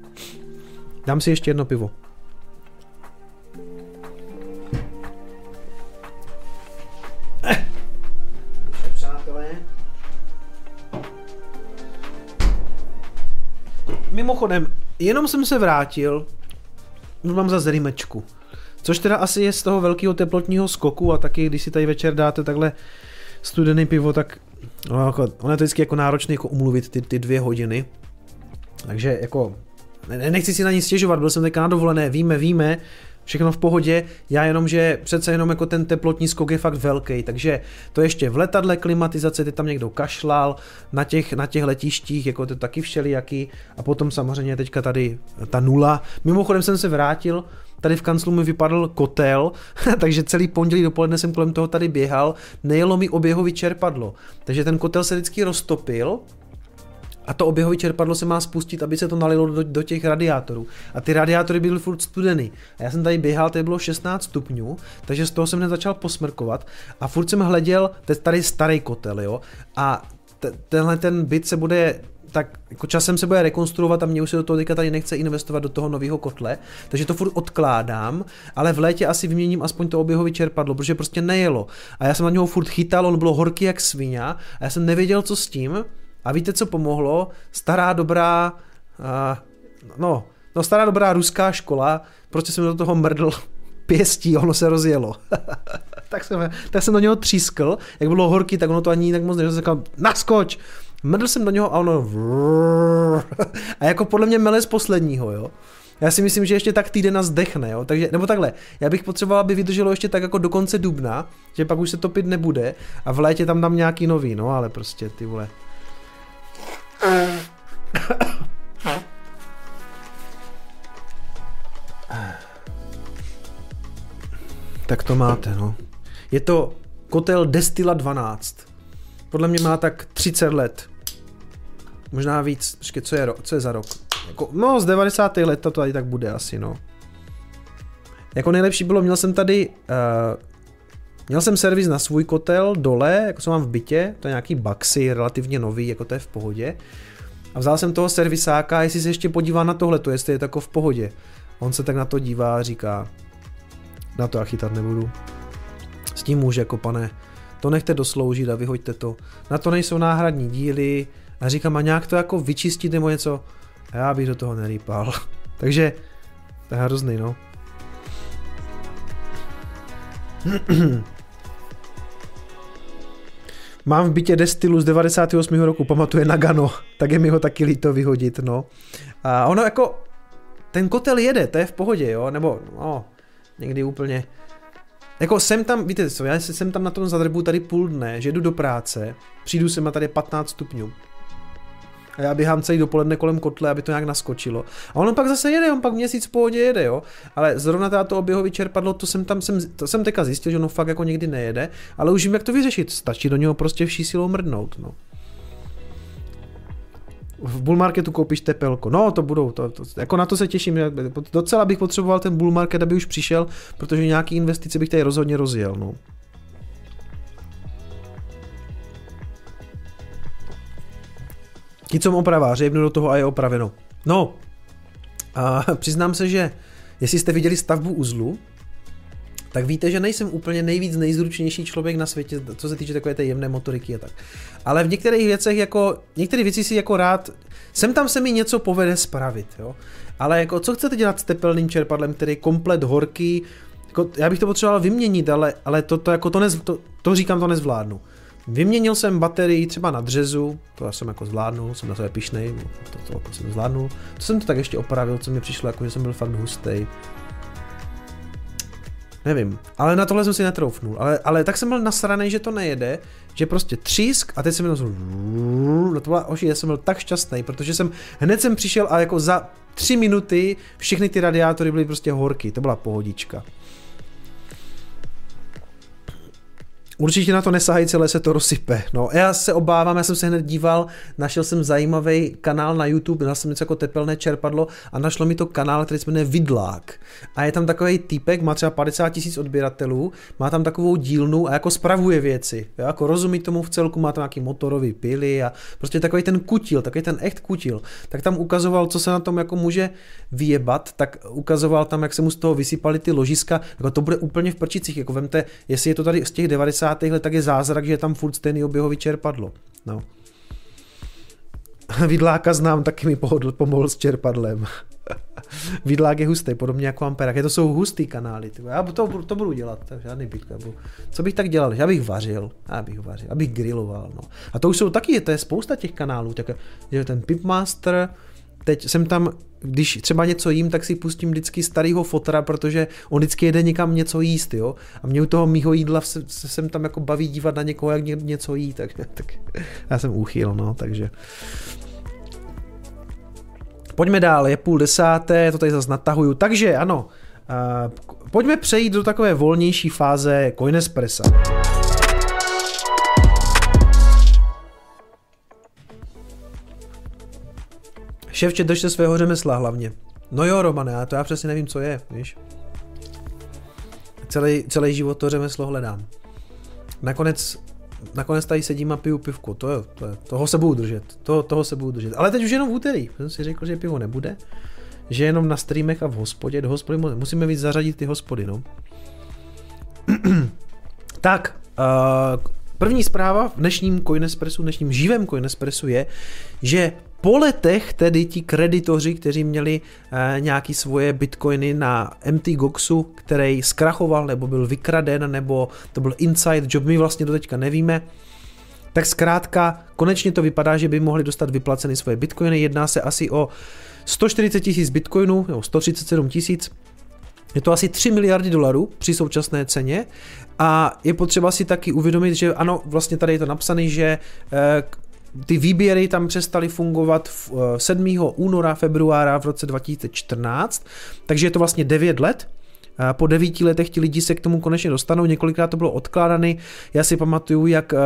Dám si ještě jedno pivo. Mimochodem, jenom jsem se vrátil, mám za rimečku. Což teda asi je z toho velkého teplotního skoku a taky, když si tady večer dáte takhle studený pivo, tak no, jako, ono je to vždycky jako náročné jako umluvit ty, ty dvě hodiny. Takže jako nechci si na ní stěžovat, byl jsem teďka na dovolené, víme, víme, všechno v pohodě, já jenom, že přece jenom jako ten teplotní skok je fakt velký, takže to ještě v letadle klimatizace, ty tam někdo kašlal, na těch, na těch letištích, jako to taky všelijaký. A potom samozřejmě teďka tady ta nula. Mimochodem jsem se vrátil, tady v kanclu mi vypadl kotel, takže celý pondělí dopoledne jsem kolem toho tady běhal, nejelo mi oběhový čerpadlo, takže ten kotel se vždycky roztopil, a to oběhové čerpadlo se má spustit, aby se to nalilo do, do těch radiátorů. A ty radiátory byly furt studeny. A já jsem tady běhal, tady bylo 16 stupňů, takže z toho jsem hned začal posmrkovat a furt jsem hleděl, to je tady starý kotel, jo, a t- tenhle ten byt se bude tak jako časem se bude rekonstruovat a mě už se do toho teďka tady nechce investovat do toho nového kotle, takže to furt odkládám, ale v létě asi vyměním aspoň to oběhové čerpadlo, protože prostě nejelo. A já jsem na něho furt chytal, on bylo horký jak svině a já jsem nevěděl, co s tím, a víte, co pomohlo? Stará dobrá, uh, no, no stará dobrá ruská škola, prostě jsem do toho mrdl pěstí, ono se rozjelo. tak, jsem, tak jsem do něho třískl, jak bylo horký, tak ono to ani jinak moc neřekl, říkal, naskoč! Mrdl jsem do něho a ono a jako podle mě mele z posledního, jo. Já si myslím, že ještě tak týden nás dechne, jo? Takže, nebo takhle, já bych potřeboval, aby vydrželo ještě tak jako do konce dubna, že pak už se topit nebude a v létě tam dám nějaký nový, no ale prostě ty vole. Tak to máte, no. Je to kotel Destila 12. Podle mě má tak 30 let. Možná víc. Počkej, co je, ro- co je za rok? Jako, no, z 90. let to tady tak bude asi, no. Jako nejlepší bylo, měl jsem tady, uh, měl jsem servis na svůj kotel dole, jako jsem mám v bytě, to je nějaký Baxi, relativně nový, jako to je v pohodě. A vzal jsem toho servisáka, jestli se ještě podívá na tohle, jestli je to jako v pohodě. On se tak na to dívá a říká, na to já chytat nebudu. S tím může jako pane, to nechte dosloužit a vyhoďte to. Na to nejsou náhradní díly a říkám, a nějak to jako vyčistit nebo něco. A já bych do toho nerýpal. Takže to je hrozný, no. Mám v bytě Destilu z 98. roku, pamatuje Nagano, tak je mi ho taky líto vyhodit, no. A ono jako, ten kotel jede, to je v pohodě, jo, nebo, no, někdy úplně, jako jsem tam, víte co, já jsem tam na tom zadrbu tady půl dne, že jdu do práce, přijdu sem a tady 15 stupňů. A já běhám celý dopoledne kolem kotle, aby to nějak naskočilo. A on pak zase jede, on pak měsíc v pohodě jede, jo. Ale zrovna to oběhový čerpadlo, to jsem tam, jsem, to jsem teďka zjistil, že ono fakt jako někdy nejede, ale už vím, jak to vyřešit. Stačí do něho prostě vší silou mrdnout, no. V bull marketu koupíš tepelko. No, to budou, to, to, jako na to se těším. Docela bych potřeboval ten bull market, aby už přišel, protože nějaký investice bych tady rozhodně rozjel, no. Ti, co opravá, řebnu do toho a je opraveno. No, a přiznám se, že jestli jste viděli stavbu uzlu, tak víte, že nejsem úplně nejvíc nejzručnější člověk na světě, co se týče takové té jemné motoriky a tak. Ale v některých věcech jako, některé věci si jako rád, sem tam se mi něco povede spravit, jo. Ale jako, co chcete dělat s tepelným čerpadlem, který je komplet horký, jako, já bych to potřeboval vyměnit, ale, ale to, to, jako to, nez, to, to říkám, to nezvládnu. Vyměnil jsem baterii třeba na dřezu, to já jsem jako zvládnul, jsem na sebe pišnej, to, to, to jsem zvládnul. To jsem to tak ještě opravil, co mi přišlo, jako že jsem byl fakt hustý. Nevím, ale na tohle jsem si netroufnul. Ale, ale tak jsem byl nasraný, že to nejede, že prostě třísk a teď jsem jenom no to byla, oši, já jsem byl tak šťastný, protože jsem hned jsem přišel a jako za tři minuty všechny ty radiátory byly prostě horky, to byla pohodička. Určitě na to nesahají, celé se to rozsype. No, já se obávám, já jsem se hned díval, našel jsem zajímavý kanál na YouTube, našel jsem něco jako tepelné čerpadlo a našlo mi to kanál, který se jmenuje Vidlák. A je tam takový týpek, má třeba 50 tisíc odběratelů, má tam takovou dílnu a jako spravuje věci. Jo, jako rozumí tomu v celku, má tam nějaký motorový pily a prostě takový ten kutil, takový ten echt kutil. Tak tam ukazoval, co se na tom jako může vyjebat, tak ukazoval tam, jak se mu z toho vysypaly ty ložiska, jako to bude úplně v prčicích, jako vemte, jestli je to tady z těch 90 90. let, tak je zázrak, že je tam furt stejný oběhový čerpadlo. No. Vidláka znám, taky mi pohodl, pomohl s čerpadlem. Vidlák je hustý, podobně jako Amperák. Je to jsou hustý kanály. Tyvo. Já to, to budu dělat, tak žádný bytka. Co bych tak dělal? Já bych vařil, já bych vařil, abych griloval. No. A to už jsou taky, to je spousta těch kanálů. Tak, že ten Pipmaster, teď jsem tam, když třeba něco jím, tak si pustím vždycky starého fotra, protože on vždycky jede někam něco jíst, jo. A mě u toho mýho jídla se, se sem tam jako baví dívat na někoho, jak něco jí, tak, tak já jsem úchyl, no, takže... Pojďme dál, je půl desáté, to tady zase natahuju, takže ano, uh, pojďme přejít do takové volnější fáze Coinespressa. Ševče, drž se svého řemesla hlavně. No jo, Romane, já to já přesně nevím, co je, víš. Celý, celý život to řemeslo hledám. Nakonec, nakonec tady sedím a piju pivku, to je, to je, toho se budu držet, to, toho se budu držet. Ale teď už jenom v úterý, jsem si řekl, že pivo nebude, že jenom na streamech a v hospodě, do hospody musíme víc zařadit ty hospody, no. tak, uh, první zpráva v dnešním Coinespressu, dnešním živém Coinespressu je, že po letech tedy ti kreditoři, kteří měli e, nějaký svoje bitcoiny na MT Goxu, který zkrachoval nebo byl vykraden, nebo to byl inside job, my vlastně do teďka nevíme, tak zkrátka konečně to vypadá, že by mohli dostat vyplaceny svoje bitcoiny. Jedná se asi o 140 tisíc bitcoinů, nebo 137 tisíc, je to asi 3 miliardy dolarů při současné ceně a je potřeba si taky uvědomit, že ano, vlastně tady je to napsané, že eh, ty výběry tam přestaly fungovat v 7. Eh, února, februára v roce 2014, takže je to vlastně 9 let. Po devíti letech ti lidi se k tomu konečně dostanou, několikrát to bylo odkládané. Já si pamatuju, jak uh,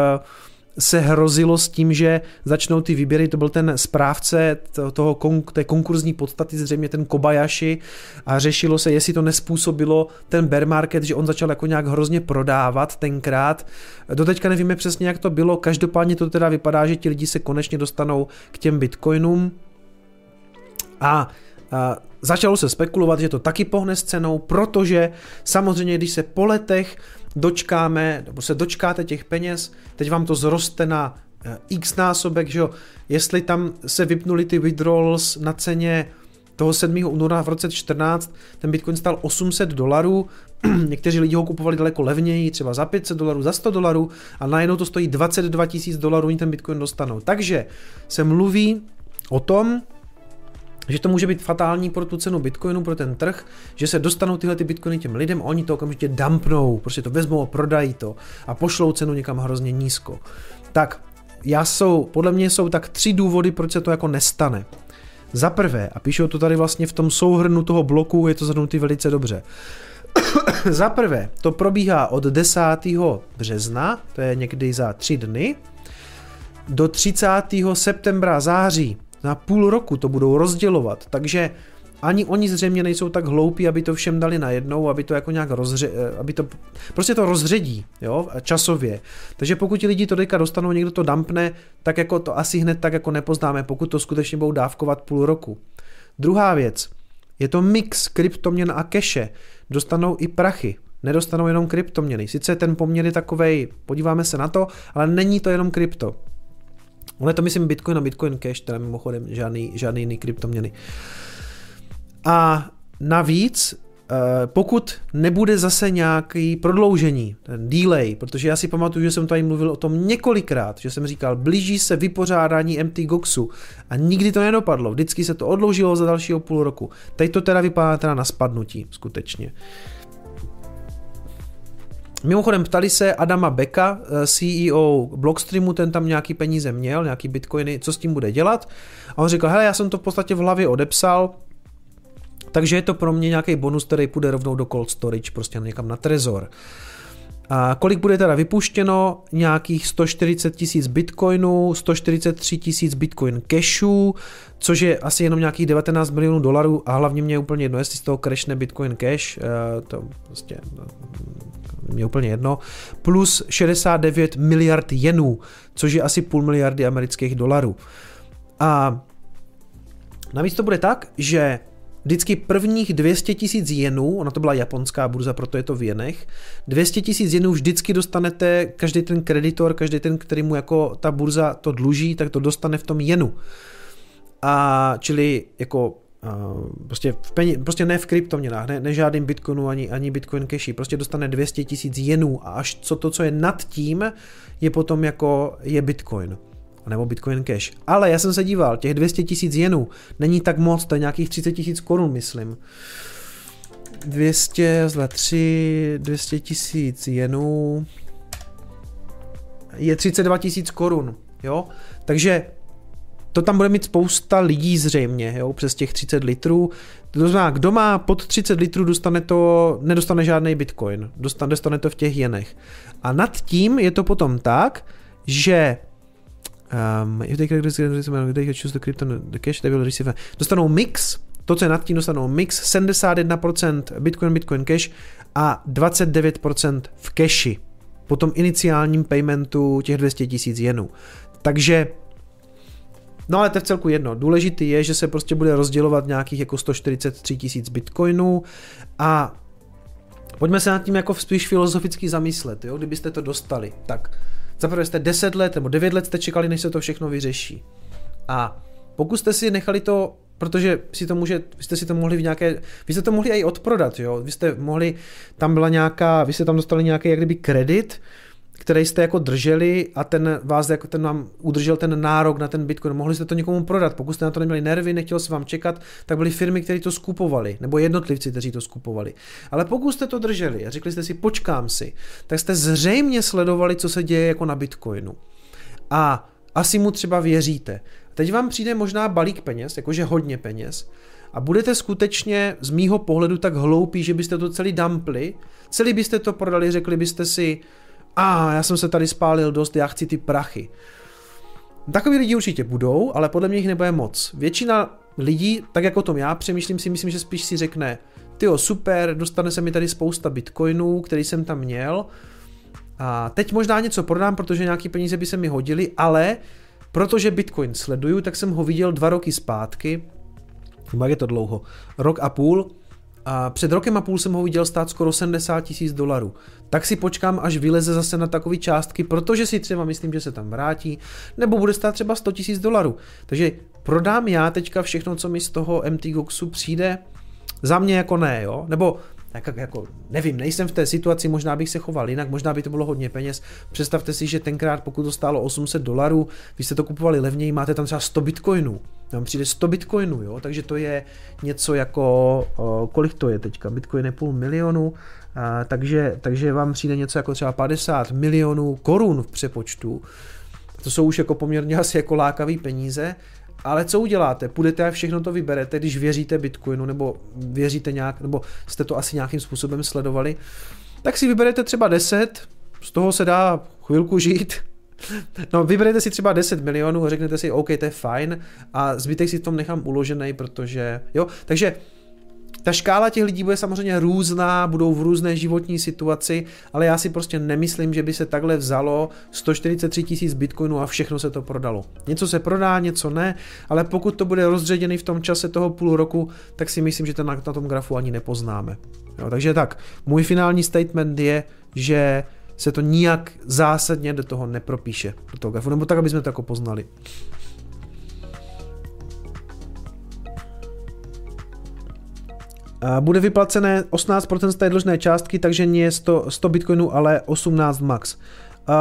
se hrozilo s tím, že začnou ty výběry, to byl ten správce toho, té konkurzní podstaty, zřejmě ten Kobayashi a řešilo se, jestli to nespůsobilo ten bear market, že on začal jako nějak hrozně prodávat tenkrát. Doteďka nevíme přesně, jak to bylo, každopádně to teda vypadá, že ti lidi se konečně dostanou k těm bitcoinům a a začalo se spekulovat, že to taky pohne s cenou, protože samozřejmě, když se po letech dočkáme, nebo se dočkáte těch peněz, teď vám to zroste na eh, x násobek, že jo, jestli tam se vypnuli ty withdrawals na ceně toho 7. února v roce 14, ten Bitcoin stál 800 dolarů, někteří lidi ho kupovali daleko levněji, třeba za 500 dolarů, za 100 dolarů a najednou to stojí 22 000 dolarů, oni ten Bitcoin dostanou. Takže se mluví o tom, že to může být fatální pro tu cenu bitcoinu, pro ten trh, že se dostanou tyhle ty bitcoiny těm lidem oni to okamžitě dumpnou, prostě to vezmou a prodají to a pošlou cenu někam hrozně nízko. Tak, já jsou, podle mě jsou tak tři důvody, proč se to jako nestane. Za prvé, a píšou to tady vlastně v tom souhrnu toho bloku, je to zhrnutý velice dobře. za prvé, to probíhá od 10. března, to je někdy za tři dny, do 30. septembra, září, na půl roku to budou rozdělovat, takže ani oni zřejmě nejsou tak hloupí, aby to všem dali najednou, aby to jako nějak rozře, eh, aby to, prostě to rozředí, jo, časově. Takže pokud ti lidi to teďka dostanou, někdo to dumpne, tak jako to asi hned tak jako nepoznáme, pokud to skutečně budou dávkovat půl roku. Druhá věc, je to mix kryptoměn a keše. Dostanou i prachy, nedostanou jenom kryptoměny. Sice ten poměr je takovej, podíváme se na to, ale není to jenom krypto. Ale je to myslím Bitcoin a Bitcoin Cash, teda mimochodem žádný, žádný jiný kryptoměny. A navíc, eh, pokud nebude zase nějaký prodloužení, ten delay, protože já si pamatuju, že jsem tady mluvil o tom několikrát, že jsem říkal, blíží se vypořádání MT Goxu a nikdy to nedopadlo, vždycky se to odložilo za dalšího půl roku. Teď to teda vypadá teda na spadnutí, skutečně. Mimochodem ptali se Adama Beka, eh, CEO Blockstreamu, ten tam nějaký peníze měl, nějaký bitcoiny, co s tím bude dělat. A on říkal, hele, já jsem to v podstatě v hlavě odepsal, takže je to pro mě nějaký bonus, který půjde rovnou do cold storage, prostě někam na trezor. A kolik bude teda vypuštěno? Nějakých 140 tisíc bitcoinů, 143 tisíc bitcoin cashů, což je asi jenom nějakých 19 milionů dolarů a hlavně mě je úplně jedno, jestli z toho crashne bitcoin cash, eh, to prostě no, mě úplně jedno, plus 69 miliard jenů, což je asi půl miliardy amerických dolarů. A navíc to bude tak, že vždycky prvních 200 tisíc jenů, ona to byla japonská burza, proto je to v jenech, 200 tisíc jenů vždycky dostanete, každý ten kreditor, každý ten, který mu jako ta burza to dluží, tak to dostane v tom jenu. A čili jako Uh, prostě, v peně, prostě ne v kryptoměnách, ne, ne žádným bitcoinu ani, ani bitcoin cashi, prostě dostane 200 tisíc jenů a až co to, co je nad tím, je potom jako je bitcoin nebo Bitcoin Cash. Ale já jsem se díval, těch 200 tisíc jenů není tak moc, to je nějakých 30 tisíc korun, myslím. 200, zle 3, 200 tisíc jenů je 32 tisíc korun, jo? Takže to tam bude mít spousta lidí zřejmě, jo, přes těch 30 litrů. To znamená, kdo má pod 30 litrů, dostane to, nedostane žádný bitcoin, dostane, dostane to v těch jenech. A nad tím je to potom tak, že Um. Dostanou mix, to, co je nad tím, dostanou mix 71% Bitcoin, Bitcoin Cash a 29% v cashi po tom iniciálním paymentu těch 200 tisíc jenů. Takže No ale to je v celku jedno. Důležitý je, že se prostě bude rozdělovat nějakých jako 143 tisíc bitcoinů a pojďme se nad tím jako spíš filozoficky zamyslet, jo? kdybyste to dostali. Tak Zaprvé jste 10 let nebo 9 let jste čekali, než se to všechno vyřeší. A pokud jste si nechali to, protože si to může, vy jste si to mohli v nějaké, vy jste to mohli i odprodat, jo, vy jste mohli, tam byla nějaká, vy jste tam dostali nějaký jak kdyby kredit, který jste jako drželi a ten vás jako ten vám udržel ten nárok na ten Bitcoin. Mohli jste to někomu prodat. Pokud jste na to neměli nervy, nechtěl se vám čekat, tak byly firmy, které to skupovali, nebo jednotlivci, kteří to skupovali. Ale pokud jste to drželi a řekli jste si, počkám si, tak jste zřejmě sledovali, co se děje jako na Bitcoinu. A asi mu třeba věříte. Teď vám přijde možná balík peněz, jakože hodně peněz, a budete skutečně z mýho pohledu tak hloupí, že byste to celý dumpli, celý byste to prodali, řekli byste si, a ah, já jsem se tady spálil dost, já chci ty prachy. Takový lidi určitě budou, ale podle mě jich nebude moc. Většina lidí, tak jako tom já přemýšlím si, myslím, že spíš si řekne, tyjo, super, dostane se mi tady spousta bitcoinů, který jsem tam měl, a teď možná něco prodám, protože nějaký peníze by se mi hodily, ale protože Bitcoin sleduju, tak jsem ho viděl dva roky zpátky, jak je to dlouho, rok a půl, a před rokem a půl jsem ho viděl stát skoro 70 tisíc dolarů. Tak si počkám, až vyleze zase na takové částky, protože si třeba myslím, že se tam vrátí, nebo bude stát třeba 100 tisíc dolarů. Takže prodám já teďka všechno, co mi z toho MT Goxu přijde, za mě jako ne, jo? Nebo tak jako, nevím, nejsem v té situaci, možná bych se choval jinak, možná by to bylo hodně peněz. Představte si, že tenkrát, pokud to stálo 800 dolarů, vy jste to kupovali levněji, máte tam třeba 100 bitcoinů. Tam přijde 100 bitcoinů, jo? takže to je něco jako, o, kolik to je teďka, bitcoin je půl milionu, a, takže, takže vám přijde něco jako třeba 50 milionů korun v přepočtu. to jsou už jako poměrně asi jako lákavý peníze, ale co uděláte? Půjdete a všechno to vyberete, když věříte Bitcoinu, nebo věříte nějak, nebo jste to asi nějakým způsobem sledovali, tak si vyberete třeba 10, z toho se dá chvilku žít, No, vyberete si třeba 10 milionů řeknete si, OK, to je fajn a zbytek si v tom nechám uložený, protože, jo, takže ta škála těch lidí bude samozřejmě různá, budou v různé životní situaci, ale já si prostě nemyslím, že by se takhle vzalo 143 tisíc bitcoinů a všechno se to prodalo. Něco se prodá, něco ne, ale pokud to bude rozředěný v tom čase toho půl roku, tak si myslím, že to na, na tom grafu ani nepoznáme. Jo, takže tak, můj finální statement je, že se to nijak zásadně do toho nepropíše, do toho grafu, nebo tak, aby jsme to jako poznali. Bude vyplacené 18% z té dlužné částky, takže nie 100, 100 bitcoinů, ale 18 max. Uh,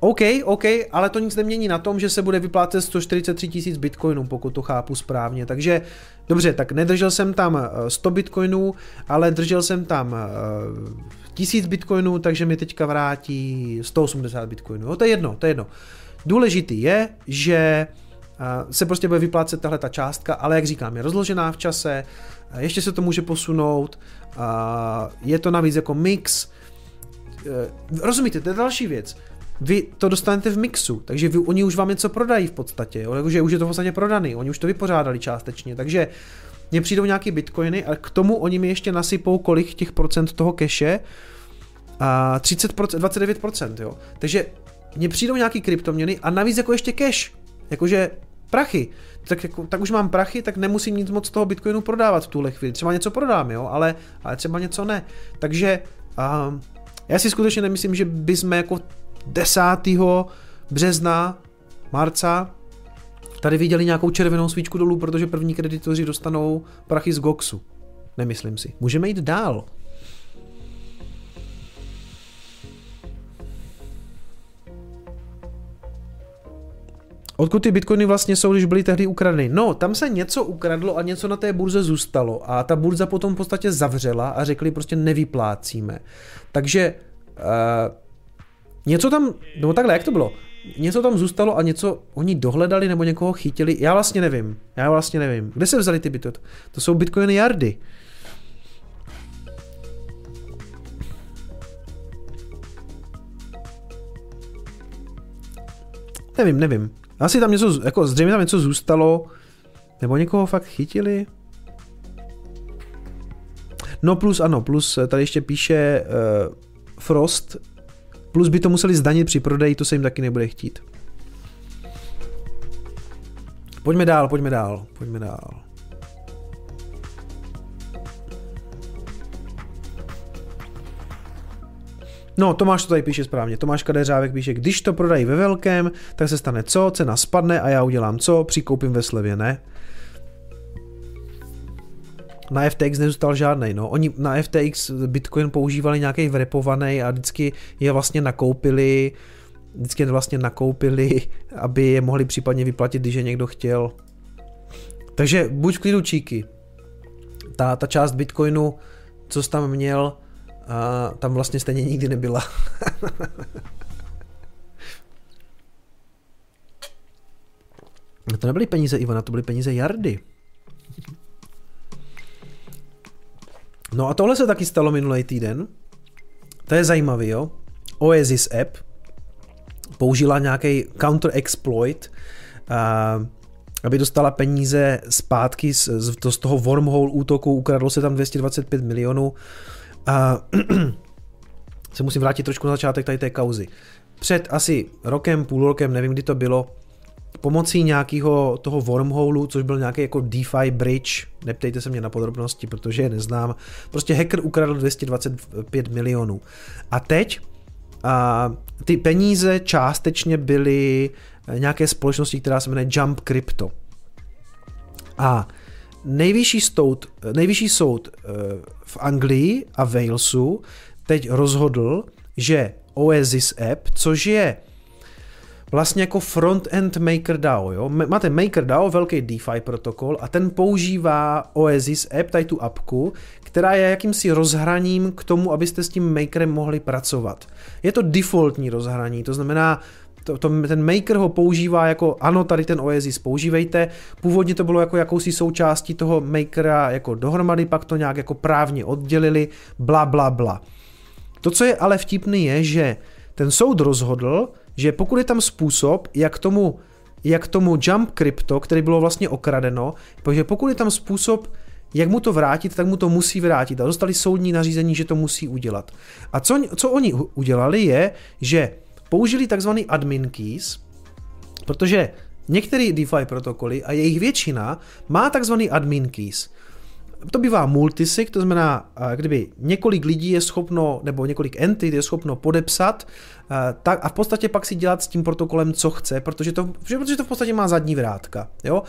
OK, OK, ale to nic nemění na tom, že se bude vyplácet 143 tisíc bitcoinů, pokud to chápu správně. Takže dobře, tak nedržel jsem tam 100 bitcoinů, ale držel jsem tam 1000 bitcoinů, takže mi teďka vrátí 180 bitcoinů. No, to je jedno, to je jedno. Důležitý je, že se prostě bude vyplácet tahle ta částka, ale jak říkám, je rozložená v čase, ještě se to může posunout, je to navíc jako mix. E, rozumíte, to je další věc. Vy to dostanete v mixu, takže vy, oni už vám něco prodají v podstatě, jo? takže už je to v podstatě prodaný, oni už to vypořádali částečně, takže mně přijdou nějaký bitcoiny a k tomu oni mi ještě nasypou kolik těch procent toho keše, a 30%, 29%, jo. Takže mně přijdou nějaký kryptoměny a navíc jako ještě cash, jakože prachy. Tak, jako, tak už mám prachy, tak nemusím nic moc toho Bitcoinu prodávat v tuhle chvíli. Třeba něco prodám, jo, ale, ale třeba něco ne. Takže uh, já si skutečně nemyslím, že bychom jako 10. března, marca tady viděli nějakou červenou svíčku dolů, protože první kreditoři dostanou prachy z Goxu. Nemyslím si. Můžeme jít dál. Odkud ty bitcoiny vlastně jsou, když byly tehdy ukradeny? No, tam se něco ukradlo a něco na té burze zůstalo a ta burza potom v podstatě zavřela a řekli prostě nevyplácíme. Takže uh, něco tam, no takhle, jak to bylo? Něco tam zůstalo a něco oni dohledali nebo někoho chytili, já vlastně nevím, já vlastně nevím. Kde se vzali ty bitcoiny? To jsou bitcoiny jardy. Nevím, nevím. Asi tam něco, jako zřejmě tam něco zůstalo, nebo někoho fakt chytili. No plus ano, plus eh, tady ještě píše uh, Frost, plus by to museli zdanit při prodeji, to se jim taky nebude chtít. Pojďme dál, pojďme dál, pojďme dál. No, Tomáš to tady píše správně. Tomáš Kadeřávek píše, když to prodají ve velkém, tak se stane co? Cena spadne a já udělám co? Přikoupím ve slevě, ne? Na FTX nezůstal žádný. No. Oni na FTX Bitcoin používali nějaký vrepovaný a vždycky je vlastně nakoupili vždycky je vlastně nakoupili, aby je mohli případně vyplatit, když je někdo chtěl. Takže buď v klidu číky. Ta, ta část Bitcoinu, co jsi tam měl, a tam vlastně stejně nikdy nebyla. To nebyly peníze Ivana, to byly peníze Jardy. No a tohle se taky stalo minulý týden. To je zajímavý, jo. Oasis app použila nějaký counter exploit, a, aby dostala peníze zpátky z, z, toho wormhole útoku, ukradlo se tam 225 milionů a se musím vrátit trošku na začátek tady té kauzy. Před asi rokem, půl rokem, nevím kdy to bylo, pomocí nějakého toho wormhole, což byl nějaký jako DeFi bridge, neptejte se mě na podrobnosti, protože je neznám, prostě hacker ukradl 225 milionů. A teď a ty peníze částečně byly nějaké společnosti, která se jmenuje Jump Crypto. A nejvyšší soud, nejvyšší soud eh, v Anglii a Walesu teď rozhodl, že Oasis app, což je vlastně jako front-end MakerDAO. Jo? Máte MakerDAO, velký DeFi protokol a ten používá Oasis app, tady tu appku, která je jakýmsi rozhraním k tomu, abyste s tím Makerem mohli pracovat. Je to defaultní rozhraní, to znamená, to, to, ten maker ho používá jako, ano, tady ten Oasis používejte, původně to bylo jako jakousi součástí toho makera jako dohromady, pak to nějak jako právně oddělili, bla, bla, bla. To, co je ale vtipný, je, že ten soud rozhodl, že pokud je tam způsob, jak tomu, jak tomu Jump Crypto, který bylo vlastně okradeno, protože pokud je tam způsob, jak mu to vrátit, tak mu to musí vrátit. A dostali soudní nařízení, že to musí udělat. A co, co oni udělali je, že použili takzvaný admin keys, protože některé DeFi protokoly a jejich většina má takzvaný admin keys. To bývá multisig, to znamená, kdyby několik lidí je schopno, nebo několik entit je schopno podepsat, tak a v podstatě pak si dělat s tím protokolem, co chce, protože to, protože to v podstatě má zadní vrátka. Jo?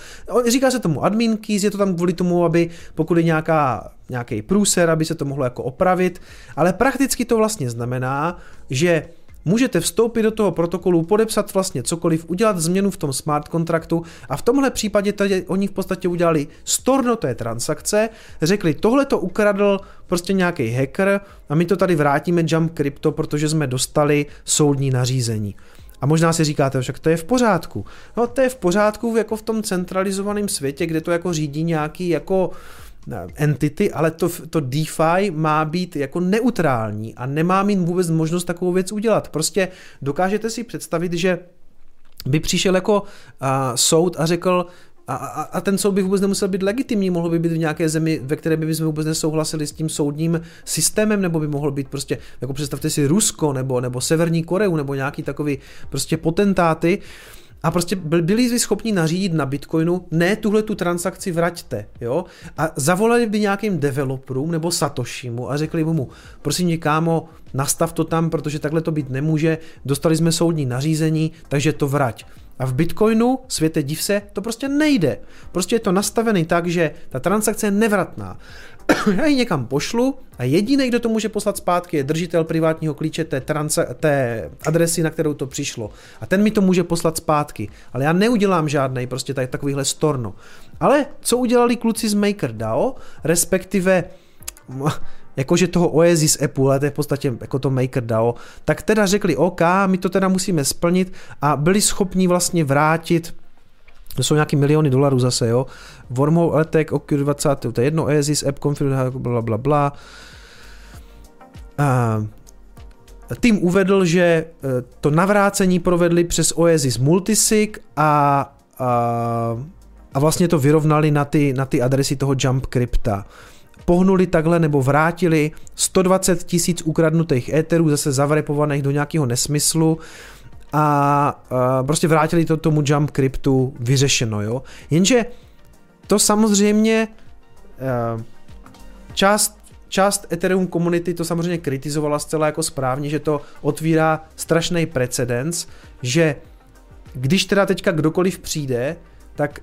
Říká se tomu admin keys, je to tam kvůli tomu, aby pokud je nějaká, nějaký průser, aby se to mohlo jako opravit, ale prakticky to vlastně znamená, že můžete vstoupit do toho protokolu, podepsat vlastně cokoliv, udělat změnu v tom smart kontraktu a v tomhle případě tady oni v podstatě udělali storno té transakce, řekli tohle to ukradl prostě nějaký hacker a my to tady vrátíme Jump Crypto, protože jsme dostali soudní nařízení. A možná si říkáte, však to je v pořádku. No to je v pořádku jako v tom centralizovaném světě, kde to jako řídí nějaký jako entity, ale to, to DeFi má být jako neutrální a nemá mít vůbec možnost takovou věc udělat. Prostě dokážete si představit, že by přišel jako uh, soud a řekl, a, a, a ten soud by vůbec nemusel být legitimní, mohl by být v nějaké zemi, ve které by jsme vůbec nesouhlasili s tím soudním systémem, nebo by mohl být prostě, jako představte si Rusko, nebo, nebo Severní Koreu, nebo nějaký takový prostě potentáty, uh, a prostě byli schopni nařídit na Bitcoinu, ne tuhle tu transakci vraťte, jo? A zavolali by nějakým developerům nebo Satoshimu a řekli mu, prosím tě kámo, nastav to tam, protože takhle to být nemůže, dostali jsme soudní nařízení, takže to vrať. A v Bitcoinu, světe div se, to prostě nejde. Prostě je to nastavený tak, že ta transakce je nevratná. Já ji někam pošlu a jediný, kdo to může poslat zpátky, je držitel privátního klíče té, transa- té adresy, na kterou to přišlo. A ten mi to může poslat zpátky. Ale já neudělám žádný prostě tady takovýhle storno. Ale co udělali kluci z MakerDAO, respektive jakože toho Oasis Apple, ale to je v podstatě jako to MakerDAO, tak teda řekli OK, my to teda musíme splnit a byli schopni vlastně vrátit to jsou nějaký miliony dolarů zase, jo. Wormhole Attack, OQ20, to je jedno, Oasis, App Config, bla, bla, bla. A tým uvedl, že e, to navrácení provedli přes Oasis Multisig a, a, a vlastně to vyrovnali na ty, na ty adresy toho Jump Crypta. Pohnuli takhle nebo vrátili 120 tisíc ukradnutých éterů, zase zavrepovaných do nějakého nesmyslu a uh, prostě vrátili to tomu jump cryptu vyřešeno, jo. Jenže to samozřejmě uh, část část Ethereum komunity to samozřejmě kritizovala zcela jako správně, že to otvírá strašný precedens, že když teda teďka kdokoliv přijde, tak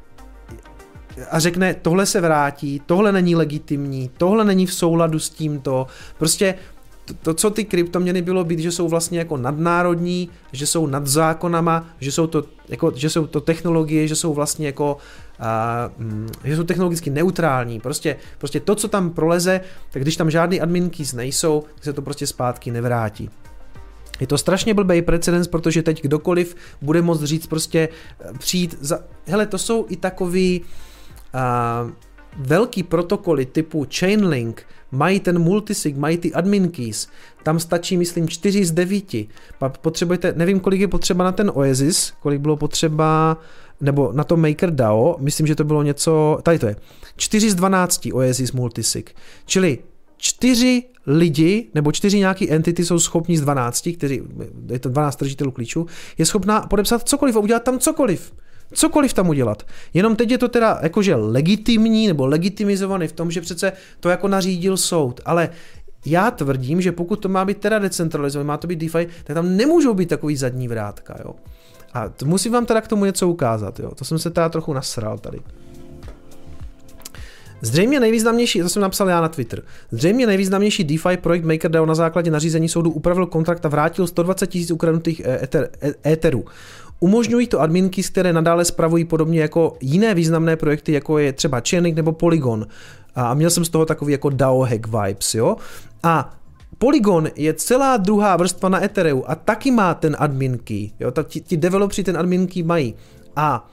a řekne, tohle se vrátí, tohle není legitimní, tohle není v souladu s tímto, prostě to, co ty kryptoměny bylo být, že jsou vlastně jako nadnárodní, že jsou nad zákonama, že jsou to, jako, že jsou to technologie, že jsou vlastně jako uh, že jsou technologicky neutrální. Prostě, prostě to, co tam proleze, tak když tam žádný admin keys nejsou, tak se to prostě zpátky nevrátí. Je to strašně blbý precedens, protože teď kdokoliv bude moct říct prostě e, přijít za... Hele, to jsou i takový uh, velký protokoly typu Chainlink, mají ten multisig, mají ty admin keys, tam stačí, myslím, 4 z 9. Potřebujete, nevím, kolik je potřeba na ten Oasis, kolik bylo potřeba, nebo na to MakerDAO, myslím, že to bylo něco, tady to je, 4 z 12 Oasis multisig, čili čtyři lidi, nebo čtyři nějaký entity jsou schopni z 12, kteří, je to 12 držitelů klíčů, je schopná podepsat cokoliv a udělat tam cokoliv. Cokoliv tam udělat. Jenom teď je to teda jakože legitimní nebo legitimizovaný v tom, že přece to jako nařídil soud, ale já tvrdím, že pokud to má být teda decentralizované, má to být DeFi, tak tam nemůžou být takový zadní vrátka, jo. A to musím vám teda k tomu něco ukázat, jo. To jsem se teda trochu nasral tady. Zřejmě nejvýznamnější, to jsem napsal já na Twitter, zřejmě nejvýznamnější DeFi projekt MakerDAO na základě nařízení soudu upravil kontrakt a vrátil 120 tisíc ukradnutých ether, etherů. Umožňují to adminky, které nadále spravují podobně jako jiné významné projekty, jako je třeba Chainlink nebo Polygon. A měl jsem z toho takový jako DAO hack vibes, jo. A Polygon je celá druhá vrstva na Ethereu a taky má ten admin key. Jo, tak ti, ti developři ten admin key mají. A,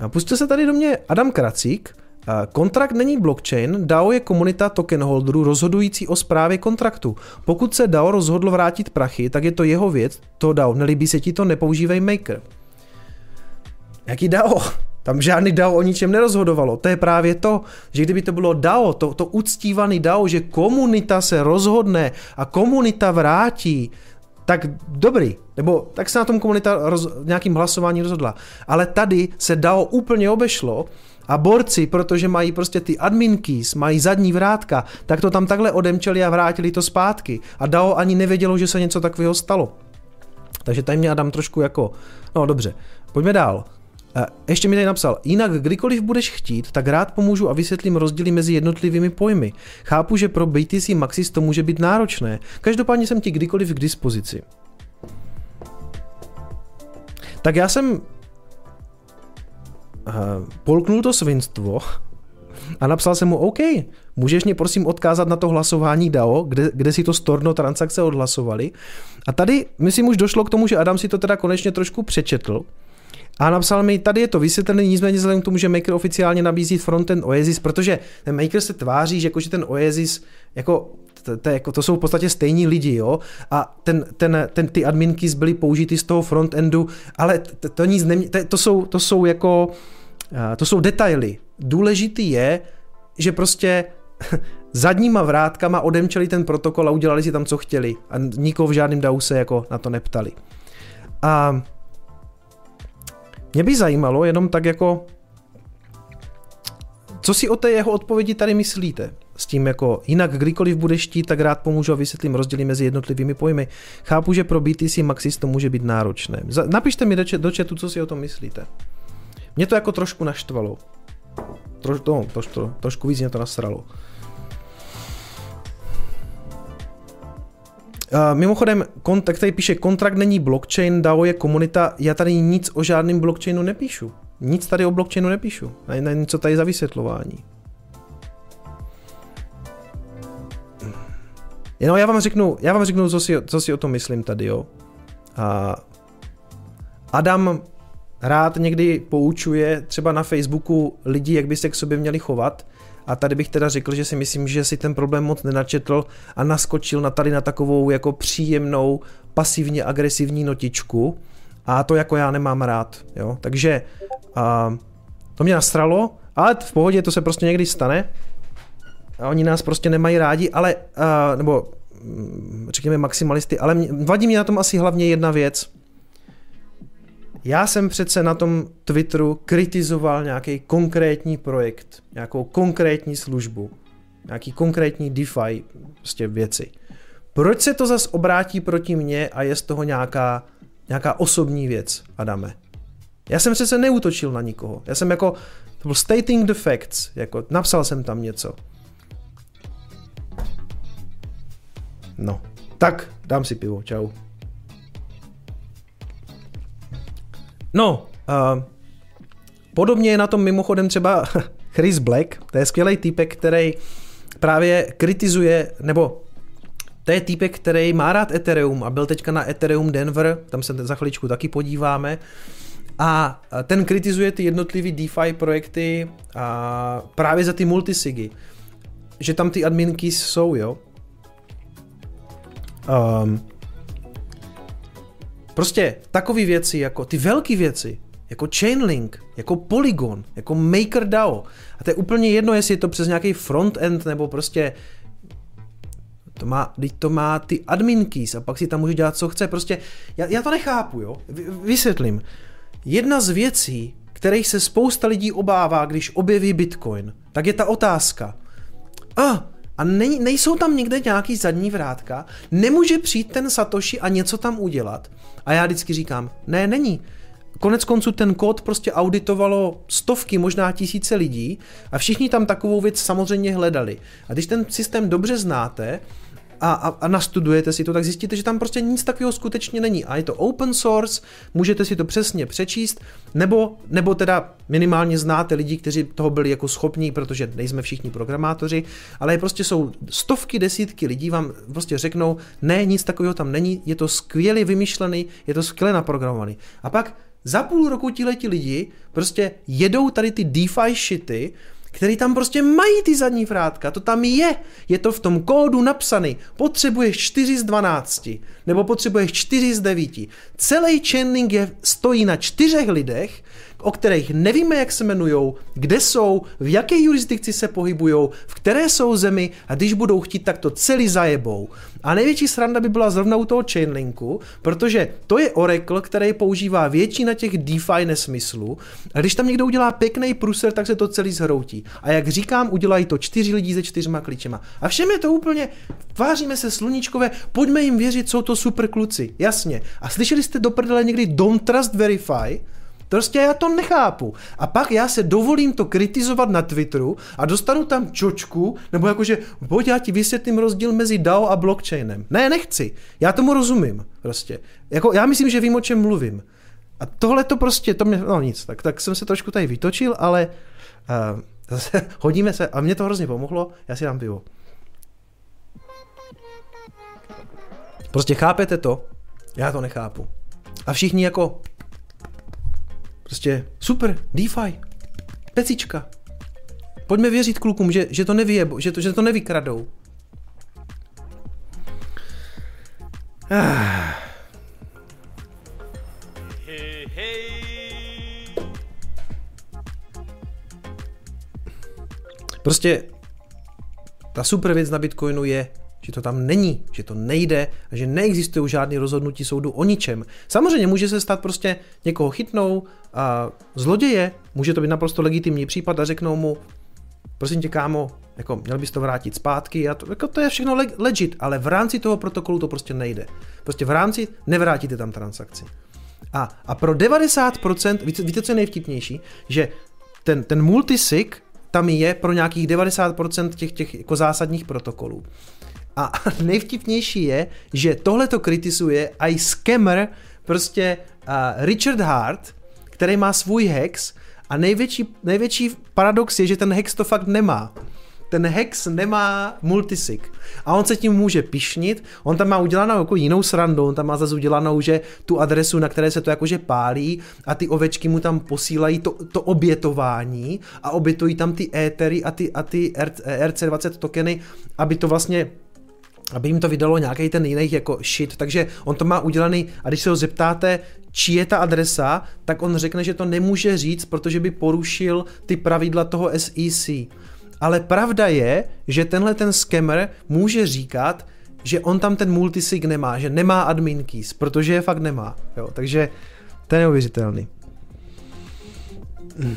a pustil se tady do mě Adam Kracík, Kontrakt není blockchain, DAO je komunita token holderů rozhodující o správě kontraktu. Pokud se DAO rozhodl vrátit prachy, tak je to jeho věc, to DAO, nelíbí se ti to, nepoužívej maker. Jaký DAO? Tam žádný DAO o ničem nerozhodovalo. To je právě to, že kdyby to bylo DAO, to, to uctívaný DAO, že komunita se rozhodne a komunita vrátí, tak dobrý, nebo tak se na tom komunita roz, nějakým hlasování rozhodla. Ale tady se DAO úplně obešlo a borci, protože mají prostě ty admin keys, mají zadní vrátka, tak to tam takhle odemčeli a vrátili to zpátky. A DAO ani nevědělo, že se něco takového stalo. Takže tady mě Adam trošku jako, no dobře, pojďme dál. Ještě mi tady napsal, jinak kdykoliv budeš chtít, tak rád pomůžu a vysvětlím rozdíly mezi jednotlivými pojmy. Chápu, že pro BTC Maxis to může být náročné. Každopádně jsem ti kdykoliv k dispozici. Tak já jsem polknul to svinstvo a napsal jsem mu, OK, můžeš mě prosím odkázat na to hlasování DAO, kde, kde si to storno transakce odhlasovali. A tady, myslím, už došlo k tomu, že Adam si to teda konečně trošku přečetl a napsal mi, tady je to vysvětlené, nicméně vzhledem k tomu, že Maker oficiálně nabízí frontend Oasis, protože ten Maker se tváří, že, jako, že ten Oasis jako to, to, jako, to jsou v podstatě stejní lidi, jo, a ten, ten, ten, ty adminky byly použity z toho frontendu, ale to, to nic nemě, to, to, jsou, to jsou jako, to jsou detaily. Důležitý je, že prostě zadníma vrátkama odemčeli ten protokol a udělali si tam, co chtěli a nikoho v žádném DAU se jako na to neptali. A mě by zajímalo jenom tak jako, co si o té jeho odpovědi tady myslíte? S tím jako, jinak kdykoliv budeš štít, tak rád pomůžu a vysvětlím rozdíly mezi jednotlivými pojmy. Chápu, že pro BTC Maxis to může být náročné. Napište mi do, chatu, co si o tom myslíte. Mě to jako trošku naštvalo. Troš, to, troš, to, trošku víc mě to nasralo. Uh, mimochodem, kontakt, tady píše, kontrakt není blockchain, DAO je komunita, já tady nic o žádném blockchainu nepíšu. Nic tady o blockchainu nepíšu. Není co tady za vysvětlování. Jenom já vám řeknu, já vám řeknu, co si, co si o tom myslím tady, jo. A Adam rád někdy poučuje třeba na Facebooku lidi, jak by se k sobě měli chovat a tady bych teda řekl, že si myslím, že si ten problém moc nenačetl a naskočil na tady na takovou jako příjemnou, pasivně agresivní notičku a to jako já nemám rád, jo. Takže a, to mě nastralo, ale v pohodě to se prostě někdy stane oni nás prostě nemají rádi, ale, a, nebo mm, řekněme maximalisty, ale mě, vadí mě na tom asi hlavně jedna věc, já jsem přece na tom Twitteru kritizoval nějaký konkrétní projekt, nějakou konkrétní službu, nějaký konkrétní DeFi prostě věci. Proč se to zas obrátí proti mně a je z toho nějaká, nějaká osobní věc, Adame? Já jsem přece neútočil na nikoho. Já jsem jako, to byl stating the facts, jako napsal jsem tam něco. No, tak dám si pivo, čau. No, uh, podobně je na tom mimochodem třeba Chris Black, to je skvělý týpek, který právě kritizuje, nebo to je týpek, který má rád Ethereum a byl teďka na Ethereum Denver, tam se za chviličku taky podíváme. A ten kritizuje ty jednotlivé DeFi projekty a právě za ty multisigy. Že tam ty adminky jsou, jo. Um, Prostě takové věci, jako ty velké věci, jako Chainlink, jako Polygon, jako MakerDAO. A to je úplně jedno, jestli je to přes nějaký frontend nebo prostě to má, to má ty admin keys a pak si tam může dělat, co chce. Prostě já, já to nechápu, jo. Vysvětlím. Jedna z věcí, kterých se spousta lidí obává, když objeví Bitcoin, tak je ta otázka. A ah, a ne, nejsou tam někde nějaký zadní vrátka, nemůže přijít ten Satoshi a něco tam udělat. A já vždycky říkám, ne, není. Konec konců ten kód prostě auditovalo stovky, možná tisíce lidí a všichni tam takovou věc samozřejmě hledali. A když ten systém dobře znáte, a, a, a nastudujete si to, tak zjistíte, že tam prostě nic takového skutečně není. A je to open source, můžete si to přesně přečíst, nebo, nebo teda minimálně znáte lidi, kteří toho byli jako schopní, protože nejsme všichni programátoři, ale prostě jsou stovky, desítky lidí vám prostě řeknou, ne, nic takového tam není, je to skvěle vymyšlený, je to skvěle naprogramovaný. A pak za půl roku ti lidi prostě jedou tady ty DeFi shity, který tam prostě mají ty zadní vrátka, to tam je, je to v tom kódu napsaný, potřebuješ 4 z 12, nebo potřebuješ 4 z 9. Celý chaining je, stojí na čtyřech lidech, o kterých nevíme, jak se jmenují, kde jsou, v jaké jurisdikci se pohybují, v které jsou zemi a když budou chtít, tak to celý zajebou. A největší sranda by byla zrovna u toho Chainlinku, protože to je Oracle, který používá většina těch DeFi nesmyslů a když tam někdo udělá pěkný pruser, tak se to celý zhroutí. A jak říkám, udělají to čtyři lidi se čtyřma klíčema. A všem je to úplně, tváříme se sluníčkové, pojďme jim věřit, jsou to super kluci. Jasně. A slyšeli jste do prdele někdy Don't Trust Verify? Prostě já to nechápu. A pak já se dovolím to kritizovat na Twitteru a dostanu tam čočku, nebo jakože, pojď já ti vysvětlím rozdíl mezi DAO a blockchainem. Ne, nechci. Já tomu rozumím. Prostě. Jako, já myslím, že vím, o čem mluvím. A tohle to prostě, to mě, no nic, tak, tak jsem se trošku tady vytočil, ale uh, zase hodíme se a mě to hrozně pomohlo, já si dám pivo. Prostě chápete to? Já to nechápu. A všichni jako, Prostě super, DeFi, pecička. Pojďme věřit klukům, že, že to nevyjebo, že to, že to nevykradou. Ah. Prostě ta super věc na Bitcoinu je, že to tam není, že to nejde a že neexistují žádné rozhodnutí soudu o ničem. Samozřejmě může se stát prostě někoho chytnou a zloděje, může to být naprosto legitimní případ a řeknou mu, prosím tě kámo, jako měl bys to vrátit zpátky a to, jako to je všechno legit, ale v rámci toho protokolu to prostě nejde. Prostě v rámci nevrátíte tam transakci. A, a pro 90%, víte, víte, co je nejvtipnější? Že ten, ten multisig tam je pro nějakých 90% těch, těch jako zásadních protokolů. A nejvtipnější je, že tohle to kritizuje i scammer, prostě uh, Richard Hart, který má svůj hex a největší, největší paradox je, že ten hex to fakt nemá. Ten hex nemá multisig. A on se tím může pišnit, on tam má udělanou jako jinou srandu, on tam má zase udělanou, že tu adresu, na které se to jakože pálí a ty ovečky mu tam posílají to, to obětování a obětují tam ty étery a ty, a ty RC20 tokeny, aby to vlastně aby jim to vydalo nějaký ten jiný jako shit, takže on to má udělaný a když se ho zeptáte, či je ta adresa, tak on řekne, že to nemůže říct, protože by porušil ty pravidla toho SEC. Ale pravda je, že tenhle ten scammer může říkat, že on tam ten multisig nemá, že nemá admin keys, protože je fakt nemá. Jo, takže to je neuvěřitelný. Hmm.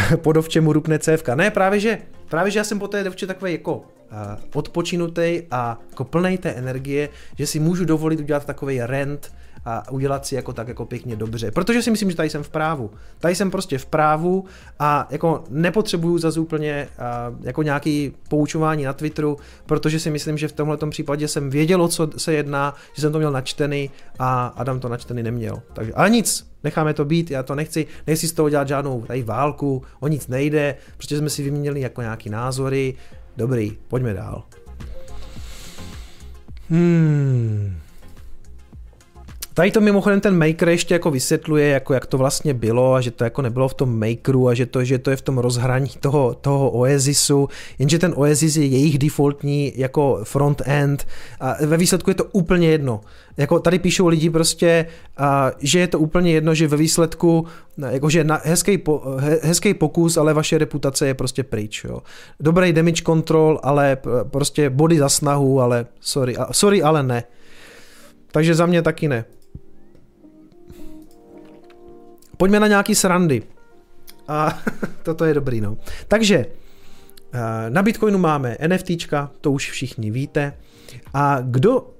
po dovče mu rupne cévka. Ne, právě že, právě že já jsem po té dovče takový jako uh, odpočinutý a jako plnej té energie, že si můžu dovolit udělat takový rent a udělat si jako tak jako pěkně dobře. Protože si myslím, že tady jsem v právu. Tady jsem prostě v právu a jako nepotřebuju zase úplně jako nějaký poučování na Twitteru, protože si myslím, že v tomhle případě jsem věděl, o co se jedná, že jsem to měl načtený a Adam to načtený neměl. Takže, ale nic, necháme to být, já to nechci, nechci z toho dělat žádnou tady válku, o nic nejde, protože jsme si vyměnili jako nějaký názory, dobrý, pojďme dál. Hmm. Tady to mimochodem ten Maker ještě jako vysvětluje, jako jak to vlastně bylo a že to jako nebylo v tom Makeru a že to, že to je v tom rozhraní toho, toho Oasisu, jenže ten Oasis je jejich defaultní jako front-end a ve výsledku je to úplně jedno. Jako tady píšou lidi prostě, a, že je to úplně jedno, že ve výsledku, jakože na hezký, po, he, hezký pokus, ale vaše reputace je prostě pryč. Jo. Dobrý damage control, ale prostě body za snahu, ale sorry, sorry ale ne. Takže za mě taky ne. Pojďme na nějaký srandy. A toto je dobrý, no. Takže eh, na Bitcoinu máme NFTčka, to už všichni víte. A kdo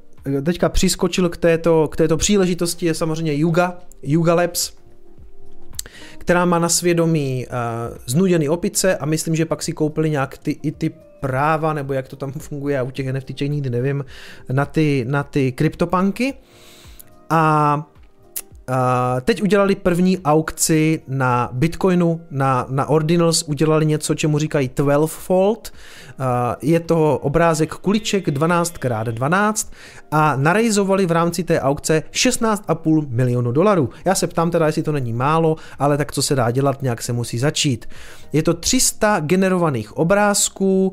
teďka přiskočil k této, k této příležitosti je samozřejmě Yuga, Yuga Labs, která má na svědomí uh, znuděný opice a myslím, že pak si koupili nějak ty, i ty práva, nebo jak to tam funguje, já u těch NFTček nikdy nevím, na ty, na ty kryptopanky. A Uh, teď udělali první aukci na Bitcoinu, na, na Ordinals, udělali něco, čemu říkají 12fold. Uh, je to obrázek kuliček 12x12 a narejzovali v rámci té aukce 16,5 milionu dolarů. Já se ptám teda, jestli to není málo, ale tak co se dá dělat, nějak se musí začít. Je to 300 generovaných obrázků,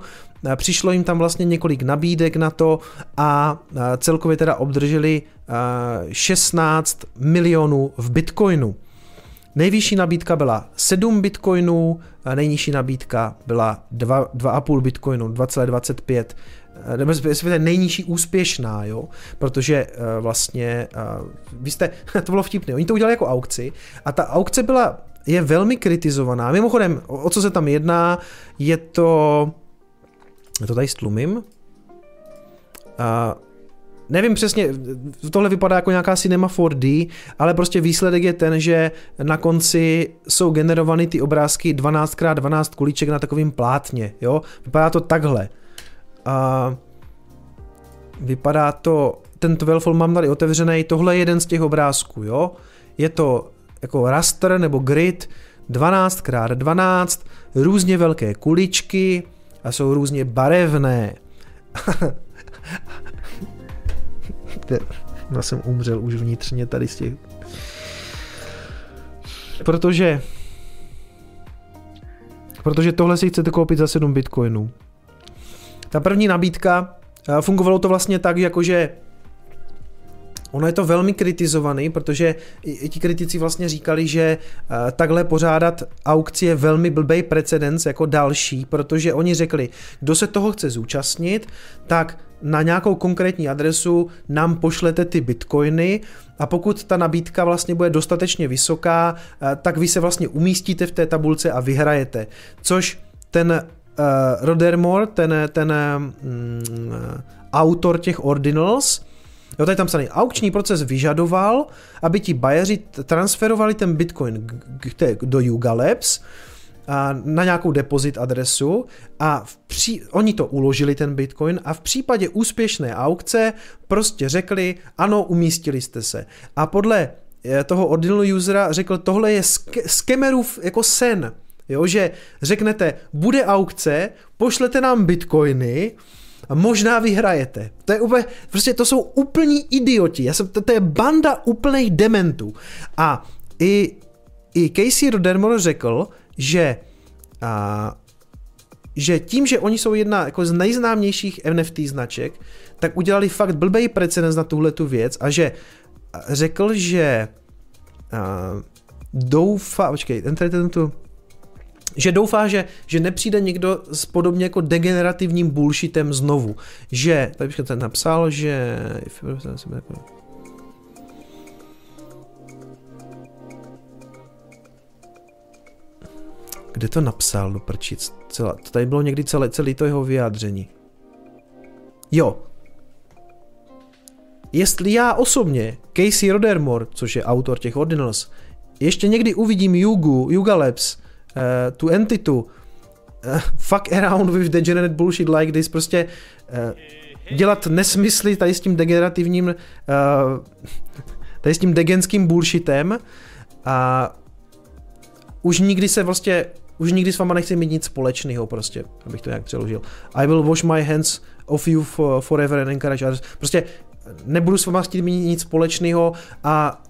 Přišlo jim tam vlastně několik nabídek na to a celkově teda obdrželi 16 milionů v bitcoinu. Nejvyšší nabídka byla 7 bitcoinů, nejnižší nabídka byla 2,5 bitcoinu, 2,25 nebo respektive nejnižší úspěšná, jo, protože uh, vlastně, uh, vy jste, to bylo vtipné, oni to udělali jako aukci a ta aukce byla, je velmi kritizovaná. Mimochodem, o, o co se tam jedná, je to to tady stlumím. Uh, nevím přesně, tohle vypadá jako nějaká Cinema 4D, ale prostě výsledek je ten, že na konci jsou generovány ty obrázky 12x12 kuliček na takovým plátně, jo? Vypadá to takhle. A vypadá to, ten 12 mám tady otevřený, tohle je jeden z těch obrázků, jo? Je to jako raster nebo grid 12x12, různě velké kuličky, a jsou různě barevné. Já jsem umřel už vnitřně tady z těch... Protože... Protože tohle si chcete koupit za 7 bitcoinů. Ta první nabídka, fungovalo to vlastně tak, jakože Ono je to velmi kritizovaný, protože ti kritici vlastně říkali, že eh, takhle pořádat aukci je velmi blbej precedens jako další, protože oni řekli, kdo se toho chce zúčastnit, tak na nějakou konkrétní adresu nám pošlete ty bitcoiny a pokud ta nabídka vlastně bude dostatečně vysoká, eh, tak vy se vlastně umístíte v té tabulce a vyhrajete. Což ten uh, Rodermore, ten, ten um, autor těch ordinals, Jo, tady tam psaný, aukční proces vyžadoval, aby ti bajeři transferovali ten bitcoin do Yuga Labs, a na nějakou depozit adresu a v pří, oni to uložili ten bitcoin a v případě úspěšné aukce prostě řekli, ano, umístili jste se. A podle eh, toho ordinal usera řekl, tohle je skemerův jako sen, jo, že řeknete, bude aukce, pošlete nám bitcoiny, a možná vyhrajete. To je úplně, prostě to jsou úplní idioti. Já jsem, to, to je banda úplných dementů. A i, i Casey Rodermore řekl, že a, že tím, že oni jsou jedna jako z nejznámějších NFT značek, tak udělali fakt blbej precedens na tuhle tu věc a že řekl, že a, doufá, počkej, ten tady ten tu, že doufá, že, že nepřijde někdo s podobně jako degenerativním bullshitem znovu. Že, tady bych ten napsal, že... Kde to napsal do prčic? Celá, to tady bylo někdy celé, celé to jeho vyjádření. Jo. Jestli já osobně, Casey Rodermore, což je autor těch Ordinals, ještě někdy uvidím Yugu, Yuga Labs, tu entitu, uh, fuck around with degenerate bullshit like this, prostě uh, dělat nesmysly tady s tím degenerativním, tady s tím degenským bullshitem a už nikdy se vlastně už nikdy s váma nechci mít nic společného prostě, abych to nějak přeložil. I will wash my hands of you for, forever and encourage others. Prostě nebudu s váma chtít mít nic společného a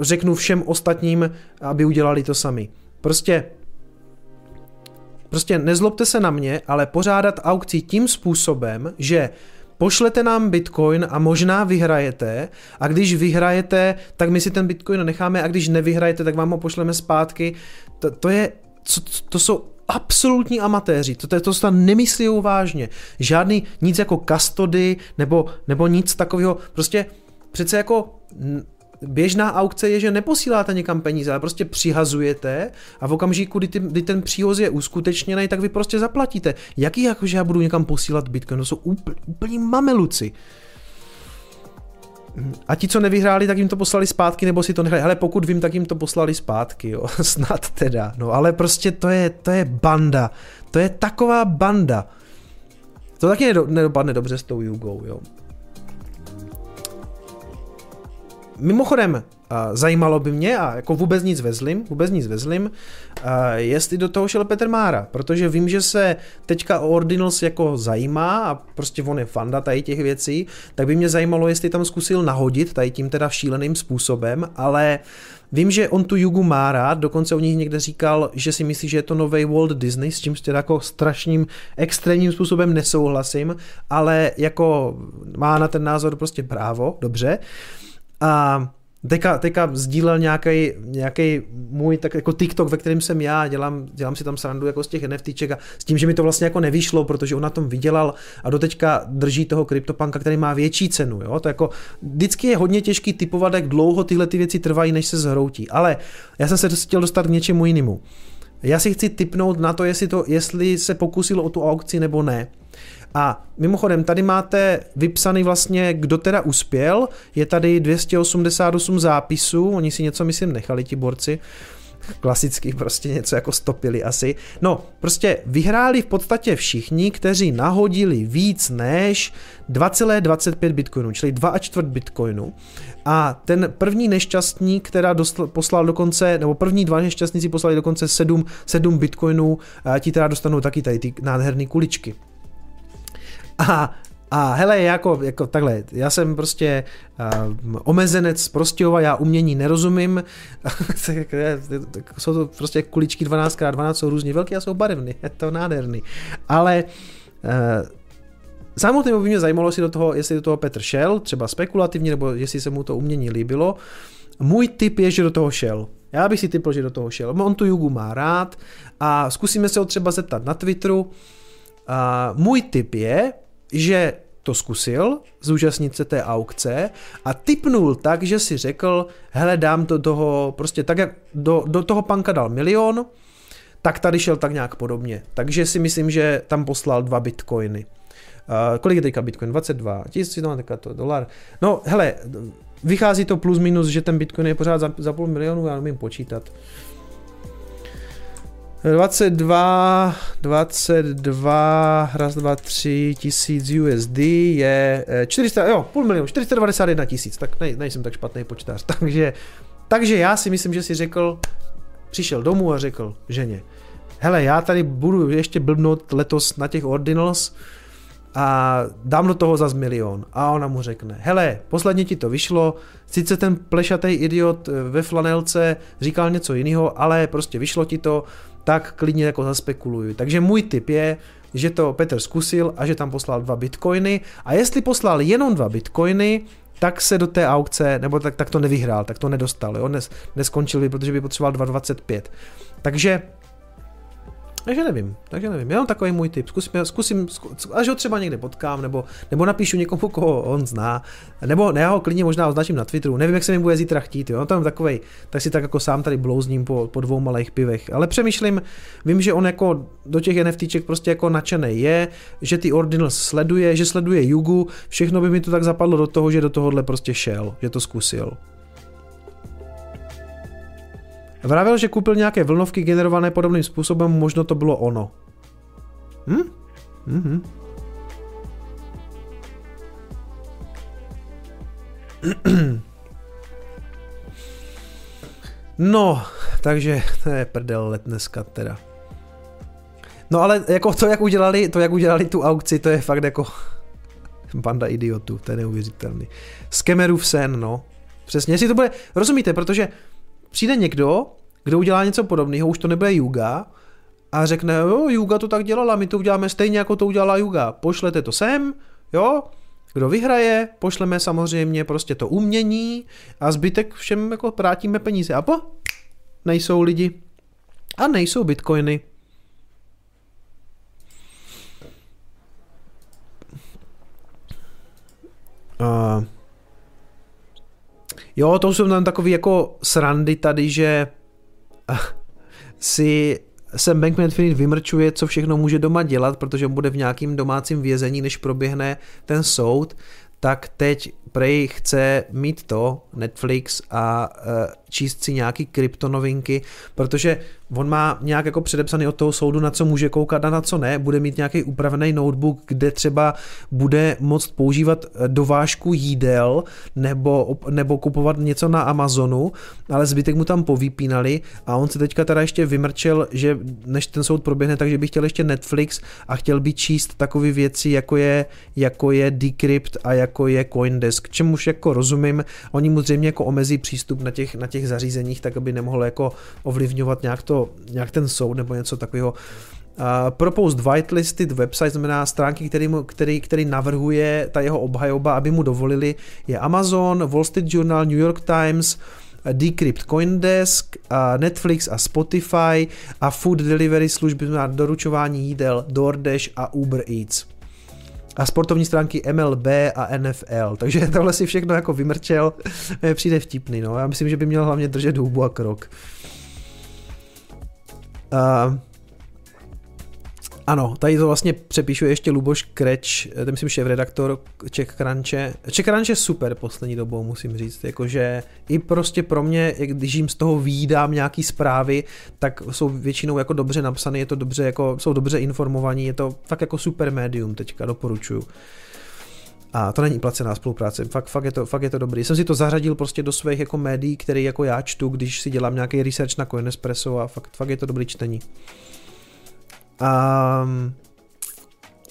řeknu všem ostatním, aby udělali to sami. Prostě Prostě nezlobte se na mě, ale pořádat aukci tím způsobem, že pošlete nám bitcoin a možná vyhrajete a když vyhrajete, tak my si ten bitcoin necháme a když nevyhrajete, tak vám ho pošleme zpátky. To, to je, to, to jsou absolutní amatéři, to, to, to se tam nemyslí vážně. Žádný nic jako kastody nebo, nebo nic takového, prostě přece jako běžná aukce je, že neposíláte někam peníze, ale prostě přihazujete a v okamžiku, kdy, ty, kdy ten příhoz je uskutečněný, tak vy prostě zaplatíte. Jaký jako, že já budu někam posílat bitcoin? To jsou úpl, úplní mameluci. a ti, co nevyhráli, tak jim to poslali zpátky, nebo si to nechali. Hele, pokud vím, tak jim to poslali zpátky, jo. Snad teda. No ale prostě to je, to je banda. To je taková banda. To taky nedopadne dobře s tou Jugou, jo. Mimochodem, zajímalo by mě, a jako vůbec nic vezlim, vůbec nic vezlim, jestli do toho šel Petr Mára, protože vím, že se teďka o Ordinals jako zajímá a prostě on je fanda tady těch věcí, tak by mě zajímalo, jestli tam zkusil nahodit tady tím teda šíleným způsobem, ale Vím, že on tu Jugu má rád, dokonce o nich někde říkal, že si myslí, že je to nový Walt Disney, s čímž teda jako strašným, extrémním způsobem nesouhlasím, ale jako má na ten názor prostě právo, dobře. A Teďka, teďka sdílel nějaký, nějaký můj tak jako TikTok, ve kterém jsem já, dělám, dělám si tam srandu jako z těch NFTček a s tím, že mi to vlastně jako nevyšlo, protože on na tom vydělal a doteďka drží toho kryptopanka, který má větší cenu. Jo? To jako, vždycky je hodně těžký typovat, jak dlouho tyhle ty věci trvají, než se zhroutí. Ale já jsem se chtěl dostat k něčemu jinému. Já si chci typnout na to, jestli, to, jestli se pokusil o tu aukci nebo ne. A mimochodem, tady máte vypsaný vlastně, kdo teda uspěl. Je tady 288 zápisů, oni si něco, myslím, nechali ti borci klasicky prostě něco jako stopili asi. No, prostě vyhráli v podstatě všichni, kteří nahodili víc než 2,25 bitcoinů, čili 2,4 bitcoinu. A ten první nešťastník, která dostal, poslal dokonce, nebo první dva nešťastníci poslali dokonce 7, 7 bitcoinů, a ti teda dostanou taky tady ty nádherné kuličky. A, a hele, jako, jako takhle, já jsem prostě uh, omezenec Prostějova, já umění nerozumím, jsou to prostě kuličky 12x12, jsou různě velké a jsou barevné, je to nádherný. Ale uh, samotně by mě zajímalo, jestli do toho, jestli do toho Petr šel, třeba spekulativně, nebo jestli se mu to umění líbilo. Můj tip je, že do toho šel. Já bych si typl, že do toho šel. On tu jugu má rád a zkusíme se ho třeba zeptat na Twitteru. A můj tip je, že to zkusil, zúčastnit se té aukce a typnul tak, že si řekl, hele dám do toho, prostě tak jak do, do toho panka dal milion, tak tady šel tak nějak podobně. Takže si myslím, že tam poslal dva bitcoiny. Uh, kolik je teďka bitcoin? 22 tisíc, no teďka to dolar. No hele, vychází to plus minus, že ten bitcoin je pořád za, za půl milionu, já nemím počítat. 22, 22, raz, dva, tři tisíc USD je 400, eh, jo, půl milionu, 491 tisíc, tak ne, nejsem tak špatný počtář, takže, takže já si myslím, že si řekl, přišel domů a řekl ženě, hele, já tady budu ještě blbnout letos na těch ordinals a dám do toho zas milion. A ona mu řekne, hele, posledně ti to vyšlo, sice ten plešatý idiot eh, ve flanelce říkal něco jiného, ale prostě vyšlo ti to, tak klidně jako zaspekuluju. Takže můj tip je, že to Petr zkusil a že tam poslal dva bitcoiny a jestli poslal jenom dva bitcoiny, tak se do té aukce, nebo tak, tak to nevyhrál, tak to nedostal, jo? Nes, neskončil by, protože by potřeboval 2,25. Takže takže nevím, takže nevím. Jenom takový můj tip. Zkusím, zkusím, až ho třeba někde potkám, nebo, nebo napíšu někomu, koho on zná, nebo ne, já ho klidně možná označím na Twitteru. Nevím, jak se mi bude zítra chtít. Jo? On tam takovej, tak si tak jako sám tady blouzním po, po dvou malých pivech. Ale přemýšlím, vím, že on jako do těch NFTček prostě jako nadšený je, že ty Ordinals sleduje, že sleduje Jugu, všechno by mi to tak zapadlo do toho, že do tohohle prostě šel, že to zkusil. Vravel, že koupil nějaké vlnovky generované podobným způsobem, možno to bylo ono. Hm? Mhm. No, takže to je prdel let dneska teda. No ale jako to, jak udělali, to, jak udělali tu aukci, to je fakt jako banda idiotů, to je neuvěřitelný. Z Kemerův sen, no. Přesně, jestli to bude, rozumíte, protože přijde někdo, kdo udělá něco podobného, už to nebude Yuga, a řekne, jo, Yuga to tak dělala, my to uděláme stejně, jako to udělala Yuga. Pošlete to sem, jo, kdo vyhraje, pošleme samozřejmě prostě to umění a zbytek všem jako vrátíme peníze. A po, nejsou lidi. A nejsou bitcoiny. Uh, jo, to jsou tam takový jako srandy tady, že si Sam Bankman-Fried vymrčuje, co všechno může doma dělat, protože bude v nějakým domácím vězení, než proběhne ten soud, tak teď Prej chce mít to, Netflix, a uh, číst si nějaký kryptonovinky, protože on má nějak jako předepsaný od toho soudu, na co může koukat a na co ne. Bude mít nějaký upravený notebook, kde třeba bude moct používat eh, dovážku jídel nebo, nebo kupovat něco na Amazonu, ale zbytek mu tam povypínali a on se teďka teda ještě vymrčel, že než ten soud proběhne, takže by chtěl ještě Netflix a chtěl by číst takové věci, jako je, jako je Decrypt a jako je Coindesk, čemuž jako rozumím. Oni mu zřejmě jako omezí přístup na těch, na těch zařízeních, tak aby nemohl jako ovlivňovat nějak, to, nějak ten soud nebo něco takového. Uh, proposed whitelisted website znamená stránky, který, mu, který, který navrhuje ta jeho obhajoba, aby mu dovolili, je Amazon, Wall Street Journal, New York Times, Decrypt Coindesk, Netflix a Spotify a food delivery služby na doručování jídel DoorDash a Uber Eats a sportovní stránky MLB a NFL. Takže tohle si všechno jako vymrčel, přijde vtipný. No. Já myslím, že by měl hlavně držet hůbu a krok. Uh, ano, tady to vlastně přepíšu ještě Luboš Kreč, eh, ten myslím šéf-redaktor Czech Crunche. Czech Crunch je super poslední dobou, musím říct, jakože i prostě pro mě, když jim z toho výdám nějaký zprávy, tak jsou většinou jako dobře napsané, je to dobře, jako, jsou dobře informovaní, je to fakt jako super médium teďka, doporučuju. A to není placená spolupráce, fakt, fakt, je to, fakt je to dobrý. Jsem si to zařadil prostě do svých jako médií, které jako já čtu, když si dělám nějaký research na Coinespresso a fakt, fakt je to dobrý čtení. Um,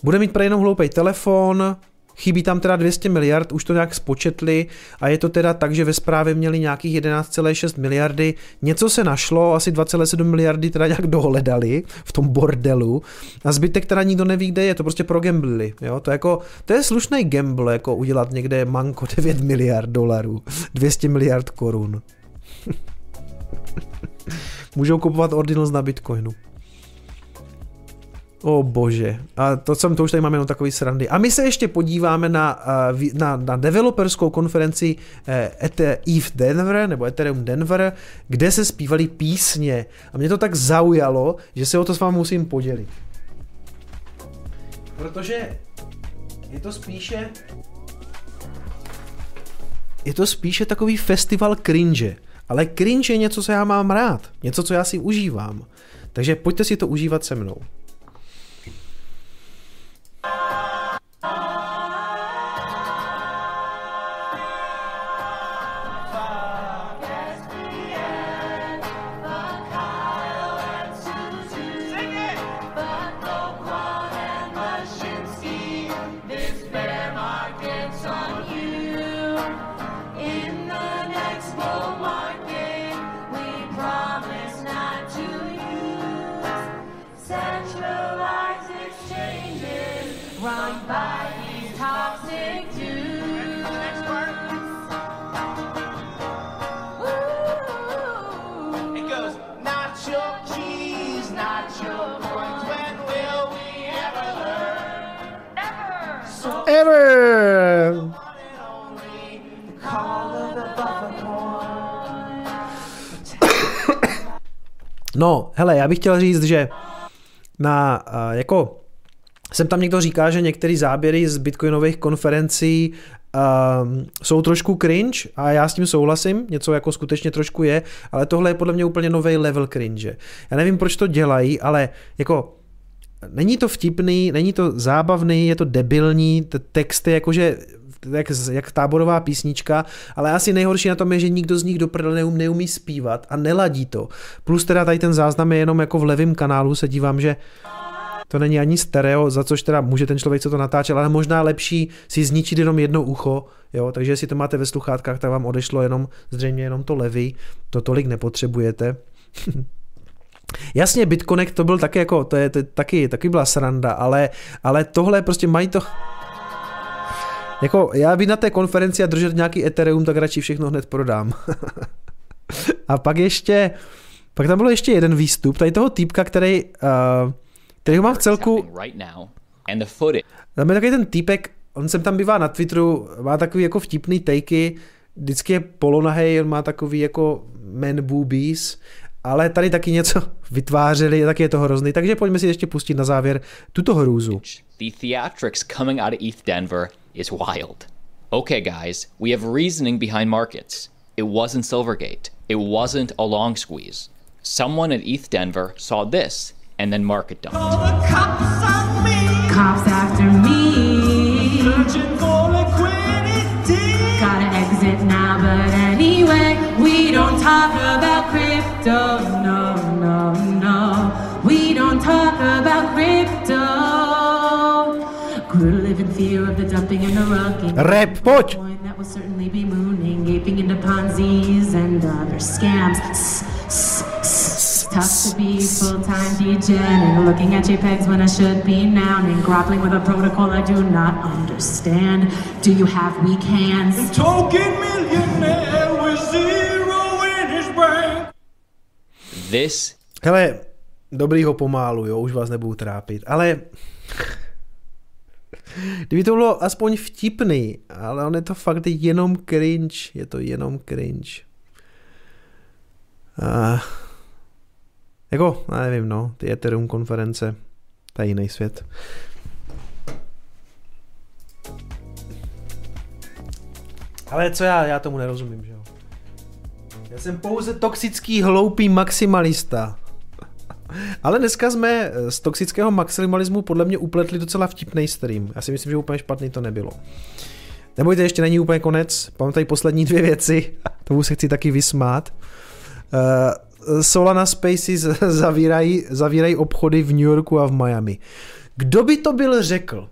bude mít pro jenom hloupý telefon, chybí tam teda 200 miliard, už to nějak spočetli a je to teda tak, že ve zprávě měli nějakých 11,6 miliardy, něco se našlo, asi 2,7 miliardy teda nějak dohledali v tom bordelu a zbytek teda nikdo neví, kde je, to prostě pro gambly, jo, to, jako, to je slušný gamble, jako udělat někde manko 9 miliard dolarů, 200 miliard korun. Můžou kupovat ordinals na bitcoinu. O bože, a to, jsem, to už tady máme jenom takový srandy. A my se ještě podíváme na, na, na developerskou konferenci eh, ETH Denver, nebo Ethereum Denver, kde se zpívaly písně. A mě to tak zaujalo, že se o to s vámi musím podělit. Protože je to spíše je to spíše takový festival cringe. Ale cringe je něco, co já mám rád. Něco, co já si užívám. Takže pojďte si to užívat se mnou. Bye. No, hele, já bych chtěl říct, že na, jako, jsem tam někdo říká, že některé záběry z bitcoinových konferencí um, jsou trošku cringe a já s tím souhlasím, něco jako skutečně trošku je, ale tohle je podle mě úplně nový level cringe. Já nevím, proč to dělají, ale jako není to vtipný, není to zábavný, je to debilní, text je jakože jak, jak táborová písnička, ale asi nejhorší na tom je, že nikdo z nich do neum, neumí zpívat a neladí to. Plus teda tady ten záznam je jenom jako v levém kanálu, se dívám, že to není ani stereo, za což teda může ten člověk, co to natáčel, ale možná lepší si zničit jenom jedno ucho, jo, takže jestli to máte ve sluchátkách, tak vám odešlo jenom, zřejmě jenom to levý, to tolik nepotřebujete. Jasně, BitConnect to byl taky jako, to je, to je taky, taky byla sranda, ale, ale tohle prostě mají to, jako já bych na té konferenci a držet nějaký Ethereum, tak radši všechno hned prodám. a pak ještě, pak tam bylo ještě jeden výstup, tady toho týpka, který, uh, který ho mám v celku... Tam je takový ten týpek, on sem tam bývá na Twitteru, má takový jako vtipný takey, vždycky je polonahej, on má takový jako man boobies, ale tady taky něco vytvářeli, tak je to hrozný. Takže pojďme si ještě pustit na závěr tuto hrůzu. The theatrics coming out of ETH Denver is wild. Okay, guys, we have reasoning behind markets. It wasn't Silvergate. It wasn't a long squeeze. Someone at ETH Denver saw this and then market dumped. Cops after me. Gotta exit now, but anyway, we don't talk about crypto. S- s- Tough to be full-time degening, looking at JPEGs when I should be nouning, grappling with a protocol I do not understand. Do you have weak hands? Token millionaire with zero in his brain. This Hele, dobrýho pomálu, jo, už vás nebudu trápit, ale kdyby to bylo aspoň vtipný, ale on je to fakt jenom cringe, je to jenom cringe. Uh, jako, já nevím, no, ty Ethereum konference, to je jiný svět. Ale co já, já tomu nerozumím, že jo. Já jsem pouze toxický, hloupý maximalista. Ale dneska jsme z toxického maximalismu podle mě upletli docela vtipný stream. Já si myslím, že úplně špatný to nebylo. Nebojte, ještě není úplně konec. Mám tady poslední dvě věci. Tomu se chci taky vysmát. Uh, Solana Spaces zavírají, zavírají obchody v New Yorku a v Miami. Kdo by to byl řekl,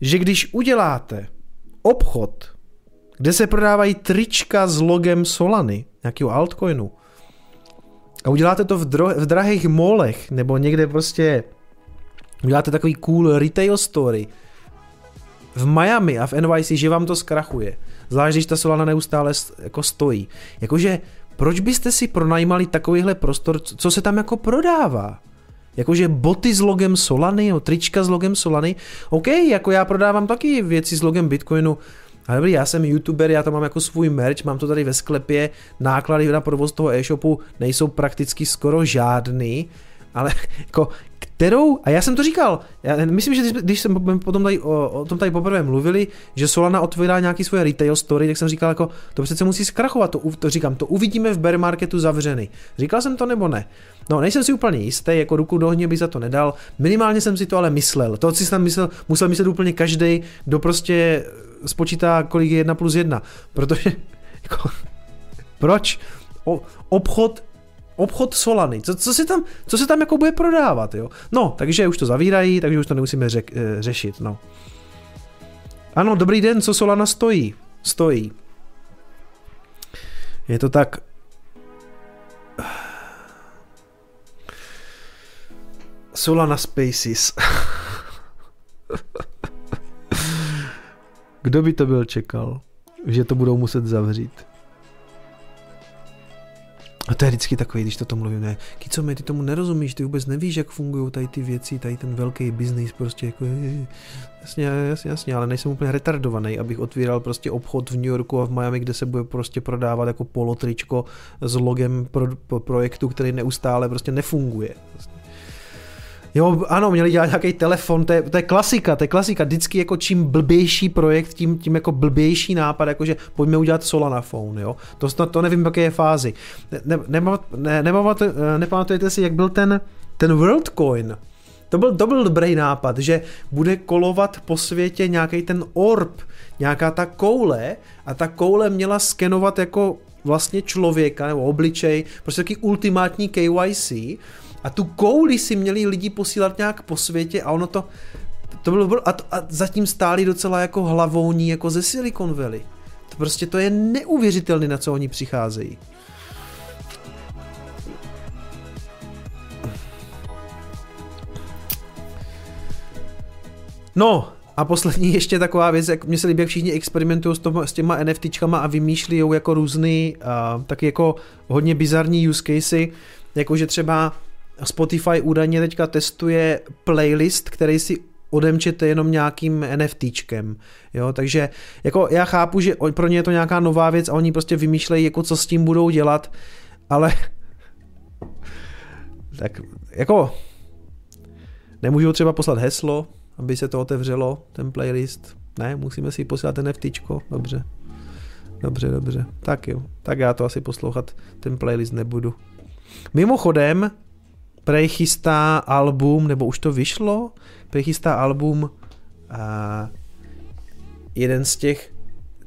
že když uděláte obchod, kde se prodávají trička s logem Solany, nějakého altcoinu, a uděláte to v, dro- v drahých molech, nebo někde prostě uděláte takový cool retail story v Miami a v NYC, že vám to zkrachuje. Zvlášť, když ta Solana neustále jako stojí. Jakože, proč byste si pronajímali takovýhle prostor, co- se tam jako prodává? Jakože boty s logem Solany, trička s logem Solany. OK, jako já prodávám taky věci s logem Bitcoinu, ale dobrý, já jsem youtuber, já to mám jako svůj merch, mám to tady ve sklepě, náklady na provoz toho e-shopu nejsou prakticky skoro žádný, ale jako kterou, a já jsem to říkal, já myslím, že když- jsem potom tady o, o tom tady poprvé mluvili, že Solana otvírá nějaký svoje retail story, tak jsem říkal jako, to přece musí zkrachovat, to, to říkám, to uvidíme v bear marketu zavřený. Říkal jsem to nebo ne? No, nejsem si úplně jistý, jako ruku do ohně by za to nedal, minimálně jsem si to ale myslel. To si jsem myslel, musel myslet úplně každý, kdo prostě spočítá, kolik je jedna plus jedna, protože jako, proč? O, obchod obchod Solany, co, co, se tam, co se tam jako bude prodávat, jo? No, takže už to zavírají, takže už to nemusíme řek, eh, řešit, no. Ano, dobrý den, co Solana stojí? Stojí. Je to tak... Solana Spaces. Kdo by to byl čekal, že to budou muset zavřít? A to je vždycky takový, když to tomu mluvím, ne, Kico, ty tomu nerozumíš, ty vůbec nevíš, jak fungují tady ty věci, tady ten velký biznis, prostě jako, jasně, jasně, jasně, ale nejsem úplně retardovaný, abych otvíral prostě obchod v New Yorku a v Miami, kde se bude prostě prodávat jako polotričko s logem pro, pro projektu, který neustále prostě nefunguje. Jo, ano, měli dělat nějaký telefon, to je, to je klasika, to je klasika, vždycky jako čím blbější projekt, tím, tím jako blbější nápad, jakože pojďme udělat Solana phone, jo. To, to, to nevím, jaké je fázi. Ne, ne, ne, nepamatujete, nepamatujete si, jak byl ten, ten WorldCoin, to byl, to byl dobrý nápad, že bude kolovat po světě nějaký ten orb, nějaká ta koule a ta koule měla skenovat jako vlastně člověka nebo obličej, prostě taky ultimátní KYC a tu kouli si měli lidi posílat nějak po světě a ono to, to bylo, a, to, a zatím stáli docela jako hlavouní jako ze Silicon Valley. To prostě to je neuvěřitelné, na co oni přicházejí. No, a poslední ještě taková věc, jak mně se líbí, jak všichni experimentují s, s těma NFTčkama a vymýšlí jako různý, uh, taky jako hodně bizarní use casey, jakože třeba Spotify údajně teďka testuje playlist, který si odemčete jenom nějakým NFTčkem, jo, takže jako já chápu, že pro ně je to nějaká nová věc a oni prostě vymýšlejí, jako co s tím budou dělat, ale tak jako nemůžou třeba poslat heslo, aby se to otevřelo, ten playlist, Ne, musíme si posílat NFTčko, dobře. Dobře, dobře. Tak jo, tak já to asi poslouchat, ten playlist nebudu. Mimochodem, Prej chystá album, nebo už to vyšlo, Prej chystá album a jeden z těch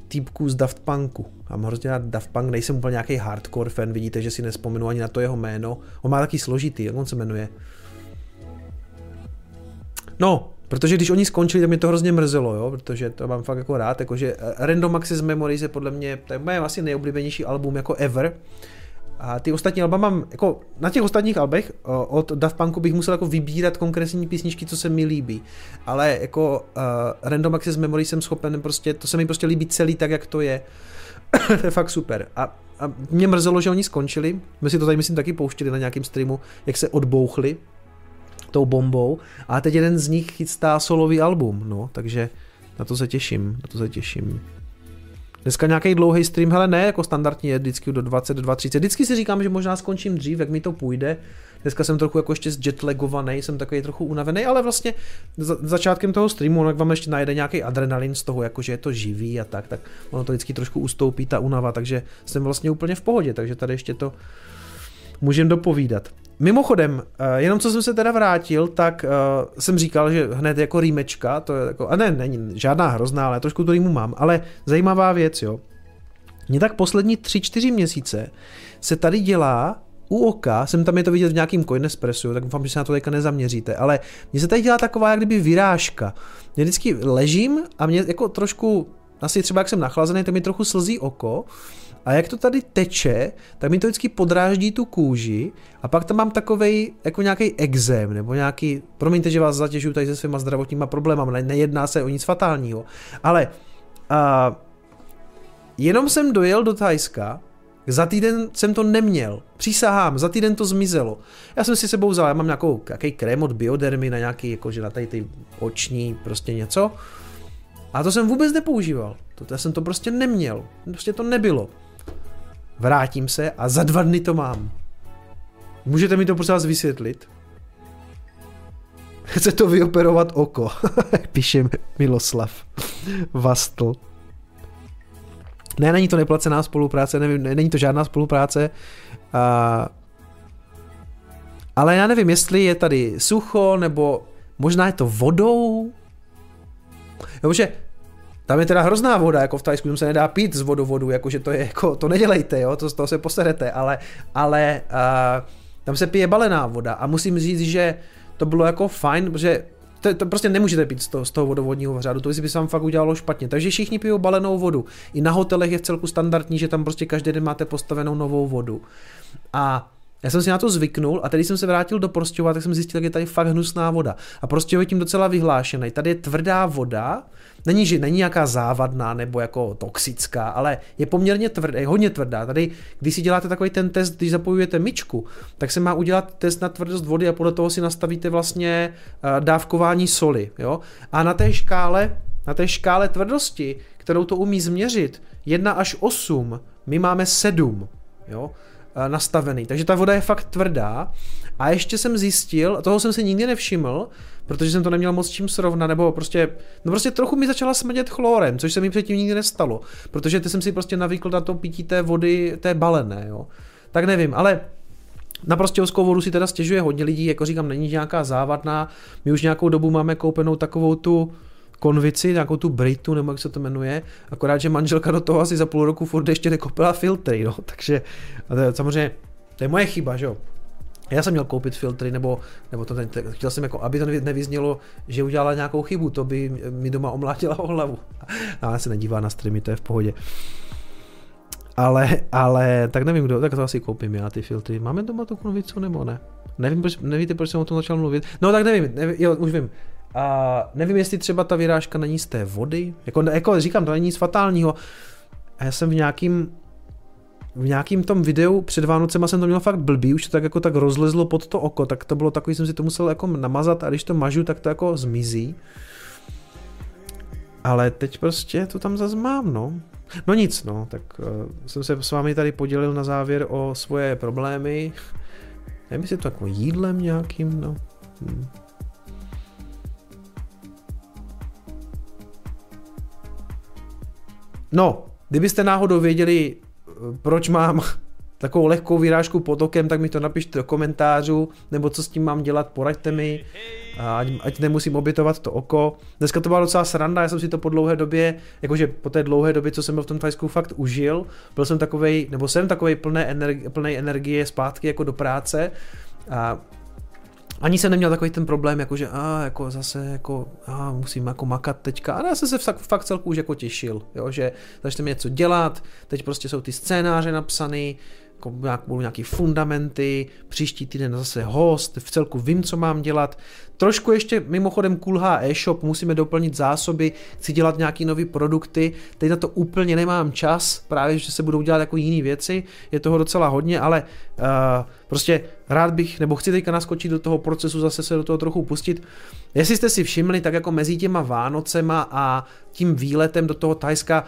týpků z Daft Punku. A hrozně rád Daft Punk, nejsem úplně nějaký hardcore fan, vidíte, že si nespomenu ani na to jeho jméno. On má taky složitý, jak on se jmenuje? No, protože když oni skončili, tak mě to hrozně mrzelo, jo, protože to mám fakt jako rád, jakože Random Access Memories je podle mě, to je moje asi nejoblíbenější album jako ever. A ty ostatní alba mám, jako na těch ostatních albech od Daft Punku bych musel jako vybírat konkrétní písničky, co se mi líbí. Ale jako uh, Random Access Memory jsem schopen prostě, to se mi prostě líbí celý tak, jak to je. to je fakt super. A, a mě mrzelo, že oni skončili. My si to tady myslím taky pouštili na nějakém streamu, jak se odbouchli tou bombou. A teď jeden z nich chystá solový album, no, takže na to se těším, na to se těším. Dneska nějaký dlouhý stream, hele ne, jako standardně je vždycky do 20, do 2.30. Vždycky si říkám, že možná skončím dřív, jak mi to půjde. Dneska jsem trochu jako ještě jetlegovaný, jsem takový trochu unavený, ale vlastně za, začátkem toho streamu, jak vám ještě najde nějaký adrenalin z toho, jako že je to živý a tak, tak ono to vždycky trošku ustoupí ta unava, takže jsem vlastně úplně v pohodě, takže tady ještě to můžeme dopovídat. Mimochodem, eh, jenom co jsem se teda vrátil, tak uh, jsem říkal, že hned jako rýmečka, to je jako, a ne, není žádná hrozná, ale trošku to rýmu mám, ale zajímavá věc, jo. Mně tak poslední 3-4 měsíce se tady dělá u oka, jsem tam je to vidět v nějakým Coinespressu, tak doufám, že se na to teďka nezaměříte, ale mně se tady dělá taková jak kdyby vyrážka. Mě vždycky ležím a mě jako trošku, asi třeba jak jsem nachlazený, tak mi trochu slzí oko a jak to tady teče, tak mi to vždycky podráždí tu kůži a pak tam mám takovej jako nějaký exém nebo nějaký, promiňte, že vás zatěžuju tady se svýma zdravotníma problémama, ne, nejedná se o nic fatálního, ale a, jenom jsem dojel do Thajska, za týden jsem to neměl. Přísahám, za týden to zmizelo. Já jsem si sebou vzal, já mám nějakou, nějaký krém od Biodermy na nějaký, jakože na tady ty oční, prostě něco. A to jsem vůbec nepoužíval. To, já jsem to prostě neměl. Prostě to nebylo vrátím se a za dva dny to mám. Můžete mi to prosím vás vysvětlit? Chce to vyoperovat oko, píše Miloslav Vastl. Ne, není to neplacená spolupráce, nevím, není to žádná spolupráce. A... Ale já nevím, jestli je tady sucho, nebo možná je to vodou. Jo, tam je teda hrozná voda, jako v Tajsku, se nedá pít z vodovodu, jakože to je jako, to nedělejte, jo, to z toho se poserete, ale, ale uh, tam se pije balená voda a musím říct, že to bylo jako fajn, protože to, to prostě nemůžete pít z toho, z toho vodovodního řádu, to by se vám fakt udělalo špatně. Takže všichni pijou balenou vodu. I na hotelech je v celku standardní, že tam prostě každý den máte postavenou novou vodu. A já jsem si na to zvyknul a tady jsem se vrátil do Prostějova, tak jsem zjistil, že je tady fakt hnusná voda. A Prostějov je tím docela vyhlášený. Tady je tvrdá voda, není, že není nějaká závadná nebo jako toxická, ale je poměrně tvrdá, je hodně tvrdá. Tady, když si děláte takový ten test, když zapojujete myčku, tak se má udělat test na tvrdost vody a podle toho si nastavíte vlastně eh, dávkování soli. Jo? A na té škále, na té škále tvrdosti, kterou to umí změřit, 1 až 8, my máme 7. Jo? Eh, nastavený. Takže ta voda je fakt tvrdá. A ještě jsem zjistil, a toho jsem si nikdy nevšiml, protože jsem to neměl moc čím srovnat, nebo prostě, no prostě trochu mi začala smrdět chlorem, což se mi předtím nikdy nestalo, protože ty jsem si prostě navykl na to pití té vody, té balené, jo. Tak nevím, ale na prostějovskou vodu si teda stěžuje hodně lidí, jako říkám, není nějaká závadná. My už nějakou dobu máme koupenou takovou tu konvici, nějakou tu Britu, nebo jak se to jmenuje, akorát, že manželka do toho asi za půl roku furt ještě nekopila filtry, no, takže to je, samozřejmě, to je moje chyba, že jo. Já jsem měl koupit filtry, nebo, nebo to, chtěl jsem jako, aby to nevyznělo, že udělala nějakou chybu, to by mi doma omlátila o hlavu. A já se nedívá na streamy, to je v pohodě. Ale, ale, tak nevím kdo, tak to asi koupím já ty filtry. Máme doma tu konvicu nebo ne? Nevím, proč, nevíte, proč jsem o tom začal mluvit? No tak nevím, nevím jo, už vím. A nevím, jestli třeba ta vyrážka není z té vody. Jako, jako říkám, to není nic fatálního. A já jsem v nějakým v nějakým tom videu před Vánocema jsem to měl fakt blbý, už to tak jako tak rozlezlo pod to oko, tak to bylo takový, jsem si to musel jako namazat a když to mažu, tak to jako zmizí. Ale teď prostě to tam zase mám, no. No nic, no, tak uh, jsem se s vámi tady podělil na závěr o svoje problémy. Nevím, jestli to jako jídlem nějakým, no. Hm. No, kdybyste náhodou věděli, eh, proč mám takovou lehkou vyrážku potokem, tak mi to napište do komentářů, nebo co s tím mám dělat, poraďte mi, ať, ať nemusím obětovat to oko. Dneska to byla docela sranda, já jsem si to po dlouhé době, jakože po té dlouhé době, co jsem byl v tom Thajsku, fakt užil. Byl jsem takovej, nebo jsem takovej plné energie, plné energie zpátky jako do práce. A ani jsem neměl takový ten problém, jako že a, jako zase jako, a, musím jako makat teďka. A já jsem se fakt, fakt celku už jako těšil, jo, že začneme něco dělat, teď prostě jsou ty scénáře napsané, jako nějak, budou nějaký fundamenty, příští týden zase host, v celku vím, co mám dělat. Trošku ještě mimochodem kulhá e-shop, musíme doplnit zásoby, chci dělat nějaký nové produkty, teď na to úplně nemám čas, právě, že se budou dělat jako jiné věci, je toho docela hodně, ale uh, prostě rád bych, nebo chci teďka naskočit do toho procesu, zase se do toho trochu pustit. Jestli jste si všimli, tak jako mezi těma Vánocema a tím výletem do toho Tajska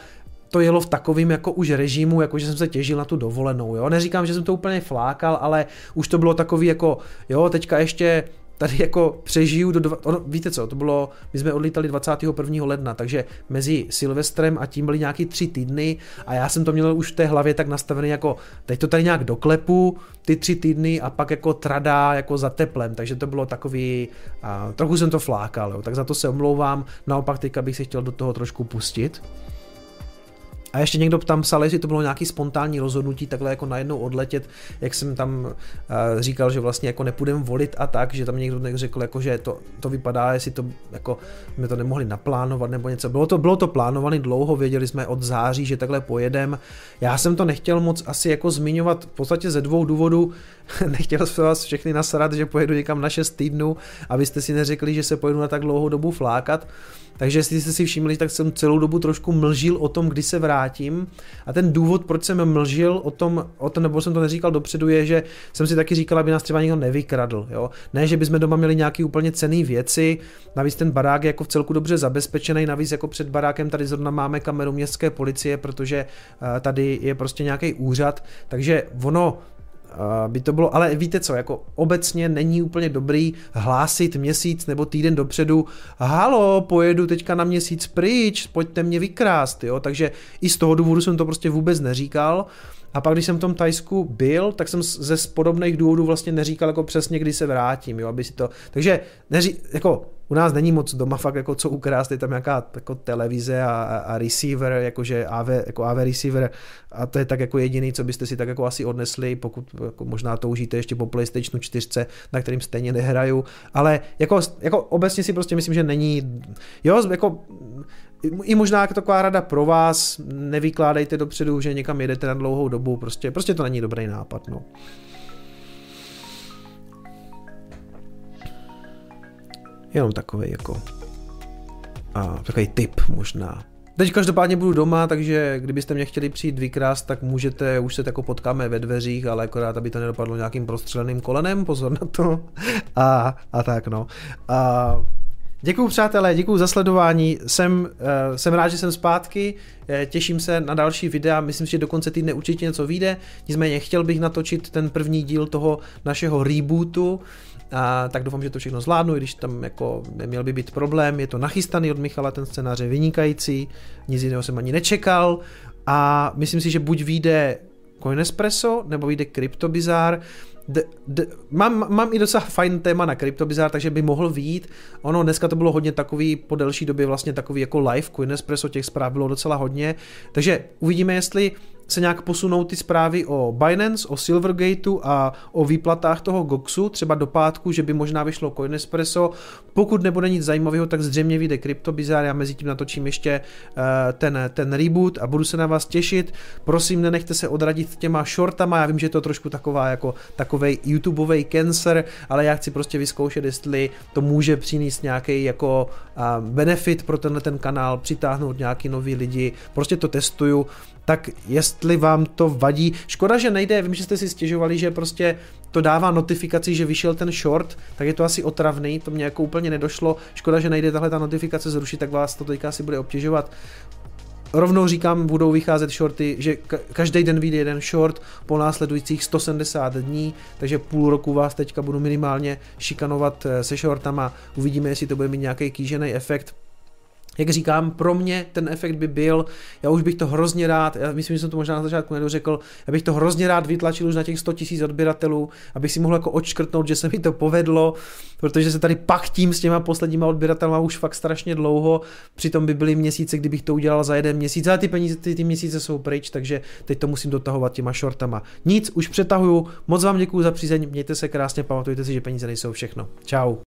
to jelo v takovým jako už režimu, jako že jsem se těžil na tu dovolenou, jo. Neříkám, že jsem to úplně flákal, ale už to bylo takový jako, jo, teďka ještě tady jako přežiju do, dva, ono, víte co, to bylo, my jsme odlítali 21. ledna, takže mezi Silvestrem a tím byly nějaký tři týdny a já jsem to měl už v té hlavě tak nastavený jako, teď to tady nějak doklepu, ty tři týdny a pak jako trada jako za teplem, takže to bylo takový, a, trochu jsem to flákal, jo, tak za to se omlouvám, naopak teďka bych se chtěl do toho trošku pustit. A ještě někdo tam psal, jestli to bylo nějaký spontánní rozhodnutí, takhle jako najednou odletět, jak jsem tam uh, říkal, že vlastně jako nepůjdem volit a tak, že tam někdo řekl, jako, že to, to vypadá, jestli to jako my to nemohli naplánovat nebo něco. Bylo to, bylo to plánované dlouho, věděli jsme od září, že takhle pojedem. Já jsem to nechtěl moc asi jako zmiňovat v podstatě ze dvou důvodů. nechtěl jsem vás všechny nasrat, že pojedu někam na 6 týdnů, abyste si neřekli, že se pojedu na tak dlouhou dobu flákat. Takže jestli jste si všimli, tak jsem celou dobu trošku mlžil o tom, kdy se vrátím. A ten důvod, proč jsem mlžil o tom, o tom nebo jsem to neříkal dopředu, je, že jsem si taky říkal, aby nás třeba někdo nevykradl. Jo? Ne, že bychom doma měli nějaké úplně cené věci, navíc ten barák je jako v celku dobře zabezpečený, navíc jako před barákem tady zrovna máme kameru městské policie, protože eh, tady je prostě nějaký úřad, takže ono by to bylo, ale víte co, jako obecně není úplně dobrý hlásit měsíc nebo týden dopředu, halo, pojedu teďka na měsíc pryč, pojďte mě vykrást, jo, takže i z toho důvodu jsem to prostě vůbec neříkal, a pak, když jsem v tom Tajsku byl, tak jsem ze podobných důvodů vlastně neříkal jako přesně, kdy se vrátím, jo, aby si to, takže neří, jako u nás není moc doma fakt jako co ukrást, je tam nějaká jako televize a, a receiver, jakože AV, jako AV receiver a to je tak jako jediný, co byste si tak jako asi odnesli, pokud jako možná toužíte ještě po PlayStationu 4, na kterým stejně nehraju, ale jako, jako obecně si prostě myslím, že není, jo, jako i možná jako taková rada pro vás, nevykládejte dopředu, že někam jedete na dlouhou dobu, prostě, prostě to není dobrý nápad, no. Jenom takový jako a, takový tip možná. Teď každopádně budu doma, takže kdybyste mě chtěli přijít vykrást, tak můžete, už se jako potkáme ve dveřích, ale akorát, aby to nedopadlo nějakým prostřeleným kolenem, pozor na to. A, a tak no. A, Děkuji přátelé, děkuji za sledování, jsem, uh, jsem rád, že jsem zpátky, uh, těším se na další videa, myslím si, že do konce týdne určitě něco vyjde, nicméně chtěl bych natočit ten první díl toho našeho rebootu, a tak doufám, že to všechno zvládnu, i když tam jako neměl by být problém, je to nachystaný od Michala, ten scénář je vynikající, nic jiného jsem ani nečekal. A myslím si, že buď vyjde Coinespresso, nebo vyjde CryptoBizar, D, d, mám, mám i docela fajn téma na CryptoBizar, takže by mohl výjít. Ono dneska to bylo hodně takový, po delší době vlastně takový jako live Coinespresso, těch zpráv bylo docela hodně, takže uvidíme, jestli se nějak posunou ty zprávy o Binance, o Silvergateu a o výplatách toho GOXu, třeba do pátku, že by možná vyšlo Coinespresso. Pokud nebude nic zajímavého, tak zřejmě vyjde CryptoBizar, já mezi tím natočím ještě uh, ten, ten reboot a budu se na vás těšit. Prosím, nenechte se odradit těma shortama, já vím, že je to trošku taková jako takovej YouTubeový cancer, ale já chci prostě vyzkoušet, jestli to může přinést nějaký jako uh, benefit pro tenhle ten kanál, přitáhnout nějaký nový lidi, prostě to testuju tak jestli vám to vadí. Škoda, že nejde, vím, že jste si stěžovali, že prostě to dává notifikaci, že vyšel ten short, tak je to asi otravný, to mě jako úplně nedošlo. Škoda, že nejde tahle ta notifikace zrušit, tak vás to teďka asi bude obtěžovat. Rovnou říkám, budou vycházet shorty, že každý den vyjde jeden short po následujících 170 dní, takže půl roku vás teďka budu minimálně šikanovat eh, se shortama. Uvidíme, jestli to bude mít nějaký kýžený efekt jak říkám, pro mě ten efekt by byl, já už bych to hrozně rád, já myslím, že jsem to možná na začátku nedořekl, já bych to hrozně rád vytlačil už na těch 100 000 odběratelů, abych si mohl jako odškrtnout, že se mi to povedlo, protože se tady pachtím s těma posledníma odběratelma už fakt strašně dlouho, přitom by byly měsíce, kdybych to udělal za jeden měsíc, ale ty peníze, ty, ty měsíce jsou pryč, takže teď to musím dotahovat těma shortama. Nic, už přetahuju, moc vám děkuji za přízeň, mějte se krásně, pamatujte si, že peníze nejsou všechno. Ciao.